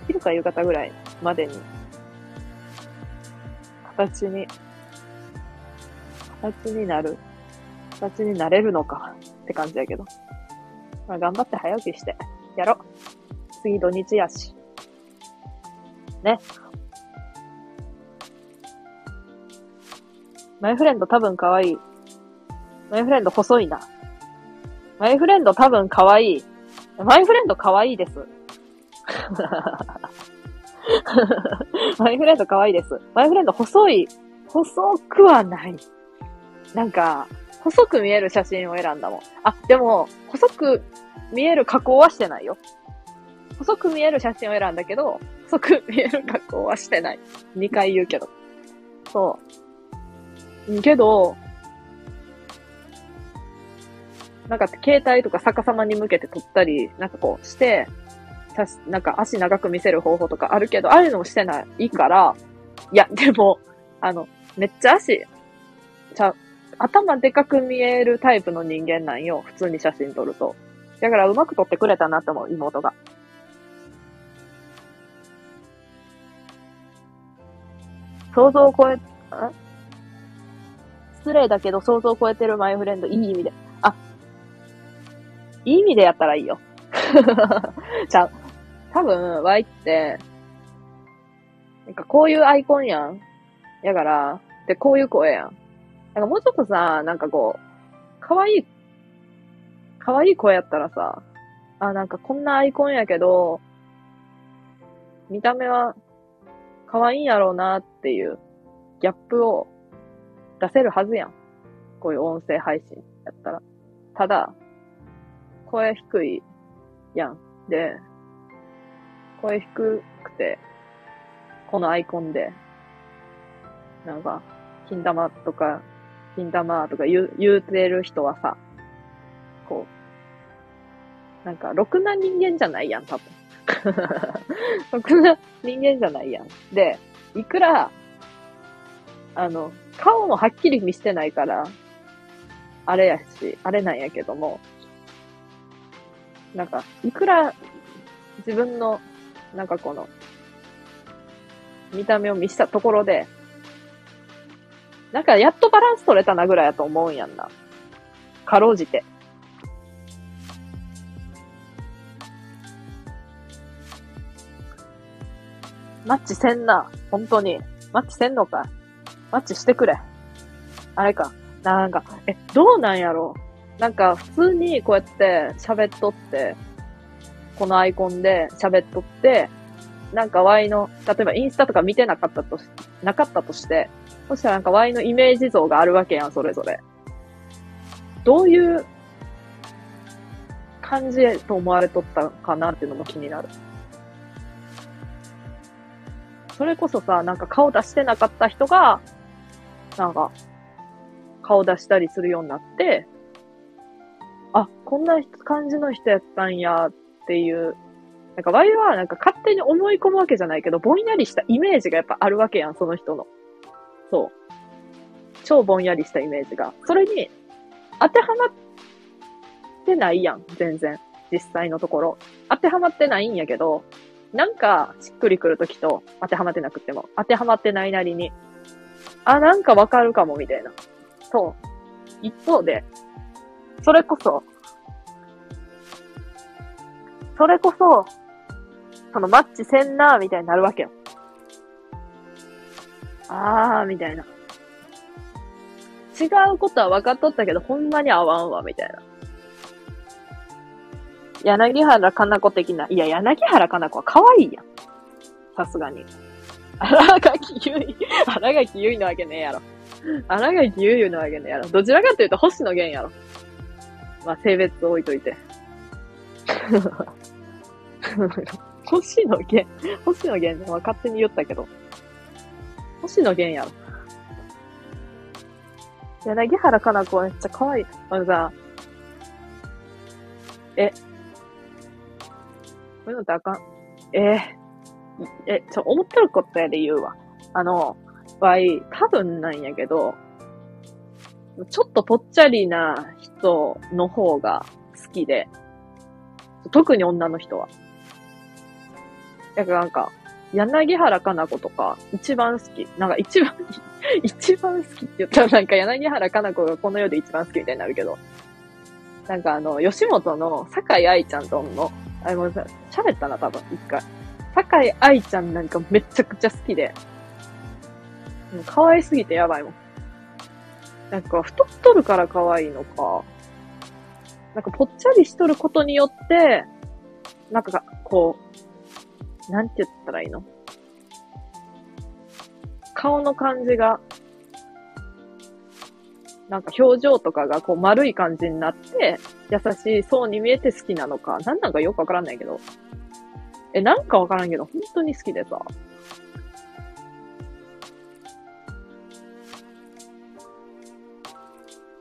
昼か夕方ぐらいまでに、形に形になる。形になれるのかって感じやけど。まあ、頑張って早起きして、やろ。次土日やし。ね。マイフレンド多分可愛い。マイフレンド細いな。マイフレンド多分可愛い。マイフレンド可愛いです。マイフレンド可愛いです。マイフレンド細い。細くはない。なんか、細く見える写真を選んだもん。あ、でも、細く見える加工はしてないよ。細く見える写真を選んだけど、細く見える加工はしてない。2回言うけど。そう。けど、なんか携帯とか逆さまに向けて撮ったり、なんかこうして、なんか足長く見せる方法とかあるけど、ああいうのもしてないから、いや、でも、あの、めっちゃ足、ちゃ、頭でかく見えるタイプの人間なんよ。普通に写真撮ると。だからうまく撮ってくれたなと思う、妹が。想像を超え、あ？失礼だけど想像を超えてるマイフレンド、いい意味で。あ、いい意味でやったらいいよ。じゃう多分、Y って、なんかこういうアイコンやん。やから、で、こういう声やん。なんかもうちょっとさ、なんかこう、かわいい、かわいい声やったらさ、あ、なんかこんなアイコンやけど、見た目は可愛いんやろうなっていうギャップを出せるはずやん。こういう音声配信やったら。ただ、声低いやん。で、声低くて、このアイコンで、なんか、金玉とか金玉とか言う、言うてる人はさ、こう、なんか、ろくな人間じゃないやん、多分。ろくな人間じゃないやん。で、いくら、あの、顔もはっきり見してないから、あれやし、あれなんやけども、なんか、いくら自分の、なんかこの、見た目を見したところで、なんかやっとバランス取れたなぐらいやと思うんやんな。かろうじて。マッチせんな。本当に。マッチせんのか。マッチしてくれ。あれか。なんか、え、どうなんやろなんか、普通にこうやって喋っとって、このアイコンで喋っとって、なんか Y の、例えばインスタとか見てなかったとし、なかったとして、そしたらなんか Y のイメージ像があるわけやん、それぞれ。どういう感じと思われとったかなっていうのも気になる。それこそさ、なんか顔出してなかった人が、なんか、顔出したりするようになって、あ、こんな感じの人やったんやっていう、なんか、ワイはなんか勝手に思い込むわけじゃないけど、ぼんやりしたイメージがやっぱあるわけやん、その人の。そう。超ぼんやりしたイメージが。それに、当てはまってないやん、全然。実際のところ。当てはまってないんやけど、なんか、しっくりくるときと、当てはまってなくても、当てはまってないなりに、あ、なんかわかるかも、みたいな。そう。一方で、それこそ、それこそ、そのマッチせんなーみたいになるわけよ。あー、みたいな。違うことは分かっとったけど、ほんまに合わんわ、みたいな。柳原かな子的な。いや、柳原かな子は可愛いやん。さすがに。荒垣結衣、荒垣結衣なわけねえやろ。荒垣結衣なわけねえやろ。どちらかというと星野源やろ。まあ、性別置いといて。星野源、星野源は勝手に言ったけど。星野源やろ。柳原かな子めっちゃ可愛い。あのさ、え、こういうのってあかん。え？ー、え、ちょ、思ってることやで言うわ。あの、わい、多分なんやけど、ちょっとぽっちゃりな人の方が好きで、特に女の人は。だからなんか、柳原かな子とか、一番好き。なんか一番 一番好きって言ったらなんか柳原かな子がこの世で一番好きみたいになるけど、なんかあの、吉本の坂井愛ちゃんとの、あれもさ、喋ったな、多分、一回。坂井愛ちゃんなんかめちゃくちゃ好きで、もう可愛すぎてやばいもん。なんか、太っとるから可愛いのか、なんかぽっちゃりしとることによって、なんか、こう、なんて言ったらいいの？顔の感じが、なんか表情とかがこう丸い感じになって、優しそうに見えて好きなのか、なんなんかよくわからないけど。え、なんかわからんけど、本当に好きでさ。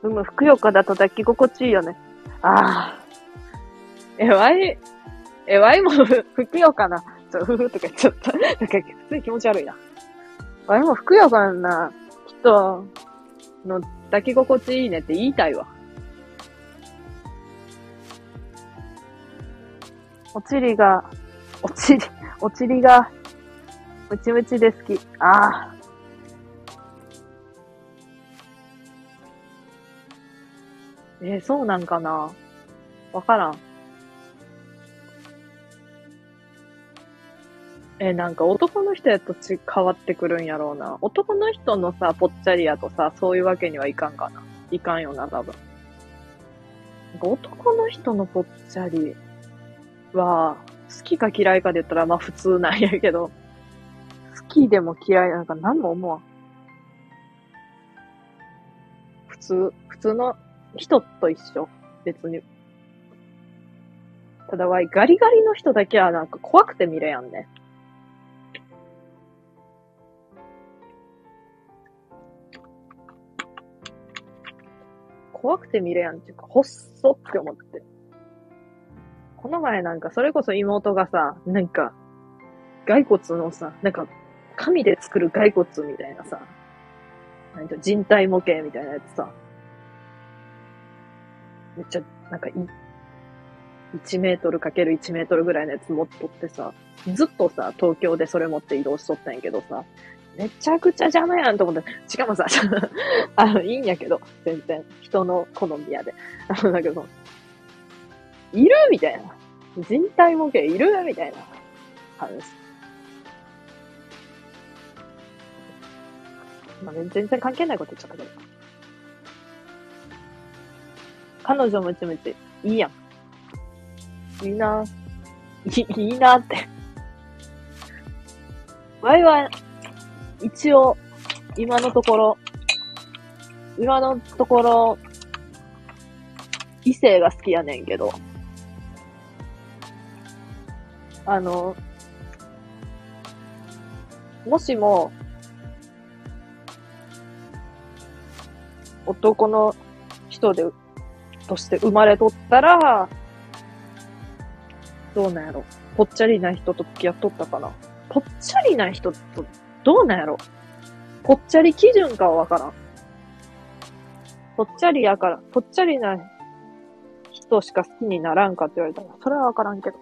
うむ、ふくよかだと抱き心地いいよね。ああ。え、わい、え、わいもふくよかな。ちょ、ふふとか言っちゃった。なんか、普通に気持ち悪いな。わいもふくよかな人の抱き心地いいねって言いたいわ。おちりが、おちり、おちりが、ムチムチで好き。ああ。えー、そうなんかなわからん。え、なんか男の人やとち変わってくるんやろうな。男の人のさ、ぽっちゃりやとさ、そういうわけにはいかんかな。いかんよな、多分。男の人のぽっちゃりは、好きか嫌いかで言ったらまあ普通なんやけど、好きでも嫌いなんか何も思わん。普通、普通の人と一緒。別に。ただわい、ガリガリの人だけはなんか怖くて見れやんね。怖くて見れやんっていうか、ほっそって思って。この前なんか、それこそ妹がさ、なんか、骸骨のさ、なんか、紙で作る骸骨みたいなさ、なんて人体模型みたいなやつさ、めっちゃ、なんかい、1メートルかける1メートルぐらいのやつ持っとってさ、ずっとさ、東京でそれ持って移動しとったんやけどさ、めちゃくちゃ邪魔やんと思って、しかもさ、あの、いいんやけど、全然、人の好みやで。あの、だけど、いるみたいな。人体模型いるみたいな話。まあ、ね、全然関係ないこと言っちゃったけど。彼女ムチムチ、いいやん。いいな。いいいなって。ワイは、一応、今のところ、今のところ、異性が好きやねんけど、あの、もしも、男の人で、として生まれとったら、どうなんやろ。ぽっちゃりな人と付き合っとったかな。ぽっちゃりな人と、どうなんやろ？ぽっちゃり基準かはわからん。ぽっちゃりやから、ぽっちゃりな人しか好きにならんかって言われたら、それはわからんけど。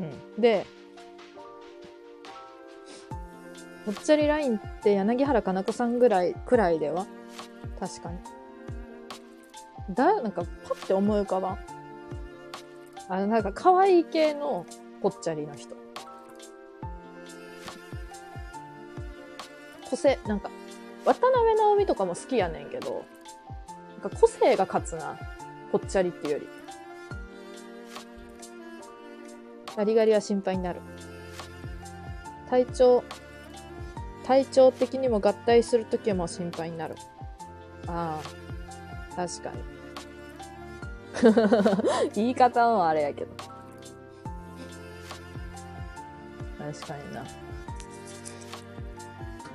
うん、でぽっちゃりラインって柳原加奈子さんぐらいくらいでは？確かに。だなんかパッて思い浮かばん。あのなんか可愛い系のぽっちゃりな人。個性なんか渡辺直美とかも好きやねんけどなんか個性が勝つなぽっちゃりっていうより。ガリガリは心配になる。体調、体調的にも合体するときも心配になる。ああ、確かに。言い方もあれやけど。確かにな。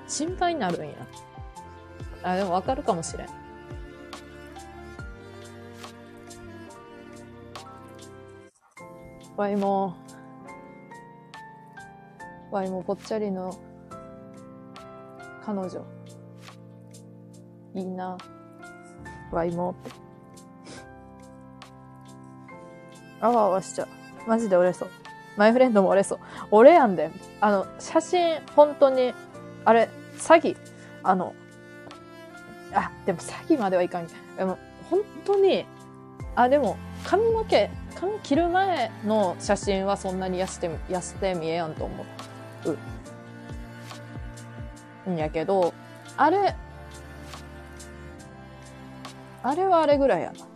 心配になるんや。あ、でもわかるかもしれん。わいも、わいもぽっちゃりの彼女。いいな。わいもって。あわあわしちゃう。マジで折れそう。マイフレンドも折れそう。俺やんで。あの、写真、本当に、あれ、詐欺。あの、あ、でも詐欺まではいかん。でも、本当に、あ、でも、髪の毛、髪切る前の写真はそんなに痩せて、痩せて見えやんと思う。んやけど、あれ、あれはあれぐらいやな。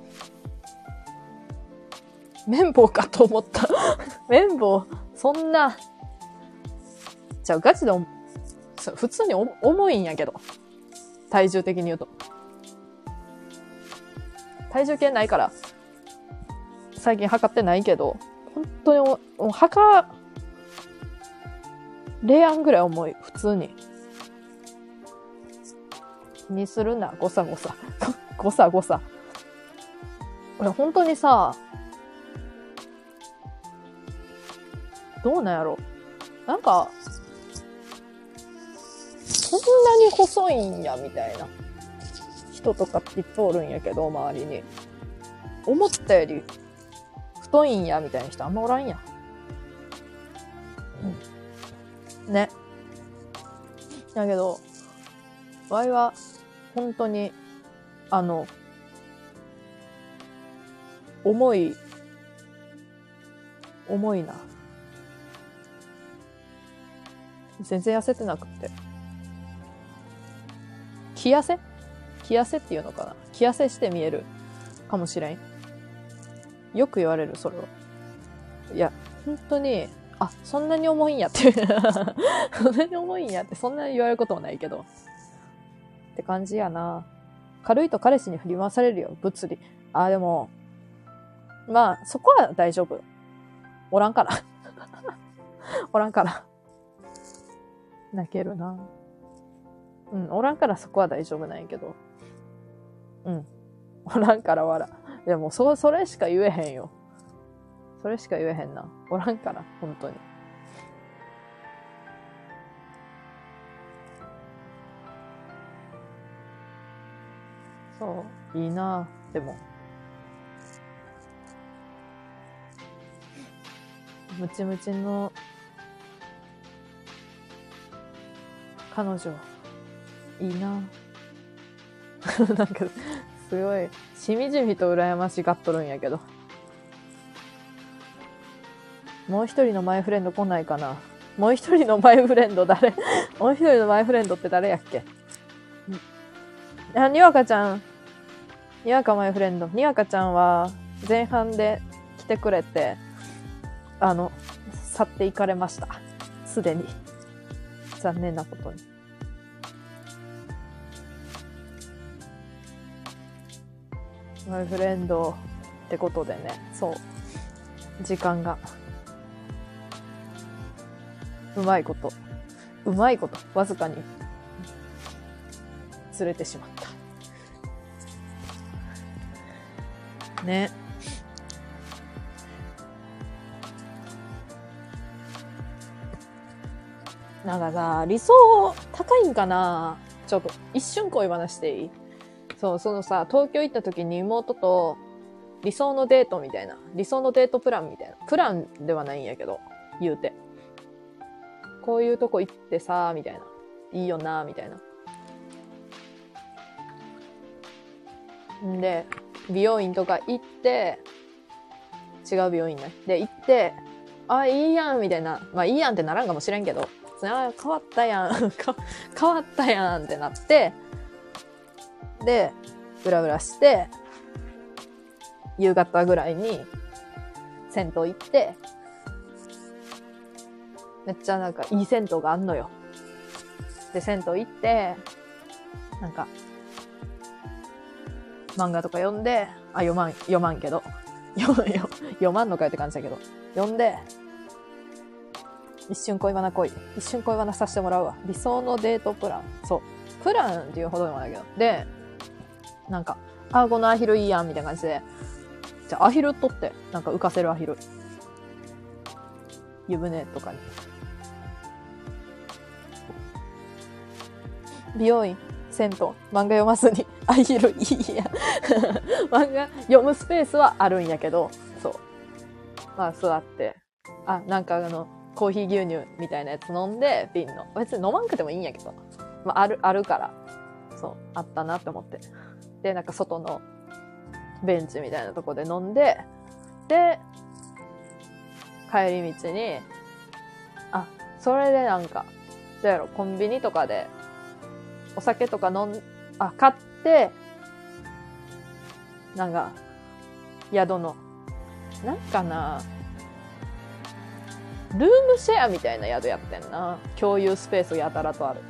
綿棒かと思った。綿棒、そんな、じゃあガチで普通に重いんやけど。体重的に言うと。体重計ないから、最近測ってないけど、本当にお、もう測れやんぐらい重い。普通に。気にするな、ごさごさ。ごさごさ。俺本当にさ、どうなんやろなんか、そんなに細いんや、みたいな人とかっていっぱいおるんやけど、周りに。思ったより太いんや、みたいな人あんまおらんや。うん。ね。だけど、ワイは、本当に、あの、重い、重いな。全然痩せてなくって。気痩せ？気痩せっていうのかな？気痩せして見えるかもしれん。よく言われる、それは。いや、本当に、あ、そんなに重いんやって。そんなに重いんやって、そんなに言われることもないけど。って感じやな。軽いと彼氏に振り回されるよ、物理。あ、でも、まあ、そこは大丈夫。おらんから。おらんから。泣けるな。うん、おらんからそこは大丈夫なんやけど。うん。おらんから笑。いやもうそ、それしか言えへんよ。それしか言えへんな。おらんから、本当に。そう、いいなでも。ムチムチの彼女、いいな なんか、すごい、しみじみと羨ましがっとるんやけど。もう一人のマイフレンド来ないかな。もう一人のマイフレンド誰？もう一人のマイフレンドって誰やっけ？あ、にわかちゃん？にわかマイフレンド。にわかちゃんは前半で来てくれて、あの、去っていかれました。すでに。残念なことに。マイフレンドってことでね、そう。時間が。うまいこと。うまいこと。わずかに。ずれてしまった。ね。なんかさ、理想高いんかな？ちょっと一瞬恋話していい？そう、そのさ、東京行った時に妹と理想のデートみたいな、理想のデートプランみたいな、プランではないんやけど、言うて。こういうとこ行ってさ、みたいな。いいよな、みたいな。んで、美容院とか行って、違う美容院ね。で、行って、あ、いいやん、みたいな。まあ、いいやんってならんかもしれんけど、あ、変わったやん、変わったやんってなって、で、ブラブラして、夕方ぐらいに、銭湯行って、めっちゃなんかいい銭湯があんのよ。で、銭湯行って、なんか、漫画とか読んで、あ、読まん、読まんけど、読読まんのかよって感じだけど、読んで、一瞬恋バナ恋。一瞬恋バナさせてもらうわ。理想のデートプラン。そう。プランっていうほどでもないけど。で、なんか、あ、このアヒルいいやん、みたいな感じで。じゃあ、アヒル取って、なんか浮かせるアヒル。湯船とかに。美容院、銭湯、漫画読まずに、アヒルいいや。漫画読むスペースはあるんやけど、そう。まあ、座って。あ、なんかあの、コーヒー牛乳みたいなやつ飲んで、瓶の。別に飲まんくてもいいんやけど。まあ、ある、あるから。そう、あったなって思って。で、なんか外のベンチみたいなとこで飲んで、で、帰り道に、あ、それでなんか、どうやろ、コンビニとかで、お酒とか飲ん、あ、買って、なんか、宿の、なんかな、ルームシェアみたいな宿やってんな。共有スペースやたらとある。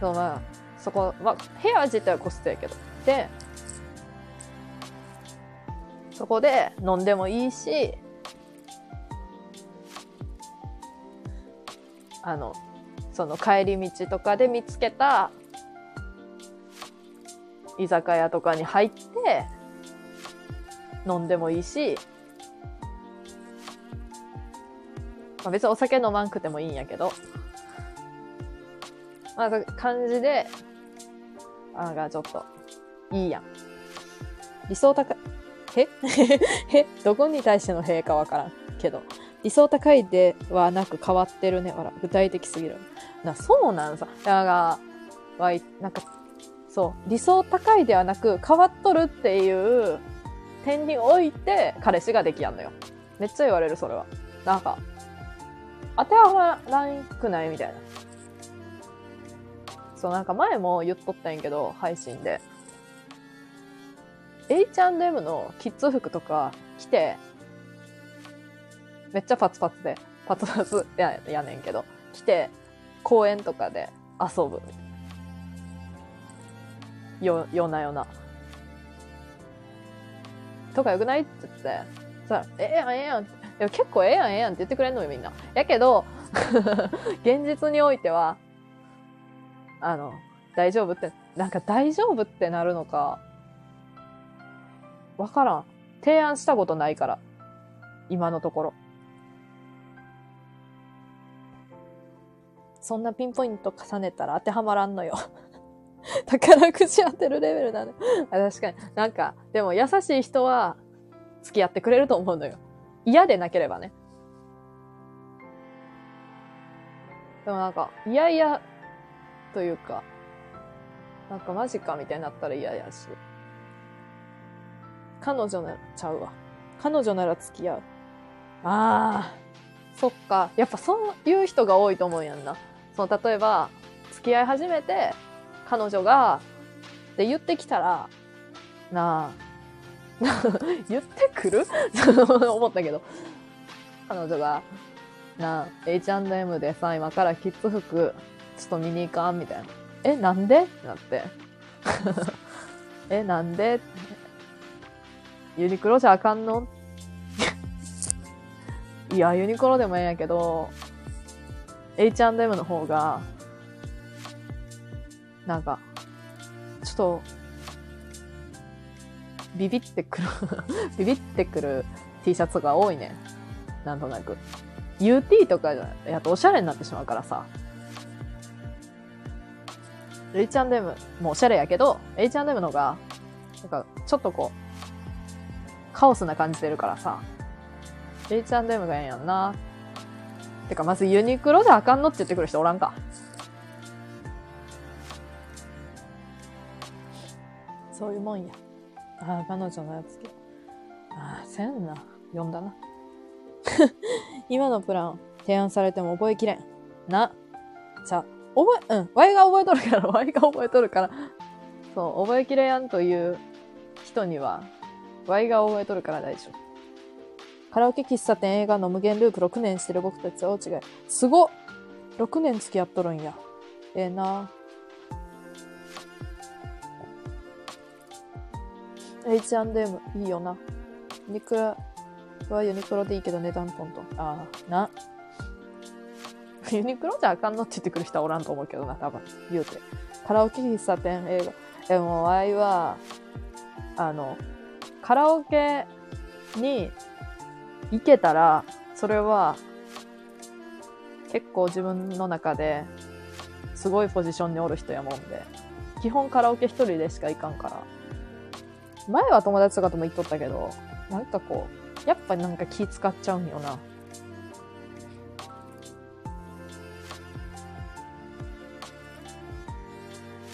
そう、まあ、そこ、まあ、部屋自体は個室やけど。で、そこで飲んでもいいし、あの、その帰り道とかで見つけた居酒屋とかに入って飲んでもいいし、まあ、別にお酒飲まんくてもいいんやけど、まあ、そう感じで、あなんかちょっと、いいやん。理想高い、へへ どこに対してのへかわからんけど。理想高いではなく変わってるね。ほら、具体的すぎる。な、そうなんさ。だから、わい、なんか、そう、理想高いではなく変わっとるっていう点において彼氏ができやんのよ。めっちゃ言われる、それは。なんか、当てはまらんくないみたいな。そう、なんか前も言っとったんやけど、配信で。H&M のキッズ服とか着て、めっちゃパツパツで、パツパツややねんけど、着て、公園とかで遊ぶ。よ、夜な夜な。とかよくない？って言って、さ、ええやんええやん。いや結構ええやんええやんって言ってくれんのよみんな。やけど、現実においては、あの、大丈夫って、なんか大丈夫ってなるのか、わからん。提案したことないから。今のところ。そんなピンポイント重ねたら当てはまらんのよ。宝くじ当てるレベルだね。あ確かに。なんか、でも優しい人は付き合ってくれると思うのよ。嫌でなければね。でもなんか、いやいや、というか、なんかマジかみたいになったら嫌やし。彼女ならちゃうわ。彼女なら付き合う。ああ。そっか。やっぱそういう人が多いと思うやんな。その、例えば、付き合い始めて、彼女が、って言ってきたら、なあ、言ってくる？思ったけど。彼女が、なあ、H&M でさ、今からキッズ服、ちょっと見に行かん？みたいな。え、なんで？ってなって。え、なんで？ユニクロじゃあかんの？いや、ユニクロでもええんやけど、H&M の方が、なんか、ちょっと、ビビってくる ビビってくる T シャツが多いね。なんとなく。UT とかやっとおしゃれになってしまうからさ。H&M もおしゃれやけど、H&M のが、なんか、ちょっとこう、カオスな感じてるからさ、H&M がええんやんな。てか、まずユニクロであかんのって言ってくる人おらんか。そういうもんや。ああ、彼女のやつけ。ああ、せんな。読んだな。今のプラン、提案されても覚えきれん。な。じゃ、覚え、うん。ワイが覚えとるから、ワイが覚えとるから。そう、覚えきれやんという人には、ワイが覚えとるから大丈夫。カラオケ喫茶店映画の無限ループ6年してる僕たちは大違い。すごっ !6 年付き合っとるんや。ええー、な H&M いいよな。ユニクロはユニクロでいいけど値段トントン。ああ、な。ユニクロじゃあかんのって言ってくる人はおらんと思うけどな、多分。言うて。カラオケ喫茶店映画。でも、ワイは、あの、カラオケに行けたら、それは、結構自分の中ですごいポジションにおる人やもんで、基本カラオケ一人でしか行かんから。前は友達とかとも行っとったけど、なんかこう、やっぱなんか気使っちゃうんよな。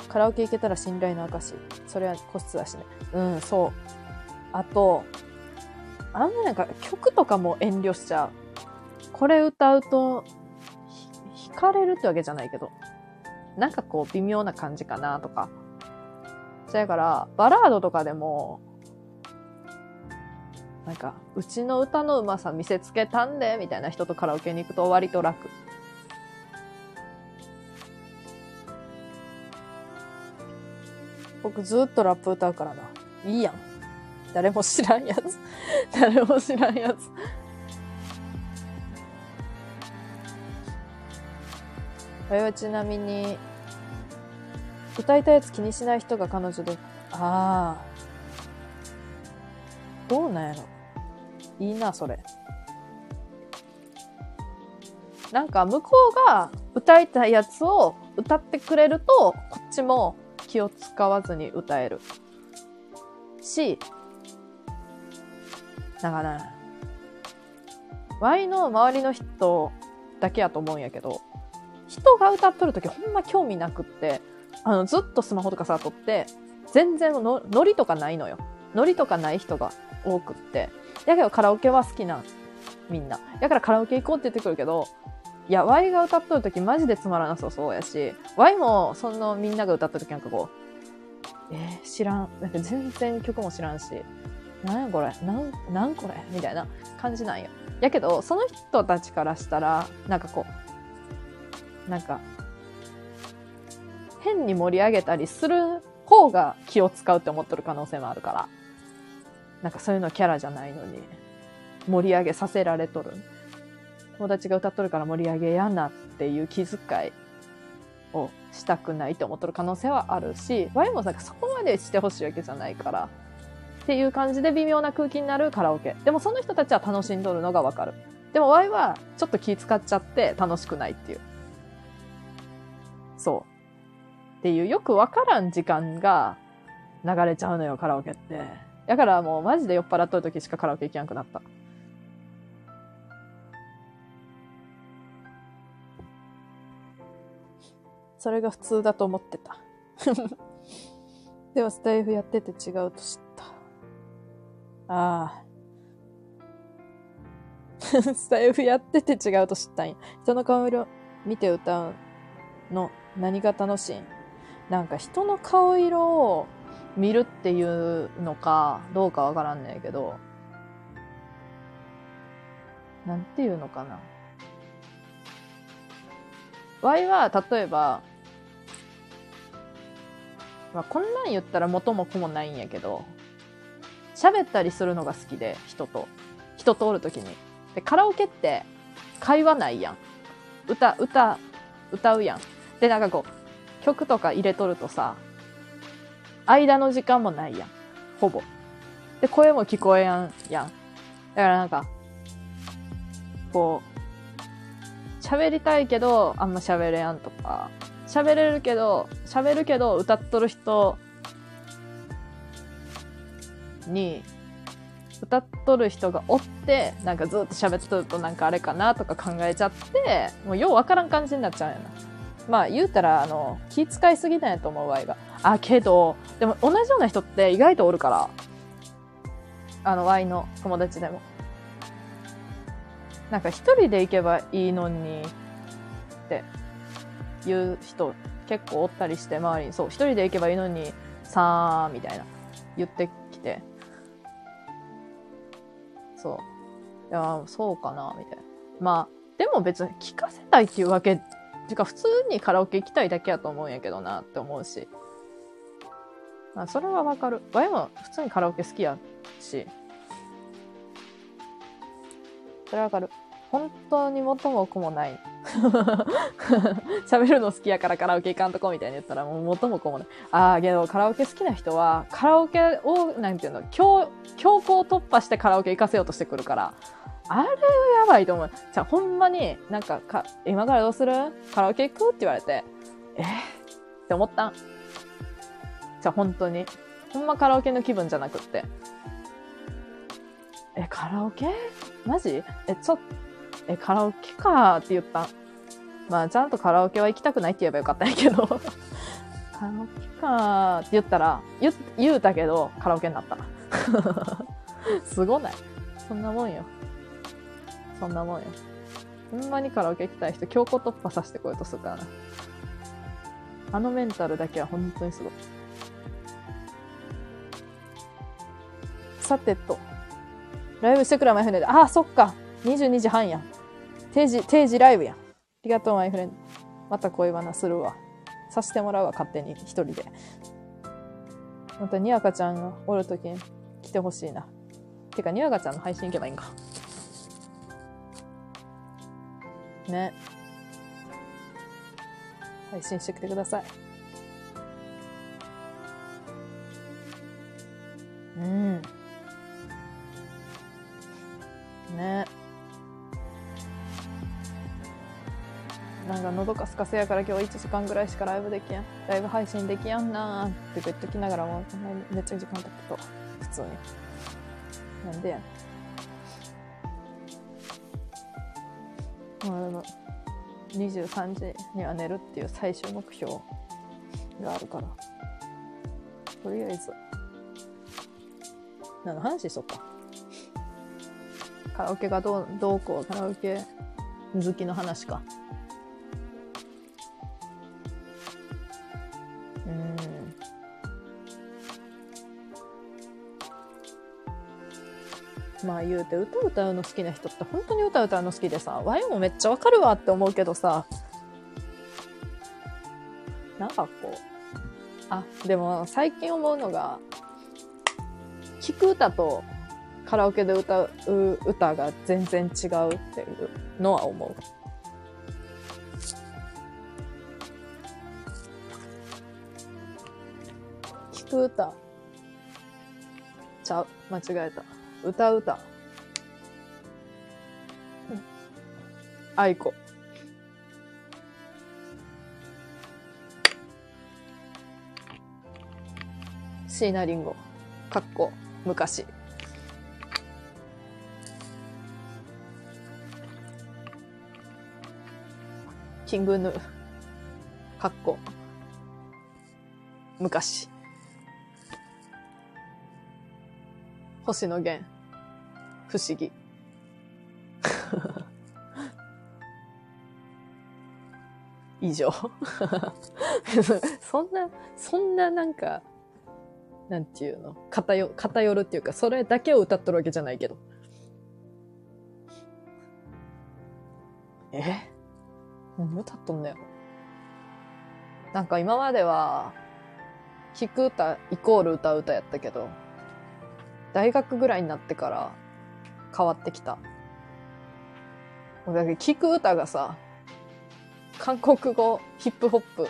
カラオケ行けたら信頼の証。それは個室だしね。うん、そう。あと、あんまなんか曲とかも遠慮しちゃう。これ歌うと、惹かれるってわけじゃないけど、なんかこう微妙な感じかなとか。そやから、バラードとかでも、なんか、うちの歌のうまさ見せつけたんで、みたいな人とカラオケに行くと割と楽。僕ずっとラップ歌うからな。いいやん。誰も知らんやつ。誰も知らんやつ。これはちなみに、歌いたいやつ気にしない人が彼女で、ああ。どうなんやろ。いいな、それ。なんか向こうが歌いたいやつを歌ってくれると、こっちも気を使わずに歌える。し、だから、Y の周りの人だけやと思うんやけど、人が歌っとるときほんま興味なくって、あの、ずっとスマホとかさ、撮って、全然の、ノリとかないのよ。ノリとかない人が多くって。だけどカラオケは好きな、みんな。だからカラオケ行こうって言ってくるけど、いや、Y が歌っとるときマジでつまらなさそうやし、Y もそのみんなが歌ったときなんかこう、えー、知らん。なんか全然曲も知らんし、なんやこれ？なん、なんこれ？みたいな感じなんよ。やけど、その人たちからしたら、なんかこう、なんか、変に盛り上げたりする方が気を使うって思ってる可能性もあるから。なんかそういうのキャラじゃないのに、盛り上げさせられとる。友達が歌っとるから盛り上げやなっていう気遣いをしたくないって思っとる可能性はあるし、ワイもなんかそこまでしてほしいわけじゃないから、っていう感じで微妙な空気になるカラオケ。でもその人たちは楽しんどるのがわかる。でもワイはちょっと気使っちゃって楽しくないっていう。そう。っていうよくわからん時間が流れちゃうのよ、カラオケって。だからもうマジで酔っ払っとる時しかカラオケ行きなくなった。それが普通だと思ってた。でもスタイフやってて違うと知った。ああ。スタイフやってて違うと知ったんや。人の顔色見て歌うの何が楽しいん？なんか人の顔色を見るっていうのかどうかわからんねんけど、なんていうのかな。ワイは、例えば、まあ、こんなん言ったら元も子もないんやけど、喋ったりするのが好きで、人と。人とおるときに。で、カラオケって会話ないやん。歌、歌、歌うやん。で、なんかこう、曲とか入れとるとさ、間の時間もないやん。ほぼ。で、声も聞こえやんやん。だからなんか、こう、喋りたいけど、あんま喋れやんとか、喋れるけど、喋るけど、歌っとる人に、歌っとる人がおって、なんかずっと喋っとるとなんかあれかなとか考えちゃって、もうようわからん感じになっちゃうんやな。まあ言うたら、あの、気遣いすぎなんやと思うわいが。あ、けど、でも同じような人って意外とおるから、あの、ワイの友達でも。なんか一人で行けばいいのにって言う人結構おったりして周りに、そう、一人で行けばいいのにさーみたいな言ってきて、そう。いや、そうかな、みたいな。まあ、でも別に聞かせたいっていうわけ、てか普通にカラオケ行きたいだけやと思うんやけどなって思うし。まあ、それはわかる。わいも普通にカラオケ好きやし。それはわかる。本当に元も子もない。喋るの好きやからカラオケ行かんとこみたいに言ったらもう元も子もない。ああ、けどカラオケ好きな人はカラオケを、なんていうの、強、強行突破してカラオケ行かせようとしてくるから、あれはやばいと思う。じゃあほんまになんかか、今からどうする？カラオケ行く？って言われて、え？ー、って思ったん。じゃあ本当に。ほんまカラオケの気分じゃなくって。え、カラオケ？マジ？え、ちょっ、え、カラオケかーって言ったん。まあ、ちゃんとカラオケは行きたくないって言えばよかったんやけど。カラオケかーって言ったら、言、言うたけど、カラオケになった。すごない？そんなもんよ。そんなもんよ。ほんまにカラオケ行きたい人、強行突破させてこようとするからな。あのメンタルだけは本当にすごい。さてと。ライブしてくれ、マイフレンド。ああ、そっか。22時半や。定時、定時ライブや。ありがとう、マイフレンド。また恋バナするわ。さしてもらうわ、勝手に、一人で。また、にわかちゃんがおるときに来てほしいな。てか、にわかちゃんの配信行けばいいんか。ね。配信してきてください。うん。ねなんか喉かすかせやから今日1時間ぐらいしかライブできやんライブ配信できやんなーって言っときながらもめっちゃ時間経ったと普通になんでやまあでも23時には寝るっていう最終目標があるからとりあえず何の話しとったカラオケがどう、どうこう、カラオケ好きの話か。うん。まあ言うて歌歌うの好きな人って本当に歌歌うの好きでさ、ワイもめっちゃわかるわって思うけどさ、なんかこう、あ、でも最近思うのが、聞く歌とカラオケで歌う歌が全然違うっていうのは思う。聞く歌。ちゃう？間違えた。歌う歌。あいこ。椎名林檎。かっこ、昔。キングヌー。かっこ。昔。星野源。不思議。以上。そんな、そんななんか、なんていうの？偏、偏るっていうか、それだけを歌っとるわけじゃないけど。え？何歌っとんだよ。なんか今までは、聴く歌イコール歌う歌やったけど、大学ぐらいになってから変わってきた。だけ聴く歌がさ、韓国語、ヒップホップ、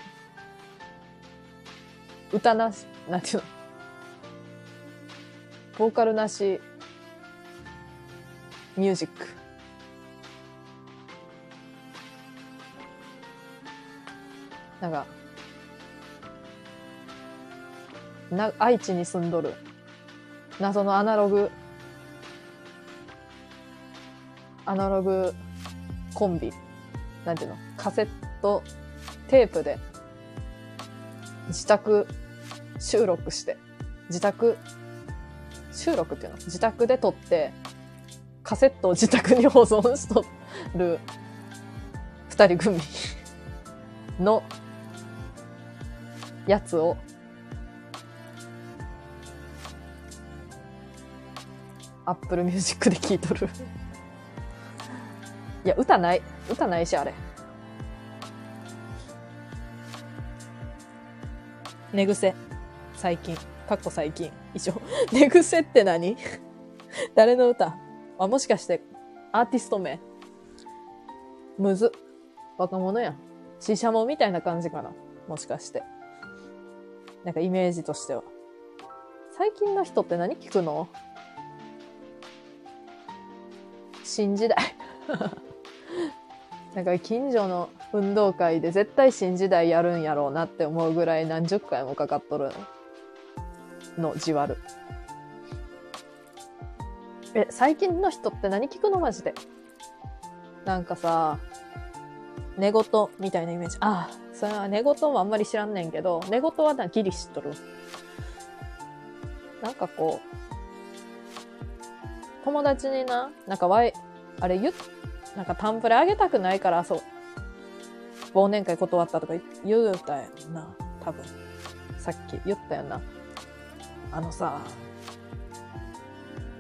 歌なし、なんていうの？ボーカルなし、ミュージック。なんか、な、愛知に住んどる謎のアナログ、アナログコンビ。なんていうの？カセットテープで。自宅収録して、自宅収録っていうの？自宅で撮って、カセットを自宅に保存しとる。二人組の。やつをアップルミュージックで聴いとる。いや、歌ない。歌ないし、あれ。寝癖。最近。かっこ最近。以上。寝癖って何？誰の歌？あ、もしかして、アーティスト名？むず。若者やん。シシャモみたいな感じかな。もしかして。なんかイメージとしては。最近の人って何聞くの？新時代。なんか近所の運動会で絶対新時代やるんやろうなって思うぐらい何十回もかかっとるの、じわる。え、最近の人って何聞くのマジで？なんかさ、寝言みたいなイメージ。ああ、それは寝言もあんまり知らんねんけど、寝言はな、ギリ知っとる。なんかこう、友達にな、なんかわい、あれ言っ、なんかタンプレあげたくないから、そう、忘年会断ったとか言うたやんな、多分。さっき言ったやんな。あのさ、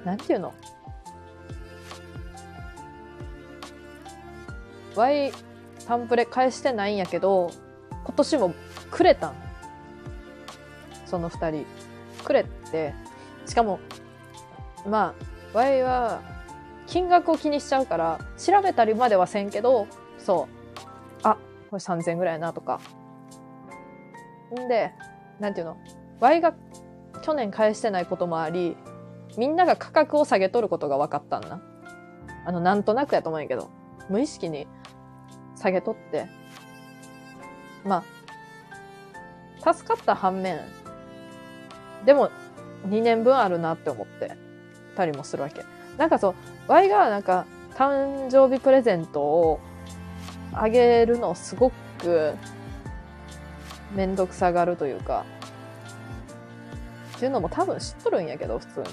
なんていうの？ワイ、タンプレ返してないんやけど、今年もくれたん。その二人。くれって、しかも、まあ、ワイは、金額を気にしちゃうから、調べたりまではせんけど、そう。あ、これ3000円ぐらいなとか。んで、なんていうの ?Y が去年返してないこともあり、みんなが価格を下げとることが分かったんな。あの、なんとなくやと思うんやけど、無意識に下げとって、まあ、助かった反面、でも、2年分あるなって思ってたりもするわけ。なんかそう、Y がなんか、誕生日プレゼントをあげるのすごくめんどくさがるというか、っていうのも多分知っとるんやけど、普通に。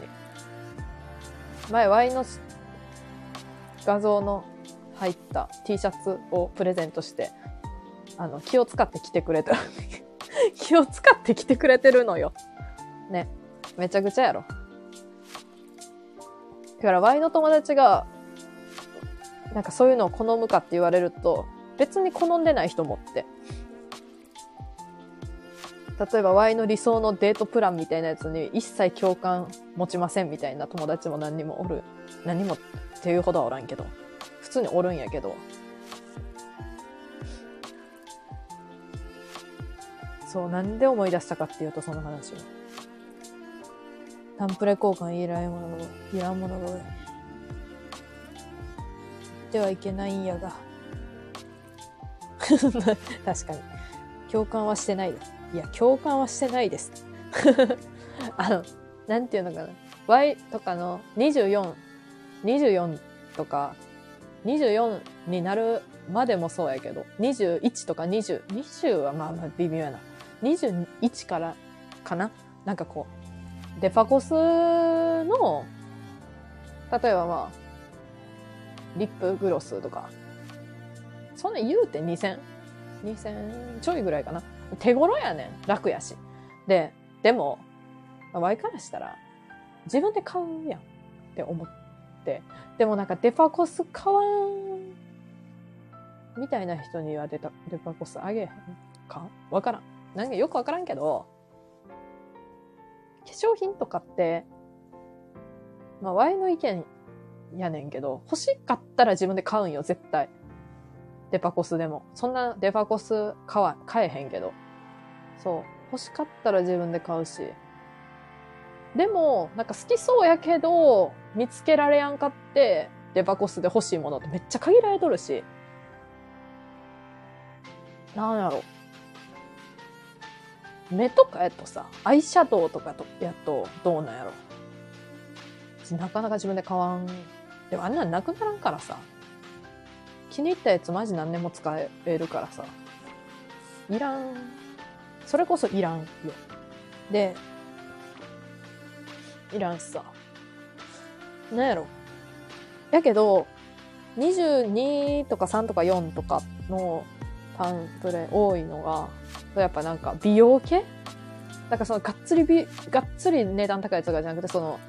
前、Y の画像の入った T シャツをプレゼントして、あの、気を使って着てくれた。気を使って着てくれてるのよ。ね。めちゃくちゃやろ。だから、Y の友達が、なんかそういうのを好むかって言われると、別に好んでない人もって。例えば Y の理想のデートプランみたいなやつに一切共感持ちませんみたいな友達も何にもおる。何もっていうほどはおらんけど。普通におるんやけど。そう、なんで思い出したかっていうとその話を。タンプレ交換いらんものが、いらんものが。ではいけないんやが。確かに。共感はしてないです。いや、共感はしてないです。あの、なんていうのかな。Y とかの24、24とか、24になるまでもそうやけど、21とか20、20はまあまあ微妙やな。21からかななんかこう、デファコスの、例えばまあ、リップグロスとか。そんな言うて2000、2000ちょいぐらいかな。手頃やねん。楽やし。で、でも、ワイからしたら、自分で買うやんって思って。でもなんかデパコス買わん、みたいな人にはデタデパコスあげへんか？わからん。なんかよくわからんけど、化粧品とかって、まあ、ワイの意見やねんけど、欲しかったら自分で買うんよ、絶対。デパコスでも。そんなデパコス買わ、買えへんけど。そう。欲しかったら自分で買うし。でも、なんか好きそうやけど、見つけられやんかって、デパコスで欲しいものってめっちゃ限られとるし。なんやろ。目とかやとさ、アイシャドウとかとやとどうなんやろ。なかなか自分で買わん。でもあんなんなくならんからさ。気に入ったやつマジ何年も使えるからさ。いらん。それこそいらんよ。で、いらんさ。なんやろ。やけど、22とか3とか4とかのパンプレ多いのが、やっぱなんか美容系？なんかそのがっつり美、がっつり値段高いやつとかじゃなくて、その、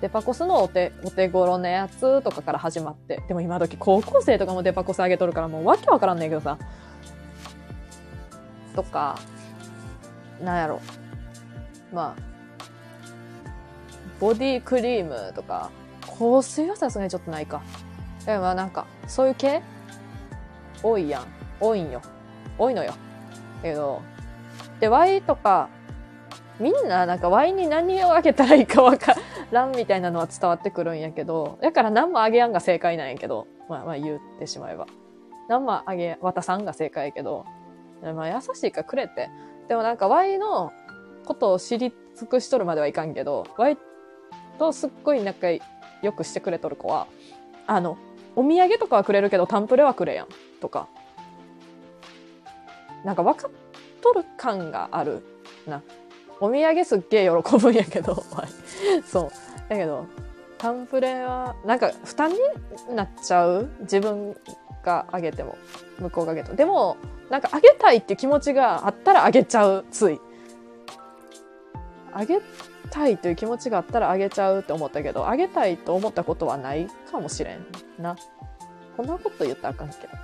デパコスのお手、お手頃なやつとかから始まって。でも今時高校生とかもデパコス上げとるからもうわけわからんねんけどさ。とか、なんやろ。まあ、ボディクリームとか、香水はさすがにちょっとないか。でもまあなんか、そういう系？多いやん。多いんよ。多いのよ。けど、で、ワイとか、みんななんかワイに何をあげたらいいかわからんみたいなのは伝わってくるんやけど、だから何もあげやんが正解なんやけど、まあまあ言ってしまえば。何もあげ、渡さんが正解やけど、まあ優しいからくれて。でもなんかワイのことを知り尽くしとるまではいかんけど、ワイとすっごい仲良くしてくれとる子は、あの、お土産とかはくれるけど、タンプレはくれやん。とか。なんか分かっとる感があるな。お土産すっげえ喜ぶんやけど、そう。だけど、タンプレは、なんか負担になっちゃう？自分があげても、向こうがあげても。でも、なんかあげたいっていう気持ちがあったらあげちゃう、つい。あげたいという気持ちがあったらあげちゃうって思ったけど、あげたいと思ったことはないかもしれんな。こんなこと言ったらあかんけど。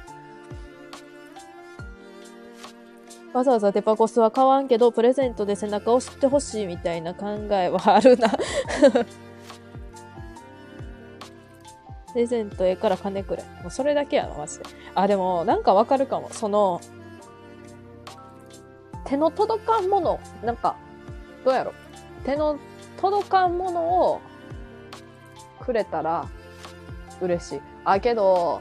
わざわざデパコスは買わんけど、プレゼントで背中を知ってほしいみたいな考えはあるな。プレゼントええから金くれ。もうそれだけやな、マジで。あ、でも、なんかわかるかも。その、手の届かんもの、なんか、どうやろ。手の届かんものをくれたら嬉しい。あ、けど、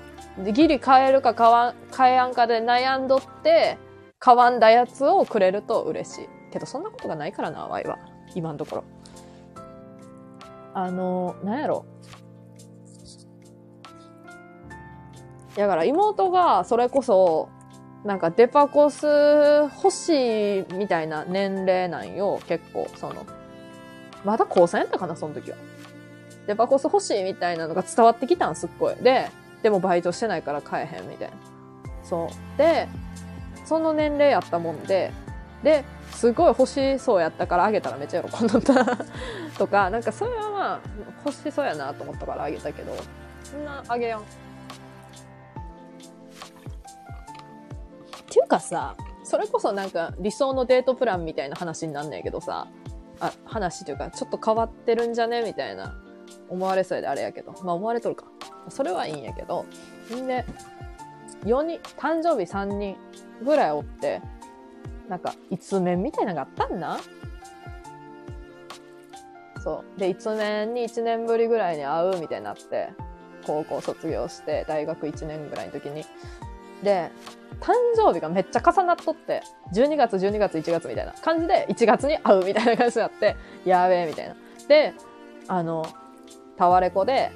ギリ買えるか買わん、買えやんかで悩んどって、買わんだやつをくれると嬉しい。けど、そんなことがないからな、ワイは。今のところ。あの、なんやろ。だから妹がそれこそ、なんかデパコス欲しいみたいな年齢なんよ、結構、その。まだ高3やったかな、その時は。デパコス欲しいみたいなのが伝わってきたん、すっごい。で、でもバイトしてないから買えへんみたいな。そう。で、その年齢やったもんで、で、すごい欲しそうやったからあげたらめっちゃ喜んだった とか、なんかそれはまあ欲しそうやなと思ったからあげたけど、そんなあげやん。っていうかさ、それこそなんか理想のデートプランみたいな話になんねんけどさ、あ、話というかちょっと変わってるんじゃねみたいな思われそうやであれやけど。まあ思われとるか。それはいいんやけど。んで、4人、誕生日3人ぐらいおって、なんか、一面みたいなのがあったんな？そう。で、一面に1年ぶりぐらいに会うみたいになって、高校卒業して、大学1年ぐらいの時に。で、誕生日がめっちゃ重なっとって、12月、12月、1月みたいな感じで、1月に会うみたいな感じになって、やべえ、みたいな。で、あの、タワレコで、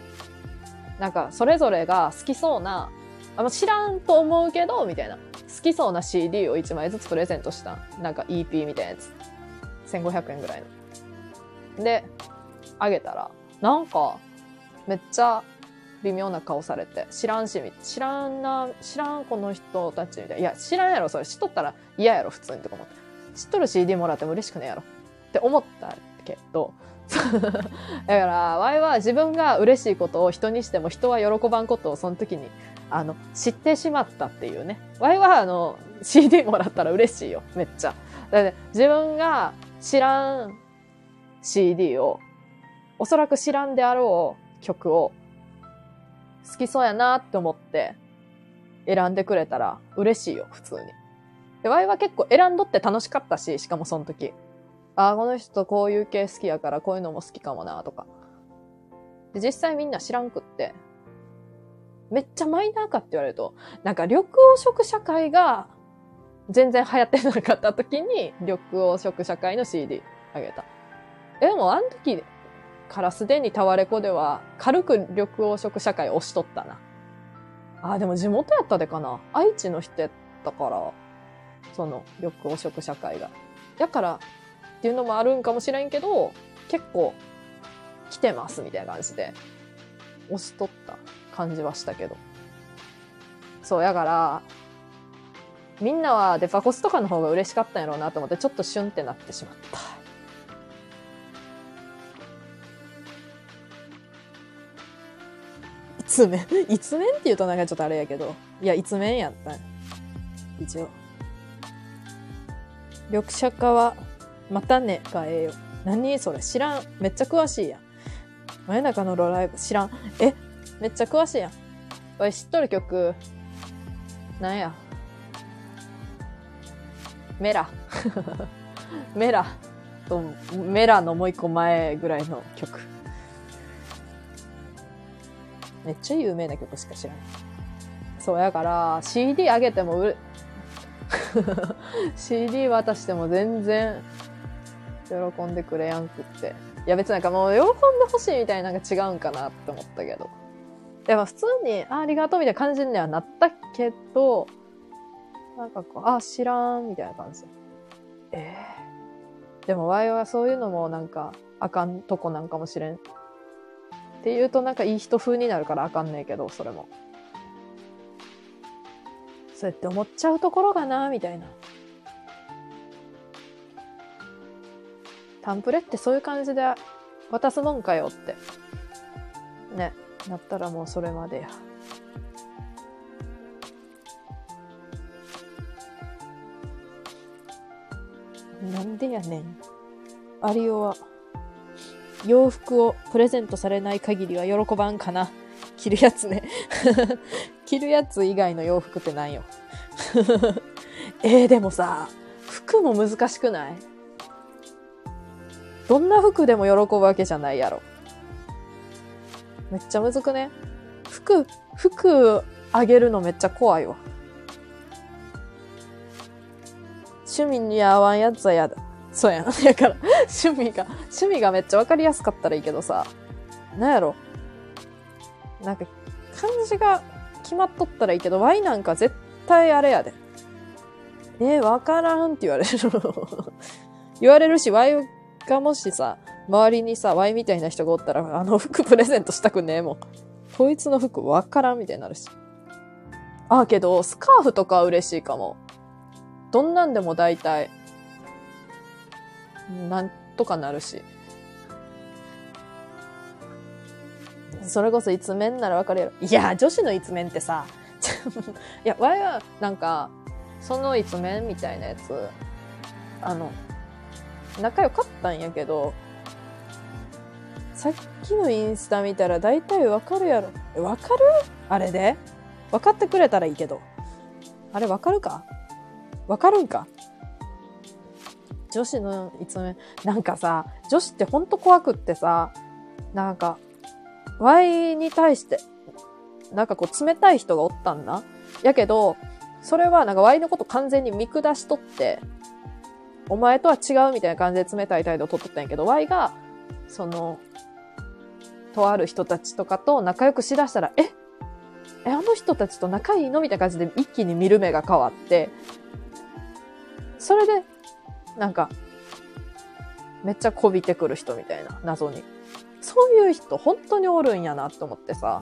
なんか、それぞれが好きそうな、あんま知らんと思うけど、みたいな。好きそうな CD を1枚ずつプレゼントした。なんか EP みたいなやつ。1500円ぐらいの。で、あげたら、なんか、めっちゃ微妙な顔されて、知らんし、知らんな、知らんこの人たちみたいな。いや、知らんやろ、それ。知っとったら嫌やろ、普通にとか思って。知っとる CD もらっても嬉しくねえやろ。って思ったけど、だから、ワイは自分が嬉しいことを人にしても人は喜ばんことをその時に、あの、知ってしまったっていうね。ワイは、あの、CD もらったら嬉しいよ、めっちゃ。だって自分が知らん CD を、おそらく知らんであろう曲を、好きそうやなって思って、選んでくれたら嬉しいよ、普通に。で、ワイは結構選んどって楽しかったし、しかもその時。ああ、この人こういう系好きやからこういうのも好きかもな、とか。で、実際みんな知らんくって、めっちゃマイナーかって言われると、なんか緑黄色社会が全然流行ってなかった時に、緑黄色社会の CD あげた。え、でもあの時からすでにタワレコでは軽く緑黄色社会押しとったな。あ、でも地元やったでかな。愛知の人やったから、その緑黄色社会が。だからっていうのもあるんかもしれんけど、結構来てますみたいな感じで押しとった感じはしたけど。そう、やから、みんなはデパコスとかの方が嬉しかったんやろうなと思って、ちょっとシュンってなってしまった。一面一面って言うとなんかちょっとあれやけど。いや、一面やったん一応。緑茶化は、またねがええよ。何それ知らん。めっちゃ詳しいやん。真夜中のロライブ知らん。えめっちゃ詳しいやん。おい、知っとる曲、なんや。メラ。メラと、メラのもう一個前ぐらいの曲。めっちゃ有名な曲しか知らない。そう、やから、CD あげても売れ、CD 渡しても全然喜んでくれやんくって。いや別になんかもう喜んでほしいみたいなのが違うんかなって思ったけど。でも普通に、あありがとうみたいな感じにはなったけど、なんかこう、あ、知らんみたいな感じ。ええでもワイはそういうのもなんかあかんとこなんかもしれん。って言うとなんかいい人風になるからあかんねえけど、それも。そうやって思っちゃうところがな、みたいな。タンプレってそういう感じで渡すもんかよって。ね。なったらもうそれまでや。なんでやねん。アリオは、洋服をプレゼントされない限りは喜ばんかな。着るやつね。着るやつ以外の洋服ってなんよ。えー、でもさ、服も難しくない？どんな服でも喜ぶわけじゃないやろ。めっちゃむずくね？服、服あげるのめっちゃ怖いわ。趣味に合わんやつはやだ。そうやん。だから、趣味が、趣味がめっちゃわかりやすかったらいいけどさ、なんやろ？なんか、漢字が決まっとったらいいけど、Y なんか絶対あれやで。え、わからんって言われる。言われるし、Y がもしさ、周りにさ、Y みたいな人がおったら、あの服 プレゼントしたくねえもん。こいつの服わからんみたいになるし。あ、けど、スカーフとか嬉しいかも。どんなんでも大体、なんとかなるし。それこそ一面ならわかるやろ。いや、女子の一面ってさ、いや、わいは、なんか、その一面みたいなやつ、あの、仲良かったんやけど、さっきのインスタ見たら大体わかるやろ。え、わかる？あれで？分かってくれたらいいけど。あれわかるか？わかるんか？女子の一面。なんかさ、女子ってほんと怖くってさ、なんか、Y に対して、なんかこう冷たい人がおったんだ。やけど、それはなんか Y のこと完全に見下しとって、お前とは違うみたいな感じで冷たい態度を取っとったんやけど、Y が、その、とある人たちとかと仲良くしだしたら、え？え、あの人たちと仲いいの？みたいな感じで一気に見る目が変わって、それで、なんか、めっちゃこびてくる人みたいな、謎に。そういう人本当におるんやなって思ってさ。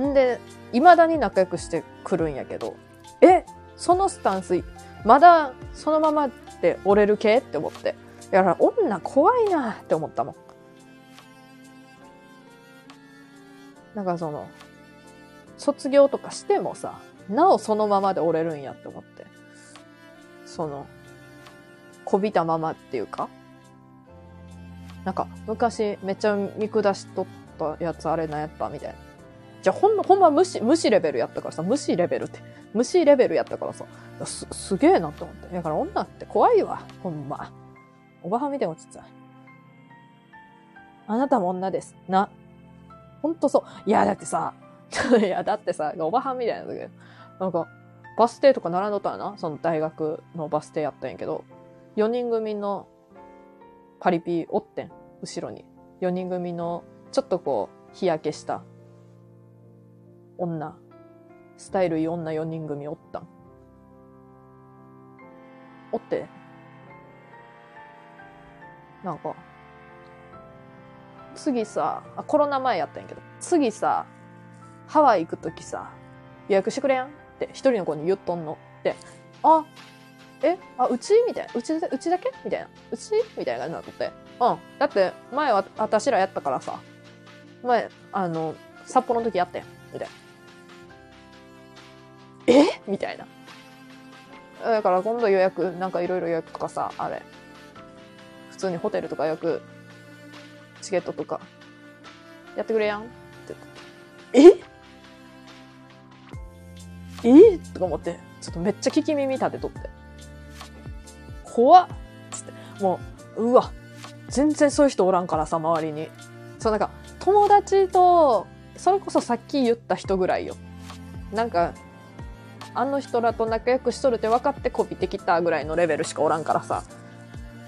んで、未だに仲良くしてくるんやけど、え、そのスタンス、まだそのままで折れる系？って思って。だから女怖いなって思ったもん。なんかその、卒業とかしてもさ、なおそのままで折れるんやって思って。その、こびたままっていうか。なんか、昔めっちゃ見下しとったやつあれなんやったみたいな。じゃあほんの、ほんま無視、無視レベルやったからさ、無視レベルって。無視レベルやったからさ、す、すげえなって思って。だから女って怖いわ、ほんま。おばはみでもちっちゃい。あなたも女です。な。ほんとそう。いや、だってさ、いや、だってさ、おばはんみたいなんだけど、なんか、バス停とか並んどったらな、その大学のバス停やったんやけど、4人組のパリピおってん、後ろに。4人組の、ちょっとこう、日焼けした女、スタイルいい女4人組おったん。おって、なんか、次さ、あコロナ前やったんやけど、次さ、ハワイ行くときさ、予約してくれやん？って一人の子に言っとんの。で、あ、えあ、うち？みたいな。うち、うちだけ？みたいな。うち？みたいな感じになって。うん。だって、前は私らやったからさ、前、あの、札幌の時やったやん。みたいな。え？みたいな。だから今度予約、なんかいろいろ予約とかさ、あれ。普通にホテルとか予約、チケットとか、やってくれやん？って言って。え？え？とか思って、ちょっとめっちゃ聞き耳立てとって。怖っつって。もう、うわ、全然そういう人おらんからさ、周りに。そう、なんか、友達と、それこそさっき言った人ぐらいよ。なんか、あの人らと仲良くしとるって分かってこびてきたぐらいのレベルしかおらんからさ。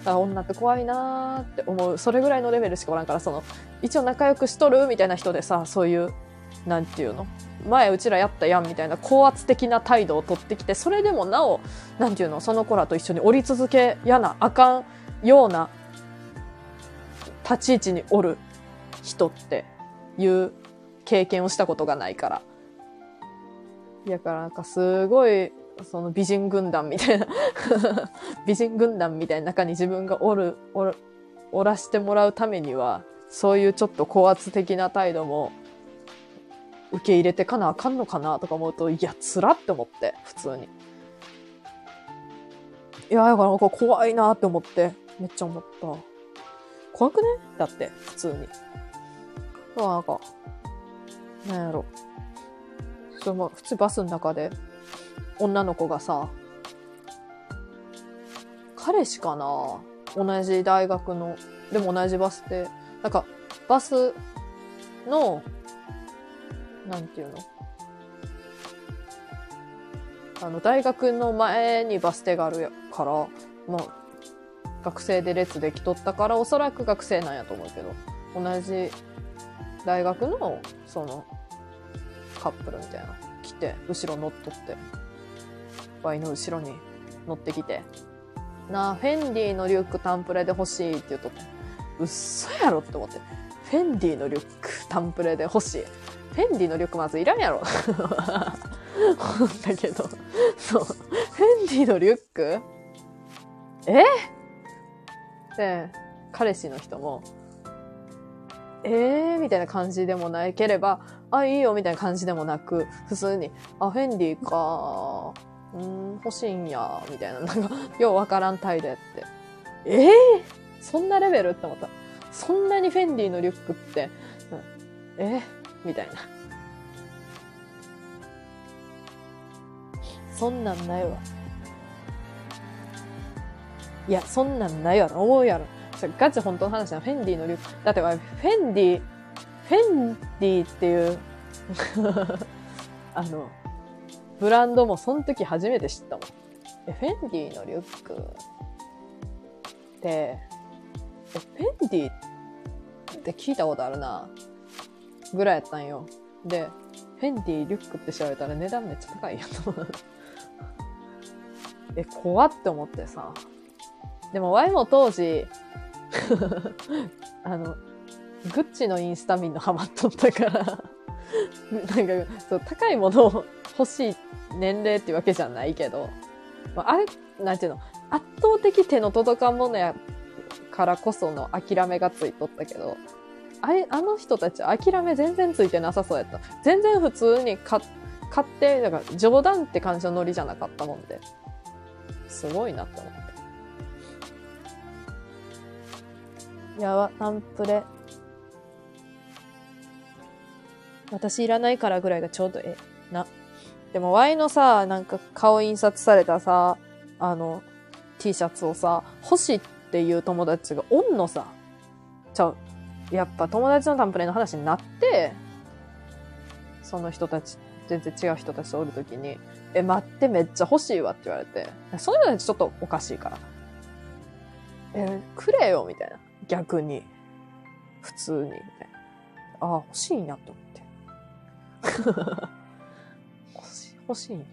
あ女って怖いなーって思う。それぐらいのレベルしかおらんから、その、一応仲良くしとるみたいな人でさ、そういう、なんていうの？前うちらやったやんみたいな高圧的な態度を取ってきて、それでもなお、なんていうの？その子らと一緒に降り続けやなあかんような立ち位置におる人っていう経験をしたことがないから。やからなんかすごい、その美人軍団みたいな 美人軍団みたいな中に自分がおる、おる、おらしてもらうためには、そういうちょっと高圧的な態度も受け入れてかなあかんのかなとか思うと、いや、つらって思って、普通に。いや、だからなんか怖いなって思って、めっちゃ思った。怖くね？だって、普通に。まあなんか、なんやろ。それも普通バスの中で、女の子がさ、彼氏かな？同じ大学の、でも同じバス停。なんか、バスの、なんていうの？あの、大学の前にバス停があるから、まあ、学生で列できとったから、おそらく学生なんやと思うけど、同じ大学の、その、カップルみたいな、来て、後ろ乗っとって、ワイの後ろに乗ってきて、なあ、フェンディのリュックタンプレで欲しいって言うとっ、うっそやろって思って、フェンディのリュックタンプレで欲しい。フェンディのリュックまずいらんやろ。思ったけど、そう。フェンディのリュック？え？で、彼氏の人も、えー？みたいな感じでもなければ、あ、いいよみたいな感じでもなく、普通に、あ、フェンディか、うん、欲しいんや、みたいな、なんか、ようわからん態度やって。えー、そんなレベル？って思った。そんなにフェンディのリュックって、うん、えー、みたいな。そんなんないわ。いや、そんなんないわと思うやろ。ガチ本当の話だ。フェンディのリュック。だって、フェンディ、フェンディっていう あの、ブランドもその時初めて知ったもん。え、フェンディのリュックって、え、フェンディって聞いたことあるな。ぐらいやったんよ。で、フェンディリュックって調べたら値段めっちゃ高いやと思う。え、怖って思ってさ。でも、ワイも当時、あの、グッチのインスタ見んのハマっとったからなんか、そう、高いものを欲しい年齢ってわけじゃないけど、まあ、あれ、なんていうの、圧倒的手の届かんものやからこその諦めがついとったけど、あれ、あの人たち諦め全然ついてなさそうやった。全然普通に買買って、だから冗談って感じのノリじゃなかったもんで。すごいなって思って。やば、タンプレ。私いらないからぐらいがちょうどええな。でも、ワイのさ、なんか顔印刷されたさ、あの、T シャツをさ、欲しいっていう友達がおんのさ。ちゃう。やっぱ友達のタンプレの話になって、その人たち、全然違う人たちとおるときに、え、待って、めっちゃ欲しいわって言われて、そういうのちょっとおかしいから。え、くれよ、みたいな。逆に。普通に、みたいな。ああ、欲しいんやと思って。欲しい、んや。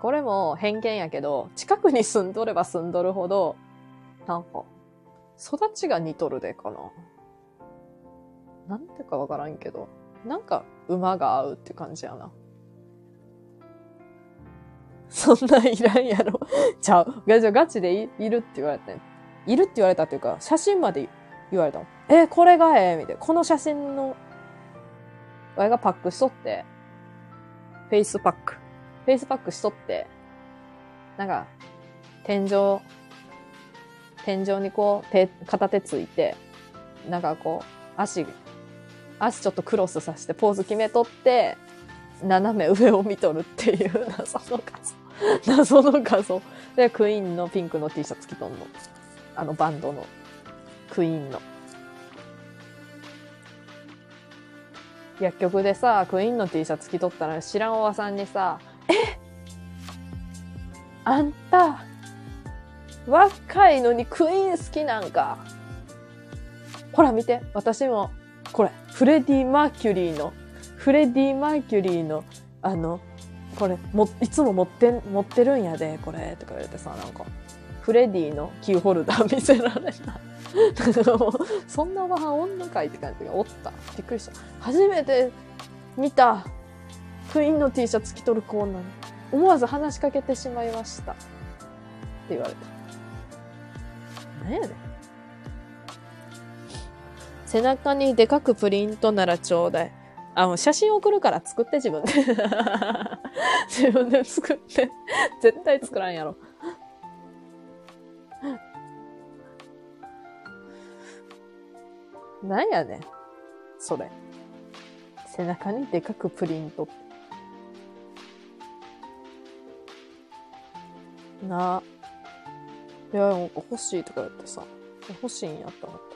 これも偏見やけど、近くに住んどれば住んどるほど、なんか、育ちが似とるでかな。なんてかわからんけど、なんか馬が合うって感じやな。そんなんいらんやろ。ちゃう。ガチでいるって言われて。いるって言われたっていうか、写真まで言われたもん。え、これがええみたいな。この写真の、親がパックしとって、フェイスパック。フェイスパックしとって、なんか、天井、天井にこう、手、片手ついて、なんかこう、足、足ちょっとクロスさせてポーズ決めとって、斜め上を見とるっていう 謎の画像。謎の画像。で、クイーンのピンクの T シャツ着とんの。あのバンドの。クイーンの。薬局でさ、クイーンの T シャツ着とったら知らんおばさんにさ、えあんた、若いのにクイーン好きなんか？ほら見て、私も、これ、フレディ・マーキュリーの、フレディ・マーキュリーの、あの、これ、も、いつも持って、持ってるんやで、これ、とか言われてさ、なんか、フレディのキーホルダー見せられた。そんなおばはんおんのかいって感じがおった。びっくりした。初めて見た、クイーンの T シャツ着とる子なの。思わず話しかけてしまいました。って言われた。何やねん。背中にでかくプリントならちょうだい。あ、もう写真送るから作って自分で。自分で作って。絶対作らんやろ。なんやねん。それ。背中にでかくプリント。なあ。いや、なんか欲しいとか言ってさ。欲しいんやと思った。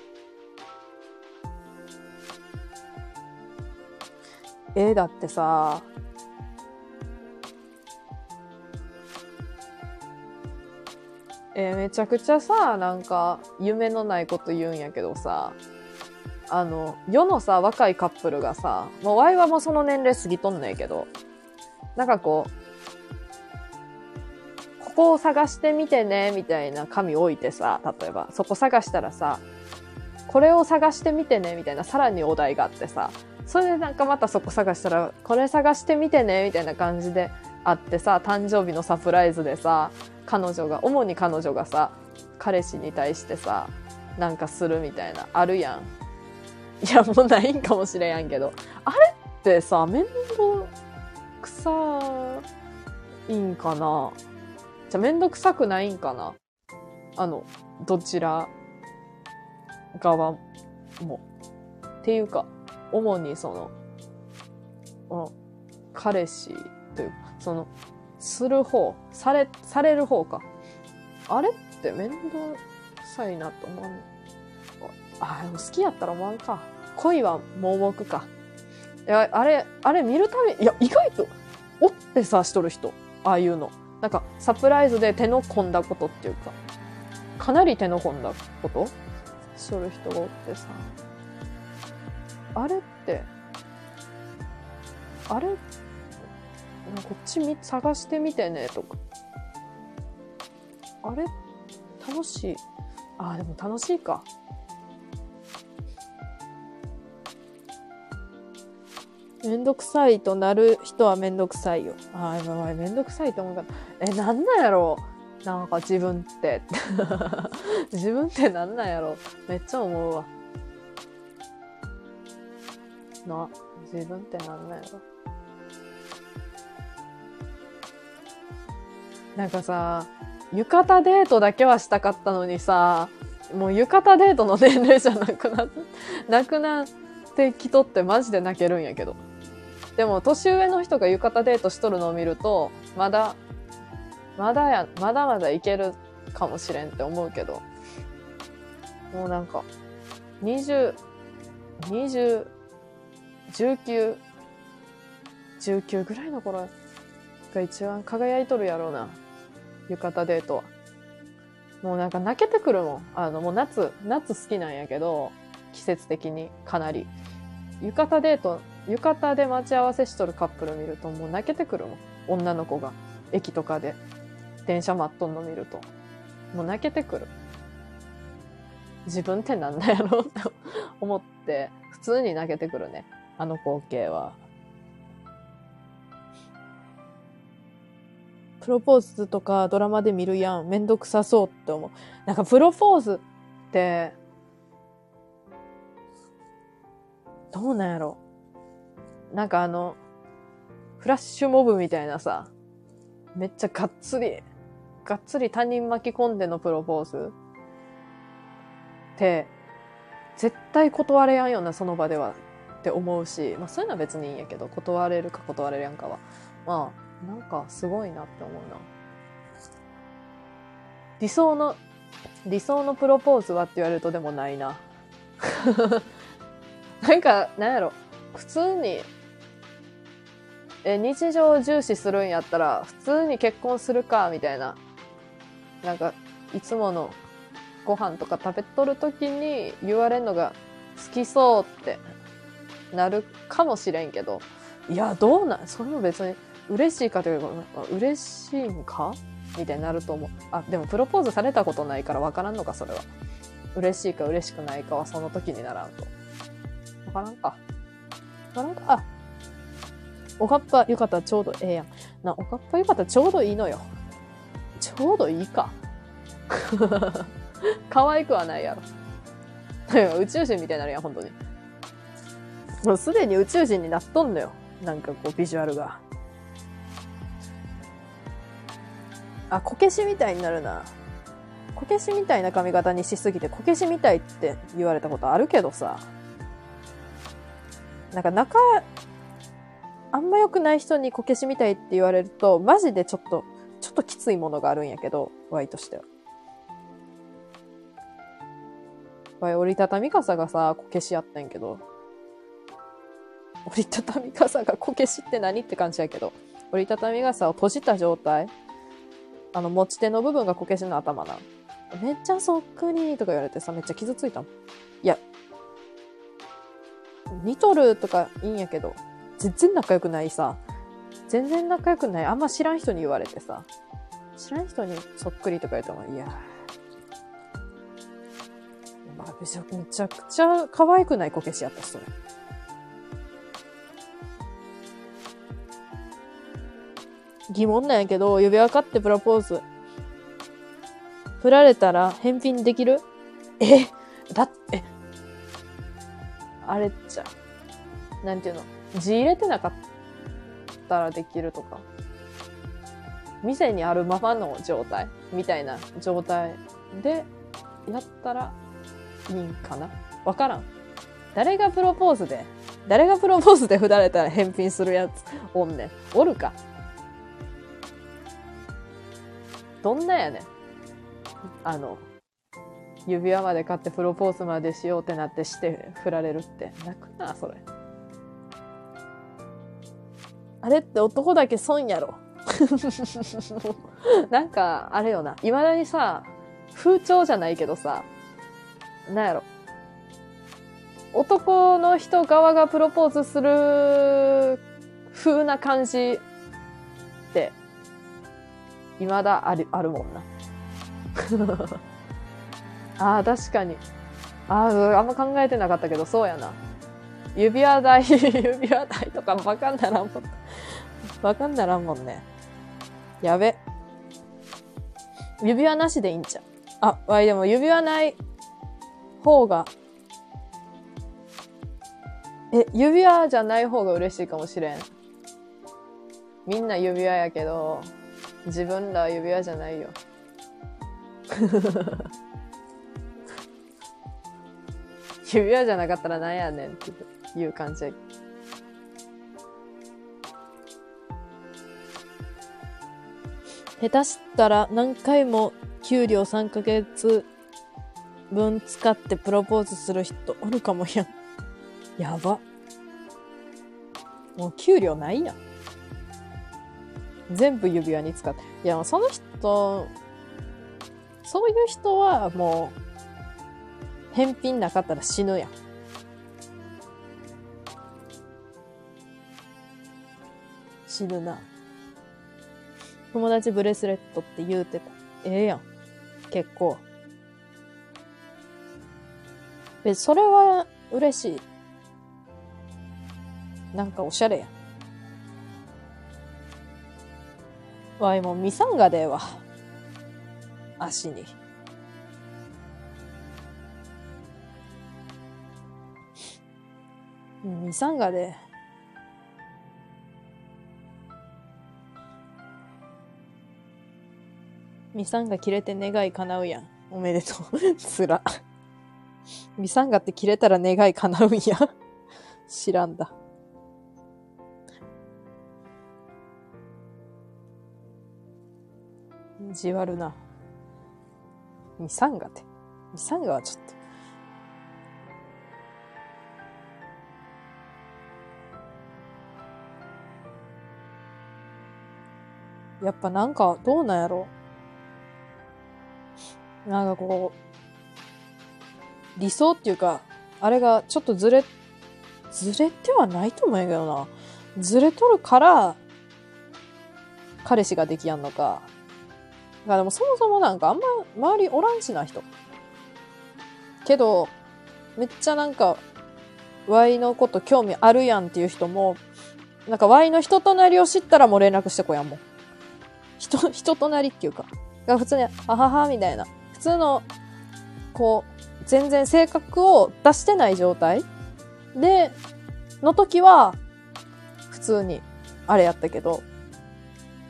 えー、だってさ、えーめちゃくちゃさ、なんか、夢のないこと言うんやけどさ、あの、世のさ、若いカップルがさ、もうワイはもうその年齢過ぎとんねんけど、なんかこう、ここを探してみてね、みたいな紙置いてさ、例えば、そこ探したらさ、これを探してみてね、みたいな、さらにお題があってさ、それでなんかまたそこ探したら、これ探してみてね、みたいな感じであってさ、誕生日のサプライズでさ、彼女が、主に彼女がさ、彼氏に対してさ、なんかするみたいな、あるやん。いや、もうないんかもしれんけど。あれってさ、面倒くさいんかな？じゃ、面倒くさくないんかな？あの、どちら側も。っていうか、主にその、うん、彼氏というか、その、する方、され、される方か。あれって面倒くさいなと思う。あ、でも好きやったら思わんか。恋は盲目か。いや、あれ、あれ見るたび、いや、意外と、おってさ、しとる人。ああいうの。なんか、サプライズで手の込んだことっていうか、かなり手の込んだこと？しとる人がおってさ。あれって、あれ、こっちみ探してみてね、とか。あれ、楽しい。あ、でも楽しいか。めんどくさいとなる人はめんどくさいよ。ああ、やばい、めんどくさいと思うから。え、なんなんやろ？なんか自分って。自分ってなんなんやろ？めっちゃ思うわ。な、自分ってなんなんやろ？なんかさ、浴衣デートだけはしたかったのにさ、もう浴衣デートの年齢じゃなくな、なくなってきとってマジで泣けるんやけど。でも年上の人が浴衣デートしとるのを見ると、まだ、まだや、まだまだいけるかもしれんって思うけど、もうなんか、20、20、19、19ぐらいの頃が一番輝いとるやろうな。浴衣デートは。もうなんか泣けてくるもん。あの、もう夏、夏好きなんやけど、季節的にかなり。浴衣デート、浴衣で待ち合わせしとるカップル見るともう泣けてくるもん。女の子が。駅とかで電車待っとんの見ると。もう泣けてくる。自分ってなんだやろ？うって思って、普通に泣けてくるね。あの光景は。プロポーズとかドラマで見るやん。めんどくさそうって思う。なんかプロポーズって、どうなんやろ？なんかあの、フラッシュモブみたいなさ、めっちゃがっつり、がっつり他人巻き込んでのプロポーズ？って、絶対断れやんよな、その場では。って思うし、まあそういうのは別にいいんやけど、断れるか断れるやんかは。まあ、なんかすごいなって思うな。理想の、理想のプロポーズはって言われるとでもないな。なんか、なんやろ。普通に、え、日常を重視するんやったら、普通に結婚するか、みたいな。なんか、いつものご飯とか食べとるときに言われるのが好きそうってなるかもしれんけど、いや、どうなん？それも別に嬉しいか？というか、嬉しいんか？みたいになると思う。あ、でもプロポーズされたことないから分からんのか、それは。嬉しいか嬉しくないかはその時にならんと。分からんか。分からんか。あ、おかっぱ浴衣ちょうどええやん。な、おかっぱ浴衣ちょうどいいのよ。ちょうどいいか。可愛くはないやろ。宇宙人みたいになるやん、本当に。もうすでに宇宙人になっとんのよ。なんかこう、ビジュアルが。あ、こけしみたいになるな。こけしみたいな髪型にしすぎて、こけしみたいって言われたことあるけどさ。なんか仲、あんま良くない人にこけしみたいって言われると、マジでちょっと、ちょっときついものがあるんやけど、ワイとしては。わい、折りたたみ傘がさ、こけしやったんやけど、折りたたみ傘がこけしって何って感じやけど、折りたたみ傘を閉じた状態あの、持ち手の部分がこけしの頭な。めっちゃそっくりとか言われてさ、めっちゃ傷ついたもん。いや、似とるとかいいんやけど、全然仲良くないさ、全然仲良くない、あんま知らん人に言われてさ、知らん人にそっくりとか言っても、いや。まあ、めちゃくちゃ可愛くないこけしやったし、それ。疑問なんやけど、指輪買ってプロポーズ。振られたら返品できる？えだって、あれっちゃ、なんていうの？字入れてなかったらできるとか。店にあるままの状態みたいな状態でやったらいいんかなわからん。誰がプロポーズで、誰がプロポーズで振られたら返品するやつおんねん。おるか。どんなやねん。あの、指輪まで買ってプロポーズまでしようってなってして振られるって。泣くな、それ。あれって男だけ損やろ。なんか、あれよな。未だにさ、風潮じゃないけどさ、なんやろ。男の人側がプロポーズする風な感じって、未だある、あるもんな。ああ、確かに。ああ、あんま考えてなかったけど、そうやな。指輪代、指輪代とかバカにならんもん。バカにならんもんね。やべ。指輪なしでいいんちゃう？あ、わいでも指輪ない方が、え、指輪じゃない方が嬉しいかもしれん。みんな指輪やけど、自分らは指輪じゃないよ。指輪じゃなかったらなんやねんっていう感じや下手したら何回も給料3ヶ月分使ってプロポーズする人おるかもやん。やば。もう給料ないやん。全部指輪に使って。いや、その人、そういう人はもう、返品なかったら死ぬやん。死ぬな。友達ブレスレットって言うてた。ええやん。結構。え、それは嬉しい。なんかおしゃれやん。わいもミサンガでは。足に。ミサンガで。ミサンガ切れて願い叶うやん。おめでとう。つら。ミサンガって切れたら願い叶うんや。知らんだ。じわるな。ミサンガって。ミサンガはちょっと。やっぱなんか、どうなんやろうなんかこう、理想っていうか、あれがちょっとずれ、ずれてはないと思うんやけどな。ずれとるから、彼氏ができやんのか。がでもそもそもなんかあんま周りおらんしな人。けど、めっちゃなんか、Y のこと興味あるやんっていう人も、なんか Y の人となりを知ったらもう連絡してこやんもん。人、人となりっていうか。が普通に、あははみたいな。普通の、こう、全然性格を出してない状態で、の時は、普通に、あれやったけど、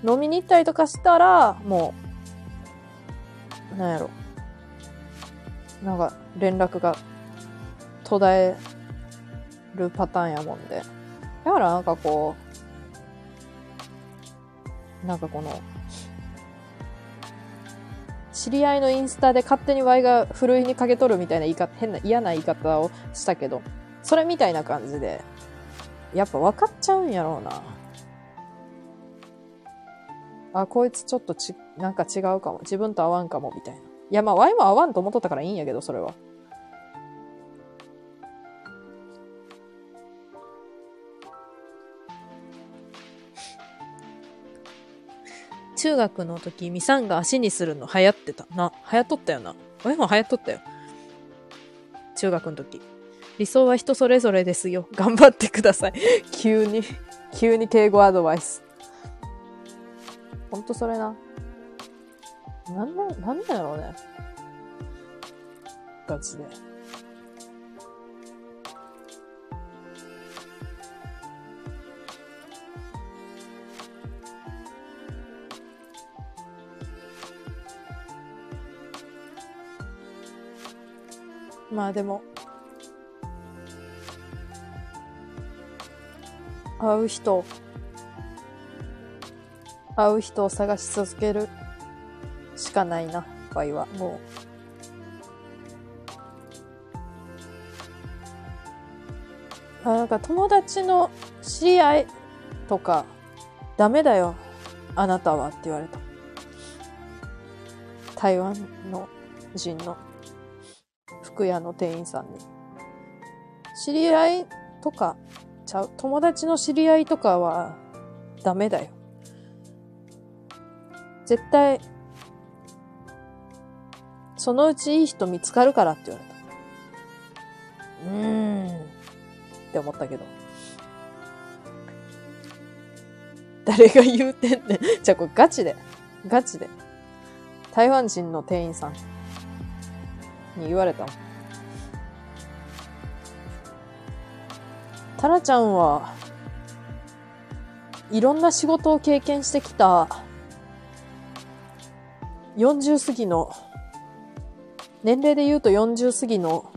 飲みに行ったりとかしたら、もう、なんやろ。なんか、連絡が途絶えるパターンやもんで。だからなんかこう、なんかこの、知り合いのインスタで勝手にワイがふるいにかけとるみたいな言い方、変な嫌な言い方をしたけど、それみたいな感じで、やっぱ分かっちゃうんやろうな。あ、こいつちょっとち、なんか違うかも。自分と合わんかも、みたいな。いや、まあ、ワイも合わんと思っとったからいいんやけど、それは。中学の時、ミサンが足にするの流行ってた。な、流行っとったよな。親も流行っとったよ。中学の時。理想は人それぞれですよ。頑張ってください。急に、急に敬語アドバイス。ほんとそれな。なんな、なんなんやろうね。ガチで。まあでも、会う人、会う人を探し続けるしかないな、場合は。もう。あ、なんか友達の知り合いとか、ダメだよ、あなたはって言われた。台湾の人の服屋の店員さんに。知り合いとか、ちゃ、友達の知り合いとかはダメだよ。絶対、そのうちいい人見つかるからって言われた。うーん。って思ったけど。誰が言うてんねん。じゃあこれガチで。ガチで。台湾人の店員さんに言われた。タラちゃんは、いろんな仕事を経験してきた、40過ぎの、年齢で言うと40過ぎの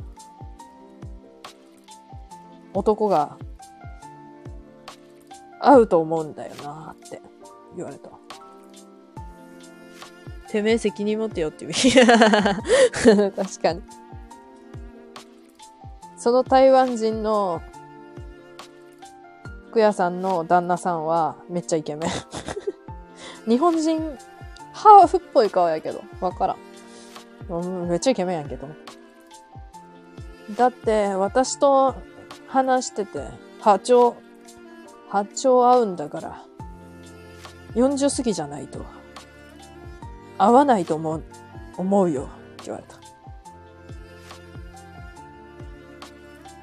男が合うと思うんだよなって言われた。てめえ責任持ってよって意味。確かに。その台湾人の服屋さんの旦那さんはめっちゃイケメン。日本人、ハーフっぽい顔やけど、わからん。めっちゃイケメンやけど。だって、私と話してて、波長、波長合うんだから、40過ぎじゃないと、合わないと思う、思うよ、って言われた。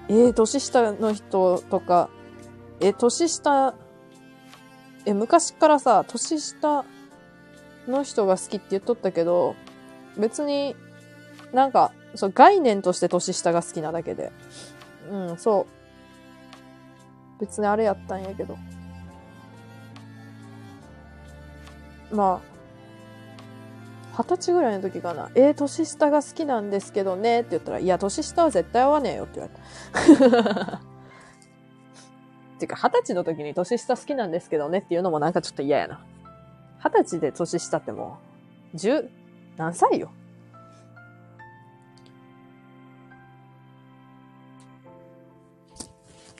えー、年下の人とか、え、年下、え、昔からさ、年下の人が好きって言っとったけど、別になんか、そう、概念として年下が好きなだけで。うん、そう。別にあれやったんやけど。まあ、二十歳ぐらいの時かな。えー、年下が好きなんですけどねって言ったら、いや、年下は絶対合わねえよって言われた。てか、二十歳の時に年下好きなんですけどねっていうのもなんかちょっと嫌やな。二十歳で年下ってもう、十、何歳よ？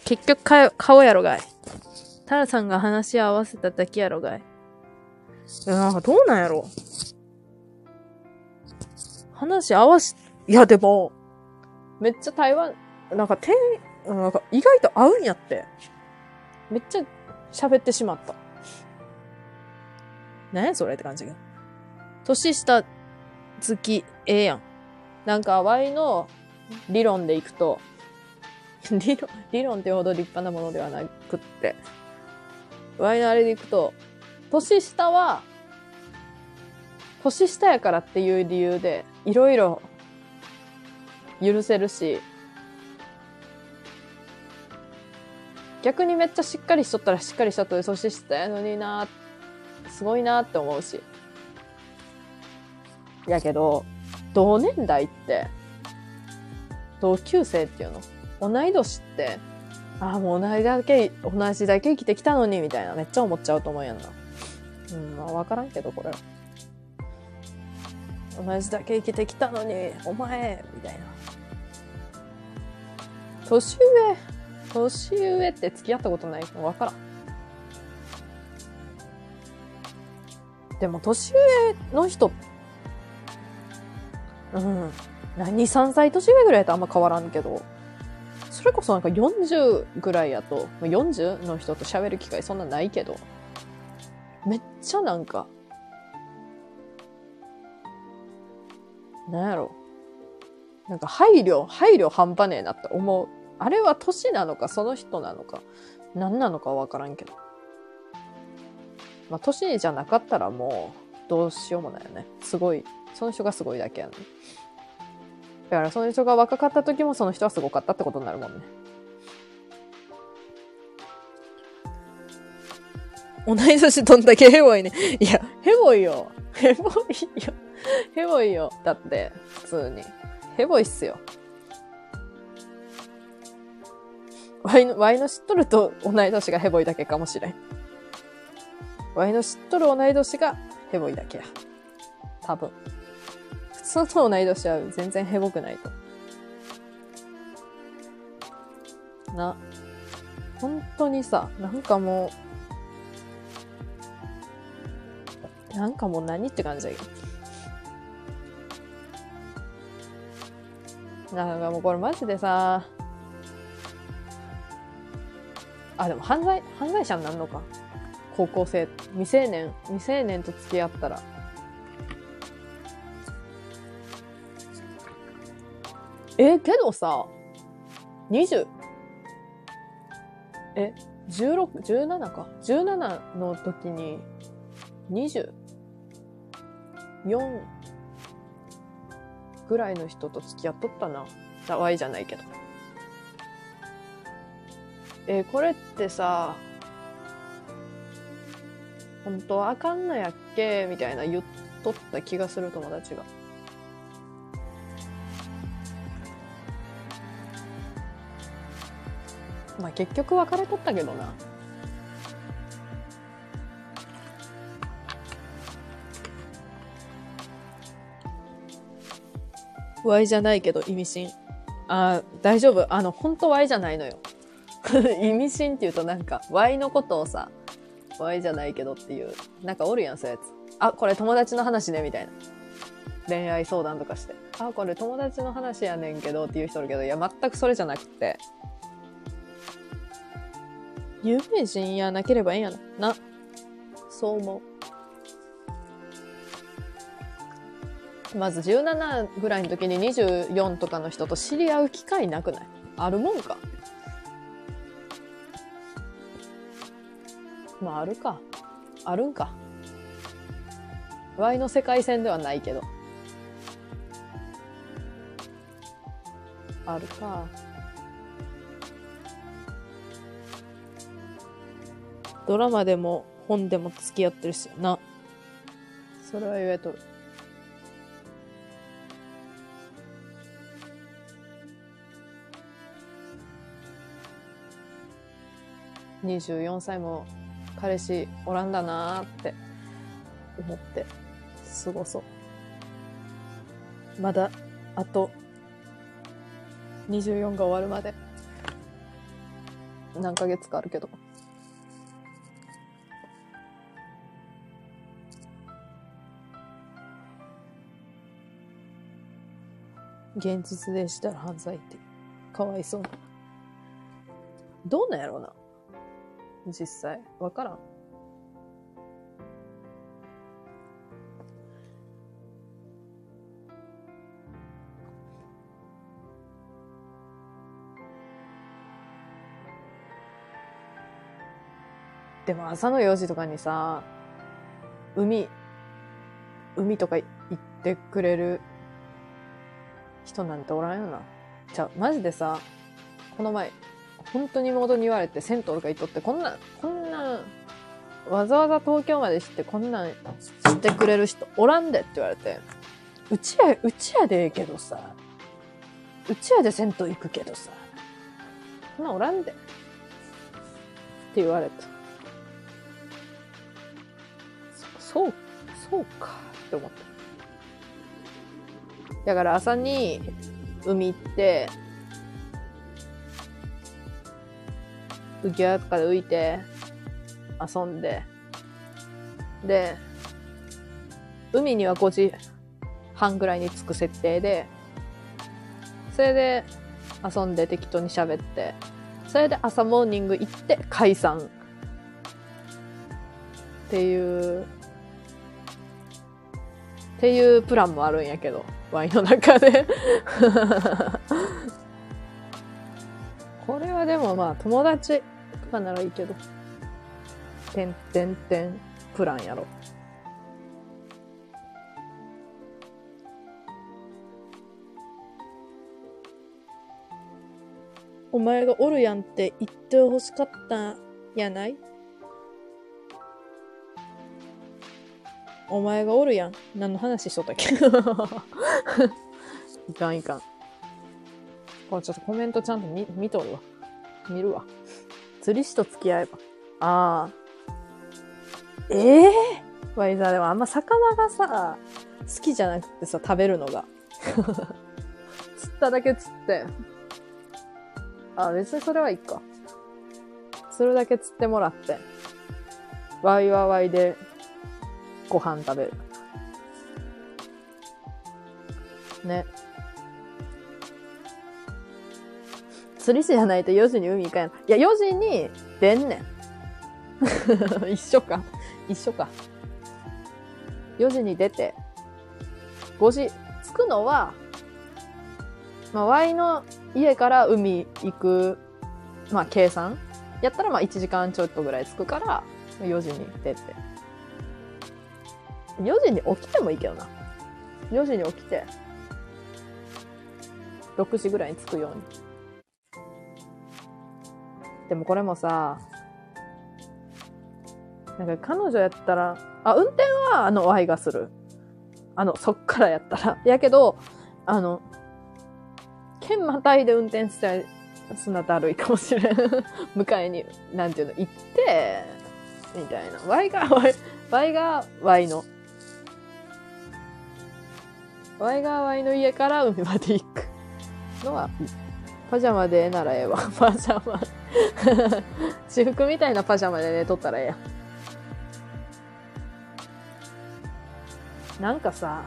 結局か顔やろがい。タラさんが話し合わせただけやろがい。いや、なんかどうなんやろ？話合わし、いやでも、めっちゃ台湾、なんか店員、なんか意外と合うんやって。めっちゃ喋ってしまった。何やそれって感じが。年下好き、ええやん。なんか、ワイの理論でいくと、理論、理論ってほど立派なものではなくって、ワイのあれでいくと、年下は、年下やからっていう理由で、いろいろ許せるし、逆にめっちゃしっかりしとったらしっかりしたとったで年下やのにな、すごいなって思うし。やけど、同年代って、同級生っていうの同い年って、ああ、もう同じだけ、同じだけ生きてきたのに、みたいな、めっちゃ思っちゃうと思うんやんな。うん、まあわからんけど、これは。同じだけ生きてきたのに、お前、みたいな。年上、年上って付き合ったことないのわからん。でも、年上の人、うん。何、3歳年上ぐらいやとあんま変わらんけど、それこそなんか40ぐらいやと、40の人と喋る機会そんなないけど、めっちゃなんか、なんやろ。なんか配慮、配慮半端ねえなって思う。あれは年なのか、その人なのか、何なのかわからんけど。まあ、年じゃなかったらもう、どうしようもないよね。すごい。その人がすごいだけやね。だからその人が若かった時もその人はすごかったってことになるもんね。同い年どんだけヘボいね。いや、ヘボいよ。ヘボいよ。ヘボいよ。だって、普通に。ヘボいっすよ。ワイの、ワイの知っとると同い年がヘボいだけかもしれん。ワイの知っとる同い年がヘボいだけや。多分。普通の同い年は全然ヘボくないと。な。本当にさ、なんかもう、なんかもう何って感じだけど。なんかもうこれマジでさ、あ、でも犯罪、犯罪者になるのか？高校生、未成年、未成年と付き合ったら。え、けどさ、20、え、16、17か。17の時に、24ぐらいの人と付き合っとったな。だ、Y じゃないけど。えーこれってさ、本当はあかんのやっけ？みたいな言っとった気がする友達が。まあ結局別れとったけどな。Y じゃないけど意味深。あ大丈夫。あの、本当 Y じゃないのよ。意味深って言うとなんか Y のことをさ、Y じゃないけどっていう、なんかおるやん、そういうやつ。あ、これ友達の話ね、みたいな。恋愛相談とかして。あ、これ友達の話やねんけどっていう人おるけど、いや、全くそれじゃなくて。有名人やなければええんやな。な。そう思う。まず17ぐらいの時に24とかの人と知り合う機会なくない？あるもんか。まああるか。あるんか。Y の世界線ではないけど。あるか。ドラマでも本でも付き合ってるしな。それは言えとる。24歳も彼氏おらんだなーって思って過ごそう。まだ、あと、24が終わるまで、何ヶ月かあるけど。現実でしたら犯罪って、かわいそう。どうなんやろうな。実際。わからん。でも朝の4時とかにさ、海、海とか行ってくれる人なんておらんよな。じゃ、マジでさ、この前、本当に妹に言われて、銭湯とか行っとって、こんな、こんな、わざわざ東京まで知ってこんなんしてくれる人おらんでって言われて、うちや、うちやでええけどさ、うちやで銭湯行くけどさ、そんなおらんで。って言われた。そそう、そうかって思った。だから朝に海行って、浮き輪とかで浮いて、遊んで、で、海には5時半ぐらいに着く設定で、それで遊んで適当に喋って、それで朝モーニング行って解散。っていう、っていうプランもあるんやけど、ワイの中で。これはでもまあ友達とかならいいけど。てんてんてんプランやろ。お前がおるやんって言ってほしかったやない？お前がおるやん。何の話しとったっけ？いかんいかん。これちょっとコメントちゃんと見、見とるわ。見るわ。釣り師と付き合えば。ああ。ええー、わいさ、でもあんま魚がさ、好きじゃなくてさ、食べるのが。釣っただけ釣って。あ、別にそれはいいか。釣るだけ釣ってもらって。ワイはワイでご飯食べる。ね。釣り師じゃないと4時に海行かんやん。いや、4時に出んねん。一緒か。一緒か。4時に出て、5時、着くのは、まあ、Y の家から海行く、まあ、計算やったらまあ1時間ちょっとぐらい着くから、4時に出て。4時に起きてもいいけどな。4時に起きて、6時ぐらいに着くように。でもこれもさ、なんか彼女やったら、あ、運転はあの、ワイがする。あの、そっからやったら。やけど、あの、県またいで運転したら、そんなだるいかもしれん。迎えに、なんていうの、行って、みたいな。ワイが、ワイ、ワイがワイの。ワイがワイの家から海まで行くのは、パジャマでええならええわ。パジャマ。私服みたいなパジャマで寝とったらええやん。なんかさ、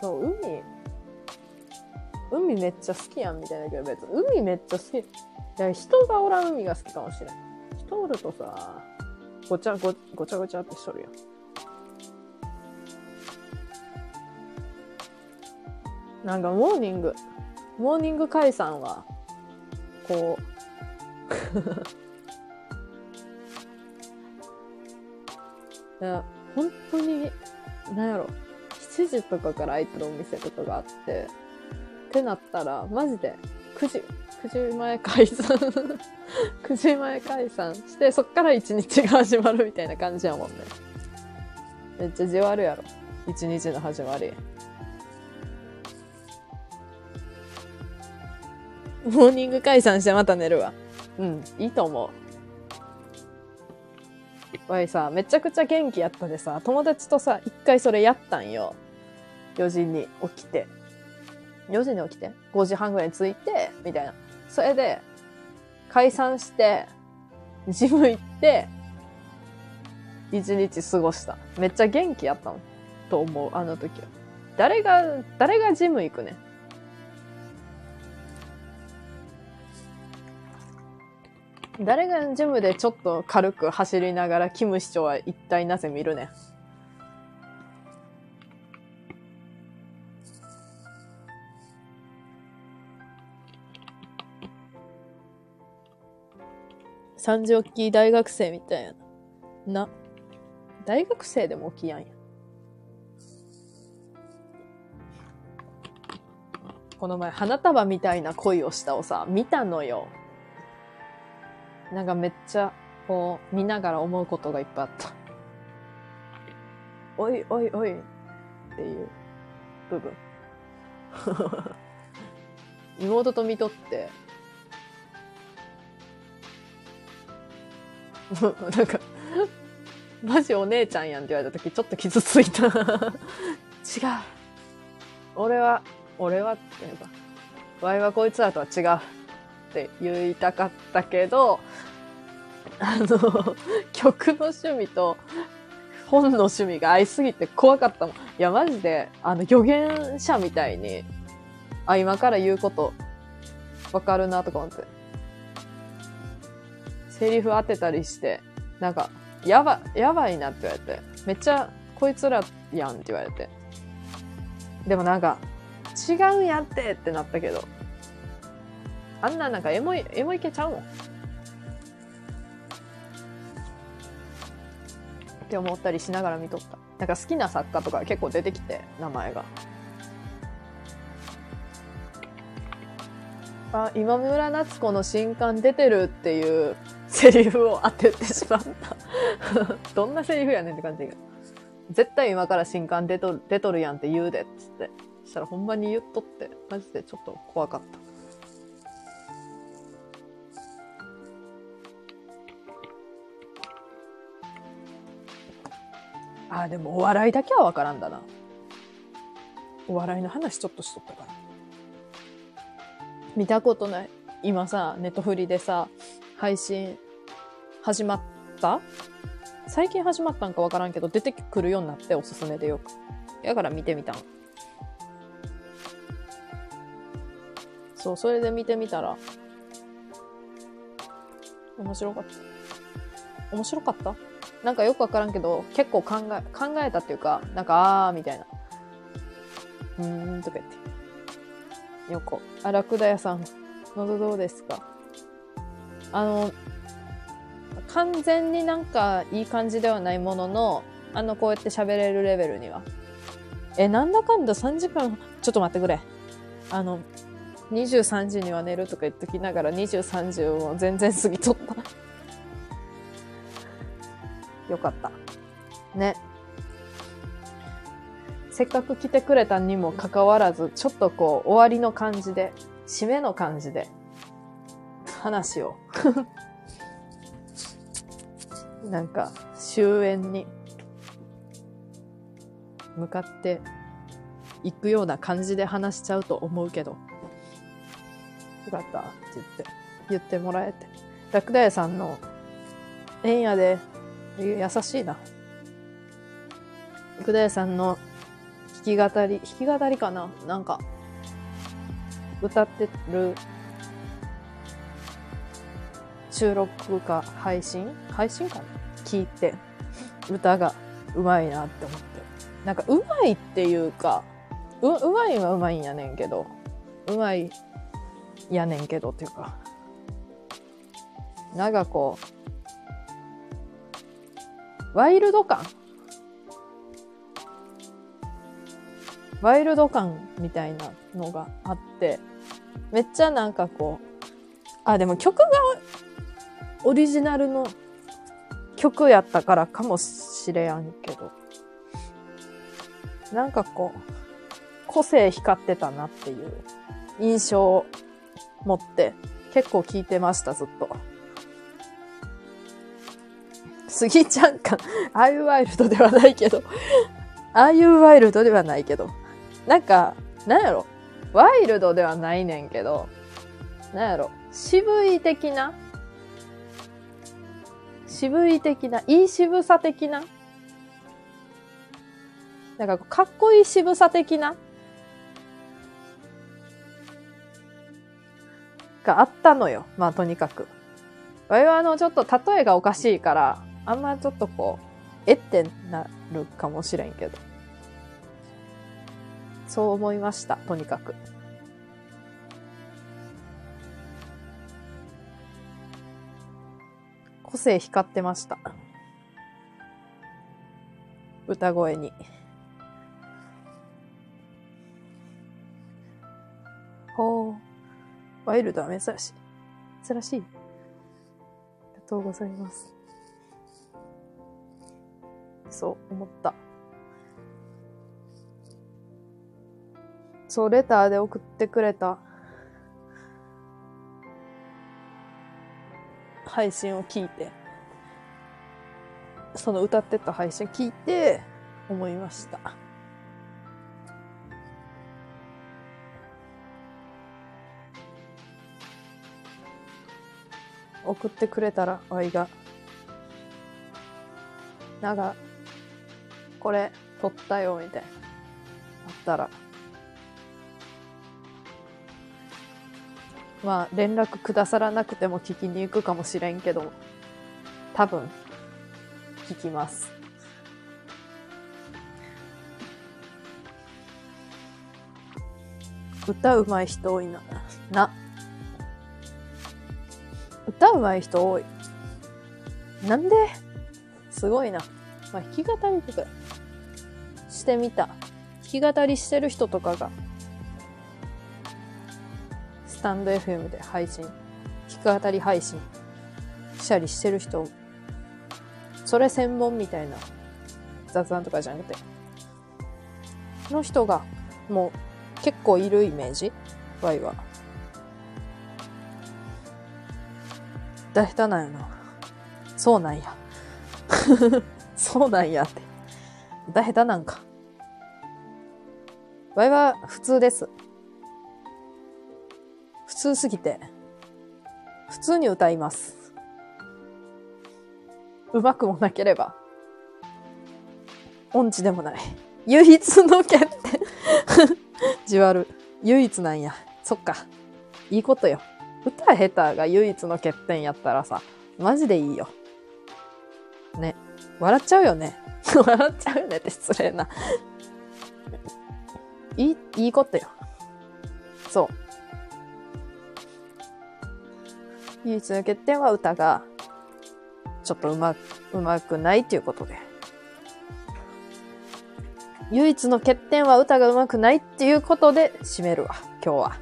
そう、海、海めっちゃ好きやんみたいだけど、別に海めっちゃ好き。人がおらん海が好きかもしれん。人おるとさ、ごちゃご、ごちゃごちゃってしとるやん。なんかモーニング、モーニング解散は、こう、いや、本当に、なんやろ、7時とかから開いてるお店とかがあって、ってなったら、マジで、9時、9時前解散、9時前解散して、そっから一日が始まるみたいな感じやもんね。めっちゃじわるやろ。一日の始まり。モーニング解散してまた寝るわ。うん、いいと思う。わいさ、めちゃくちゃ元気やったでさ、友達とさ、一回それやったんよ。4時に起きて。4時に起きて ?5 時半ぐらいに着いて、みたいな。それで、解散して、ジム行って、一日過ごした。めっちゃ元気やったの。と思う、あの時は。誰が、誰がジム行くね誰がジムでちょっと軽く走りながらキム市長は一体なぜ見るねん？三時起き大学生みたいな。な。大学生でも起きやんや。この前花束みたいな恋をしたをさ、見たのよ。なんかめっちゃ、こう、見ながら思うことがいっぱいあった。おいおいおいっていう部分。妹と見とって、なんか、マジお姉ちゃんやんって言われた時ちょっと傷ついた。違う。俺は、俺はって言えば、ワイはこいつらとは違う。って言いたかったけど、あの、曲の趣味と本の趣味が合いすぎて怖かったもん。いや、マジで、あの、予言者みたいに、あ、今から言うこと、わかるなとか思って。セリフ当てたりして、なんか、やば、やばいなって言われて、めっちゃ、こいつらやんって言われて。でもなんか、違うんやってってなったけど、あんななんかエモい、エモいけちゃうもん。って思ったりしながら見とった。なんか好きな作家とか結構出てきて、名前が。あ、今村夏子の新刊出てるっていうセリフを当ててしまった。どんなセリフやねんって感じだけど。絶対今から新刊出とる出とるやんって言うでっつって。したらほんまに言っとって、マジでちょっと怖かった。あでもお笑いだけはわからんだな。お笑いの話ちょっとしとったから。見たことない。今さ、ネットフリでさ、配信始まった？最近始まったんかわからんけど、出てくるようになっておすすめでよく。だから見てみたん。そう、それで見てみたら、面白かった。面白かった？なんかよくわからんけど、結構考え、考えたっていうか、なんか、あーみたいな。うーん、とか言って。横。あ、ラクダ屋さん。喉どうですか？あの、完全になんかいい感じではないものの、あの、こうやって喋れるレベルには。え、なんだかんだ3時間、ちょっと待ってくれ。あの、23時には寝るとか言っときながら23時を全然過ぎとった。よかった。ね。せっかく来てくれたにもかかわらず、ちょっとこう、終わりの感じで、締めの感じで、話を。なんか、終焉に向かっていくような感じで話しちゃうと思うけど。よかったって言って、言ってもらえて。ラクダ屋さんの、えんやで、優しいな。ラクダ屋さんの弾き語り、弾き語りかな？なんか、歌ってる収録か配信？配信かな？聞いて、歌がうまいなって思って。なんかうまいっていうか、う、うまいはうまいんやねんけど、うまいやねんけどっていうか、なんかこう、ワイルド感？ワイルド感みたいなのがあって、めっちゃなんかこう、あ、でも曲がオリジナルの曲やったからかもしれやんけど、なんかこう、個性光ってたなっていう印象を持って結構聞いてました、ずっと。スギちゃんか、ああいうワイルドではないけど、ああいうワイルドではないけど、なんか、なんやろ、ワイルドではないねんけど、なんやろ、渋い的な？渋い的な、いい渋さ的な？なんか、かっこいい渋さ的な？があったのよ。まあ、とにかく。我々はあの、ちょっと例えがおかしいから、あんまちょっとこう、えってなるかもしれんけど。そう思いました。とにかく。個性光ってました。歌声に。ほう。ワイルドは珍しい。珍しい。ありがとうございます。そう思った。そう、レターで送ってくれた配信を聞いて、その歌ってた配信聞いて思いました。送ってくれたら、わいが、なんか、これ、撮ったよ、みたいな。あったら、まあ、連絡くださらなくても聞きに行くかもしれんけど、多分、聞きます。歌うまい人多いな。な。歌うまい人多い。なんで？すごいな。まあ、弾き語りとかしてみた。弾き語りしてる人とかが、スタンド FM で配信、弾き語り配信したりしてる人、それ専門みたいな雑談とかじゃなくて、の人がもう結構いるイメージ ?Y は。だ下手なんやな。そうなんや。そうなんやって。だ下手なんか。わいは普通です。普通すぎて、普通に歌います。うまくもなければ、音痴でもない。唯一の欠点。じわる。唯一なんや。そっか。いいことよ。歌下手が唯一の欠点やったらさ、マジでいいよ。ね。笑っちゃうよね。笑っちゃうよねって失礼な。いい、いいことよ。そう。唯一の欠点は歌が、ちょっとうま、うまくないっていうことで。唯一の欠点は歌がうまくないっていうことで締めるわ、今日は。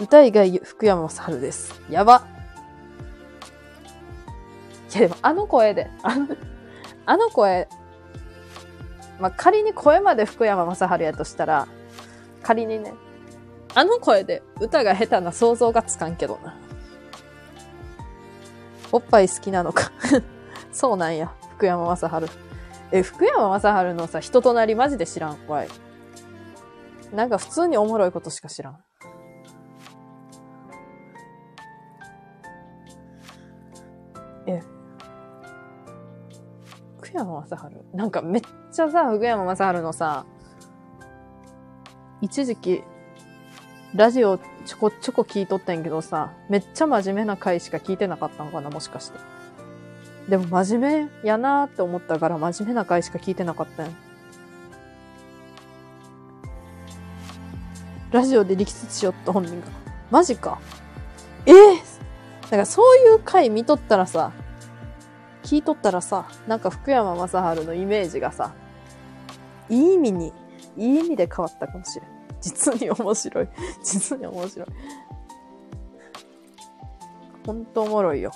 歌以外福山雅治です。やば。いやでもあの声で、あのあの声、まあ、仮に声まで福山雅治やとしたら、仮にね、あの声で歌が下手な想像がつかんけどな。おっぱい好きなのか。そうなんや、福山雅治。え、福山雅治のさ、人となりマジで知らん、怖い。なんか普通におもろいことしか知らん。福山雅治なんかめっちゃさ、福山雅治のさ、一時期、ラジオちょこちょこ聞いとったんやけどさ、めっちゃ真面目な回しか聞いてなかったのかな、もしかして。でも真面目やなーって思ったから真面目な回しか聞いてなかったんラジオで力説しよった本人が。マジか。ええだからそういう回見とったらさ、聞いとったらさ、なんか福山雅治のイメージがさ、いい意味に、いい意味で変わったかもしれん。実に面白い。実に面白い。ほんとおもろいよ。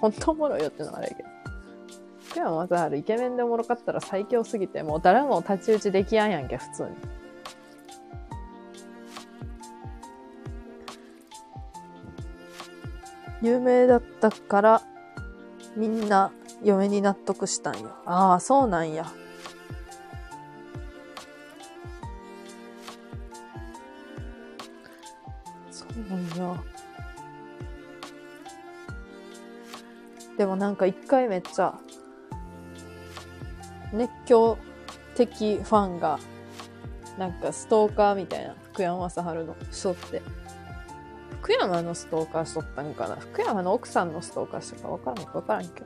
ほんとおもろいよってのはあれやけど。福山雅治イケメンでおもろかったら最強すぎて、もう誰も太刀打ちできやんやんけ、普通に。有名だったから、みんな嫁に納得したんよ。ああ、そうなんや。そうなんや。でもなんか一回めっちゃ、熱狂的ファンが、なんかストーカーみたいな、福山雅治の人って、福山のストーカーしとったんかな？福山の奥さんのストーカーしたかわからん、わからんけ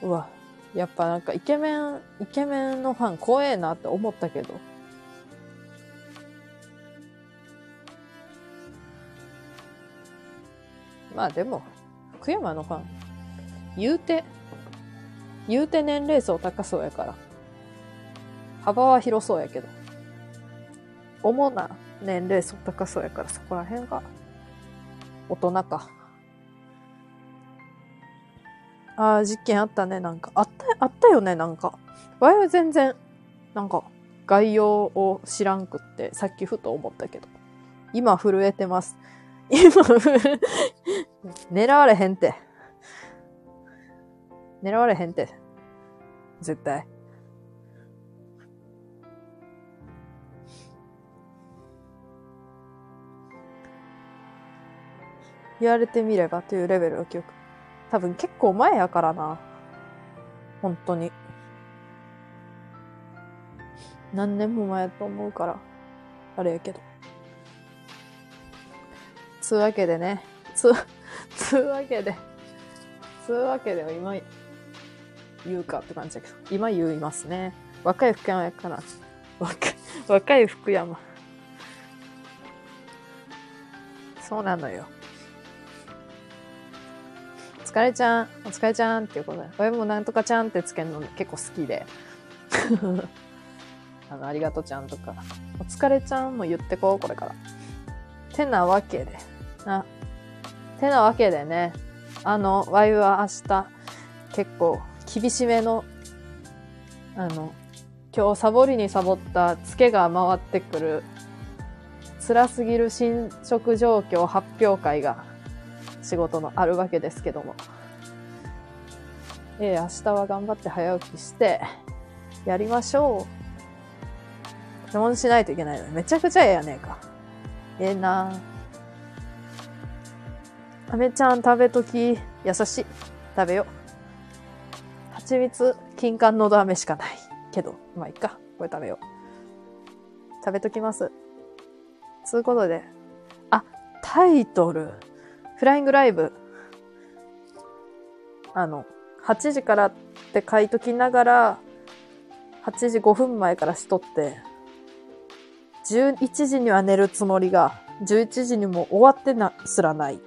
ど。うわ、やっぱなんかイケメン、イケメンのファン怖えなって思ったけど。まあでも、福山のファン、言うて、言うて年齢層高そうやから。幅は広そうやけど。主な年齢層高そうやからそこら辺が大人か。ああ、実験あったね、なんか。あった、あったよね、なんか。わいは全然、なんか、概要を知らんくって、さっきふと思ったけど。今震えてます。今、狙われへんて。狙われへんて。絶対。言われてみればというレベルの記憶。多分結構前やからな。本当に。何年も前やと思うから、あれやけど。つうわけでね。つ、つうわけで。つうわけでは今言うかって感じだけど。今言いますね。若い福山やから。若、若い福山。そうなのよ。疲れちゃん、お疲れちゃんっていうことで。俺もなんとかちゃんってつけるの結構好きで。あの、ありがとうちゃんとか。お疲れちゃんも言ってこう、これから。てなわけで。あ、てなわけでね。あの、ワイは明日、結構、厳しめの、あの、今日サボりにサボったツケが回ってくる、辛すぎる進捗状況発表会が仕事のあるわけですけども。ええ明日は頑張って早起きして、やりましょう。手物しないといけないのにめちゃくちゃええやねえか。ええなぁ。アメちゃん食べとき、優しい。食べよう。蜂蜜、金柑のど飴しかない。けど、まあいいか。これ食べよう。食べときます。つうことで。あ、タイトル。フライングライブ。あの、8時からって書いときながら、8時5分前からしとって、11時には寝るつもりが、11時にも終わってな、すらない。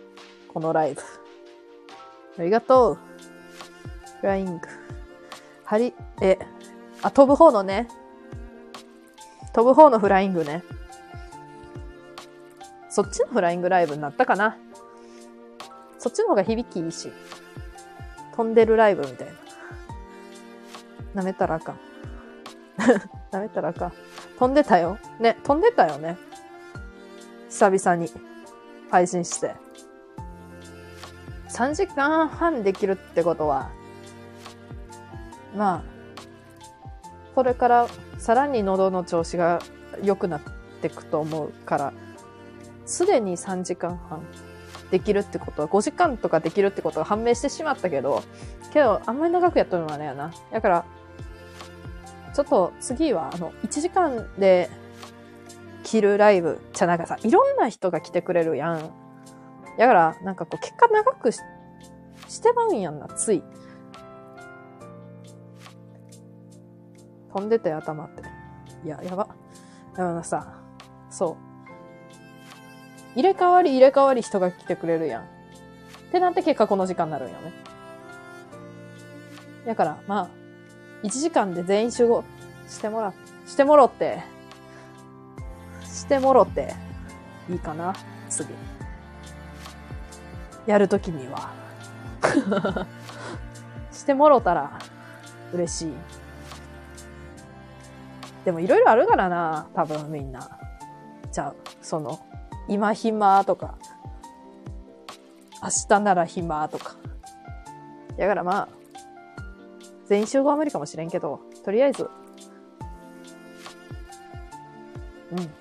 このライブ。ありがとう。フライング。はり、え、あ、飛ぶ方のね。飛ぶ方のフライングね。そっちのフライングライブになったかな。そっちの方が響きいいし。飛んでるライブみたいな。舐めたらあかん。舐めたらあかん。飛んでたよ。ね、飛んでたよね。久々に配信して。3時間半できるってことは、まあ、これからさらに喉の調子が良くなっていくと思うから、すでに3時間半できるってことは、5時間とかできるってことが判明してしまったけど、けど、あんまり長くやっとるのはねやな。だから、ちょっと次は、あの、1時間で切るライブ。じゃ、なんかさ、いろんな人が来てくれるやん。だから、なんかこう、結果長くししてまうんやんな、つい。飛んでたよ、頭って。いや、やば。だからさ、そう。入れ替わり入れ替わり人が来てくれるやん。ってなって結果この時間になるんよね。だから、まあ、1時間で全員集合してもら、してもろって、してもろって、いいかな次。やるときには。してもろたら、嬉しい。でもいろいろあるからな、多分みんな。じゃあ、その、今暇とか、明日なら暇とか。だからまあ、全員集合は無理かもしれんけど、とりあえず、うん。で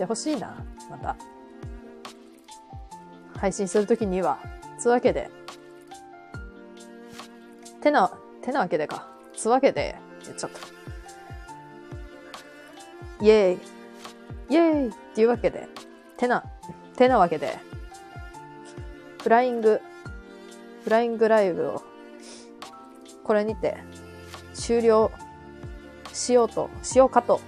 欲しいな、また。配信するときには、つうわけで、てな、てなわけでか。つうわけで、言っちゃった。イェーイ。イェーイっていうわけで、てな、てなわけで、フライング、フライングライブを、これにて、終了しようと、しようかと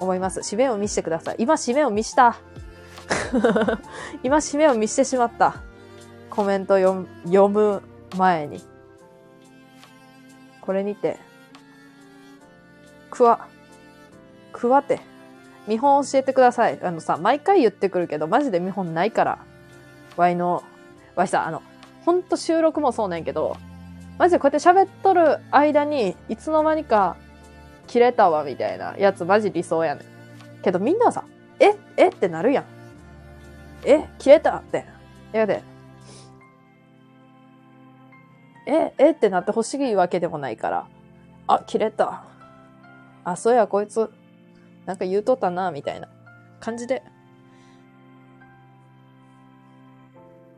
思います。締めを見せてください。今締めを見した。今締めを見してしまった。コメント読む読む前に。これにて、くわ、くわて、見本教えてください。あのさ、毎回言ってくるけど、マジで見本ないから。わいの、わいさ、あの、ほんと収録もそうなんやけど、マジでこうやって喋っとる間に、いつの間にか、切れたわ、みたいなやつマジ理想やねん。けどみんなはさ、ええってなるやん。え切れた？って。やで。ええってなってほしいわけでもないから。あ、切れた。あ、そうや、こいつ、なんか言うとったな、みたいな感じで、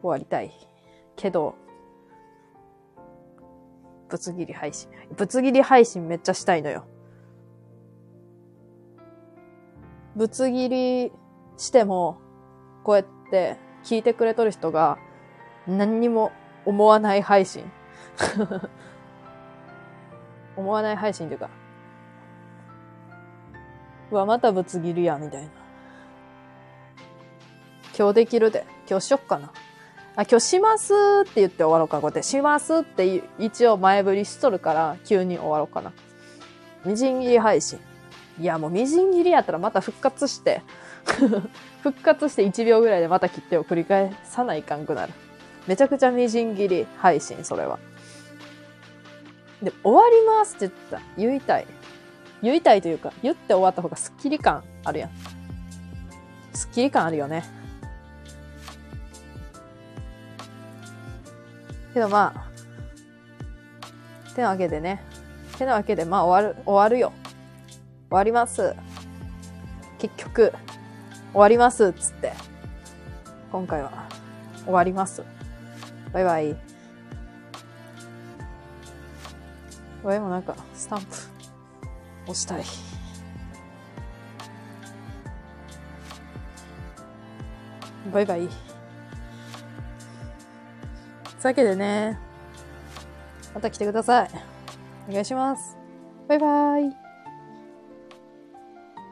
終わりたい。けど、ぶつ切り配信。ぶつ切り配信めっちゃしたいのよ。ぶつ切りしても、こうやって聞いてくれとる人が何にも思わない配信。思わない配信というか、うわ、またぶつ切りや、みたいな。今日できるで。今日しよっかな。あ、今日しますって言って終わろうか。こうやってしますって一応前振りしとるから、急に終わろうかな。みじん切り配信。いや、もうみじん切りやったらまた復活して、復活して1秒ぐらいでまた切ってを繰り返さないかんくなる。めちゃくちゃみじん切り配信、それは。で、終わりますって言った。言いたい。言いたいというか、言って終わった方がスッキリ感あるやん。スッキリ感あるよね。けどまあ、てなわけでね。てなわけで、まあ終わる、終わるよ。終わります。結局、終わりますっ、つって。今回は、終わります。バイバイ。わいもなんか、スタンプ、押したい。バイバイ。というわけでね、また来てください。お願いします。バイバイ。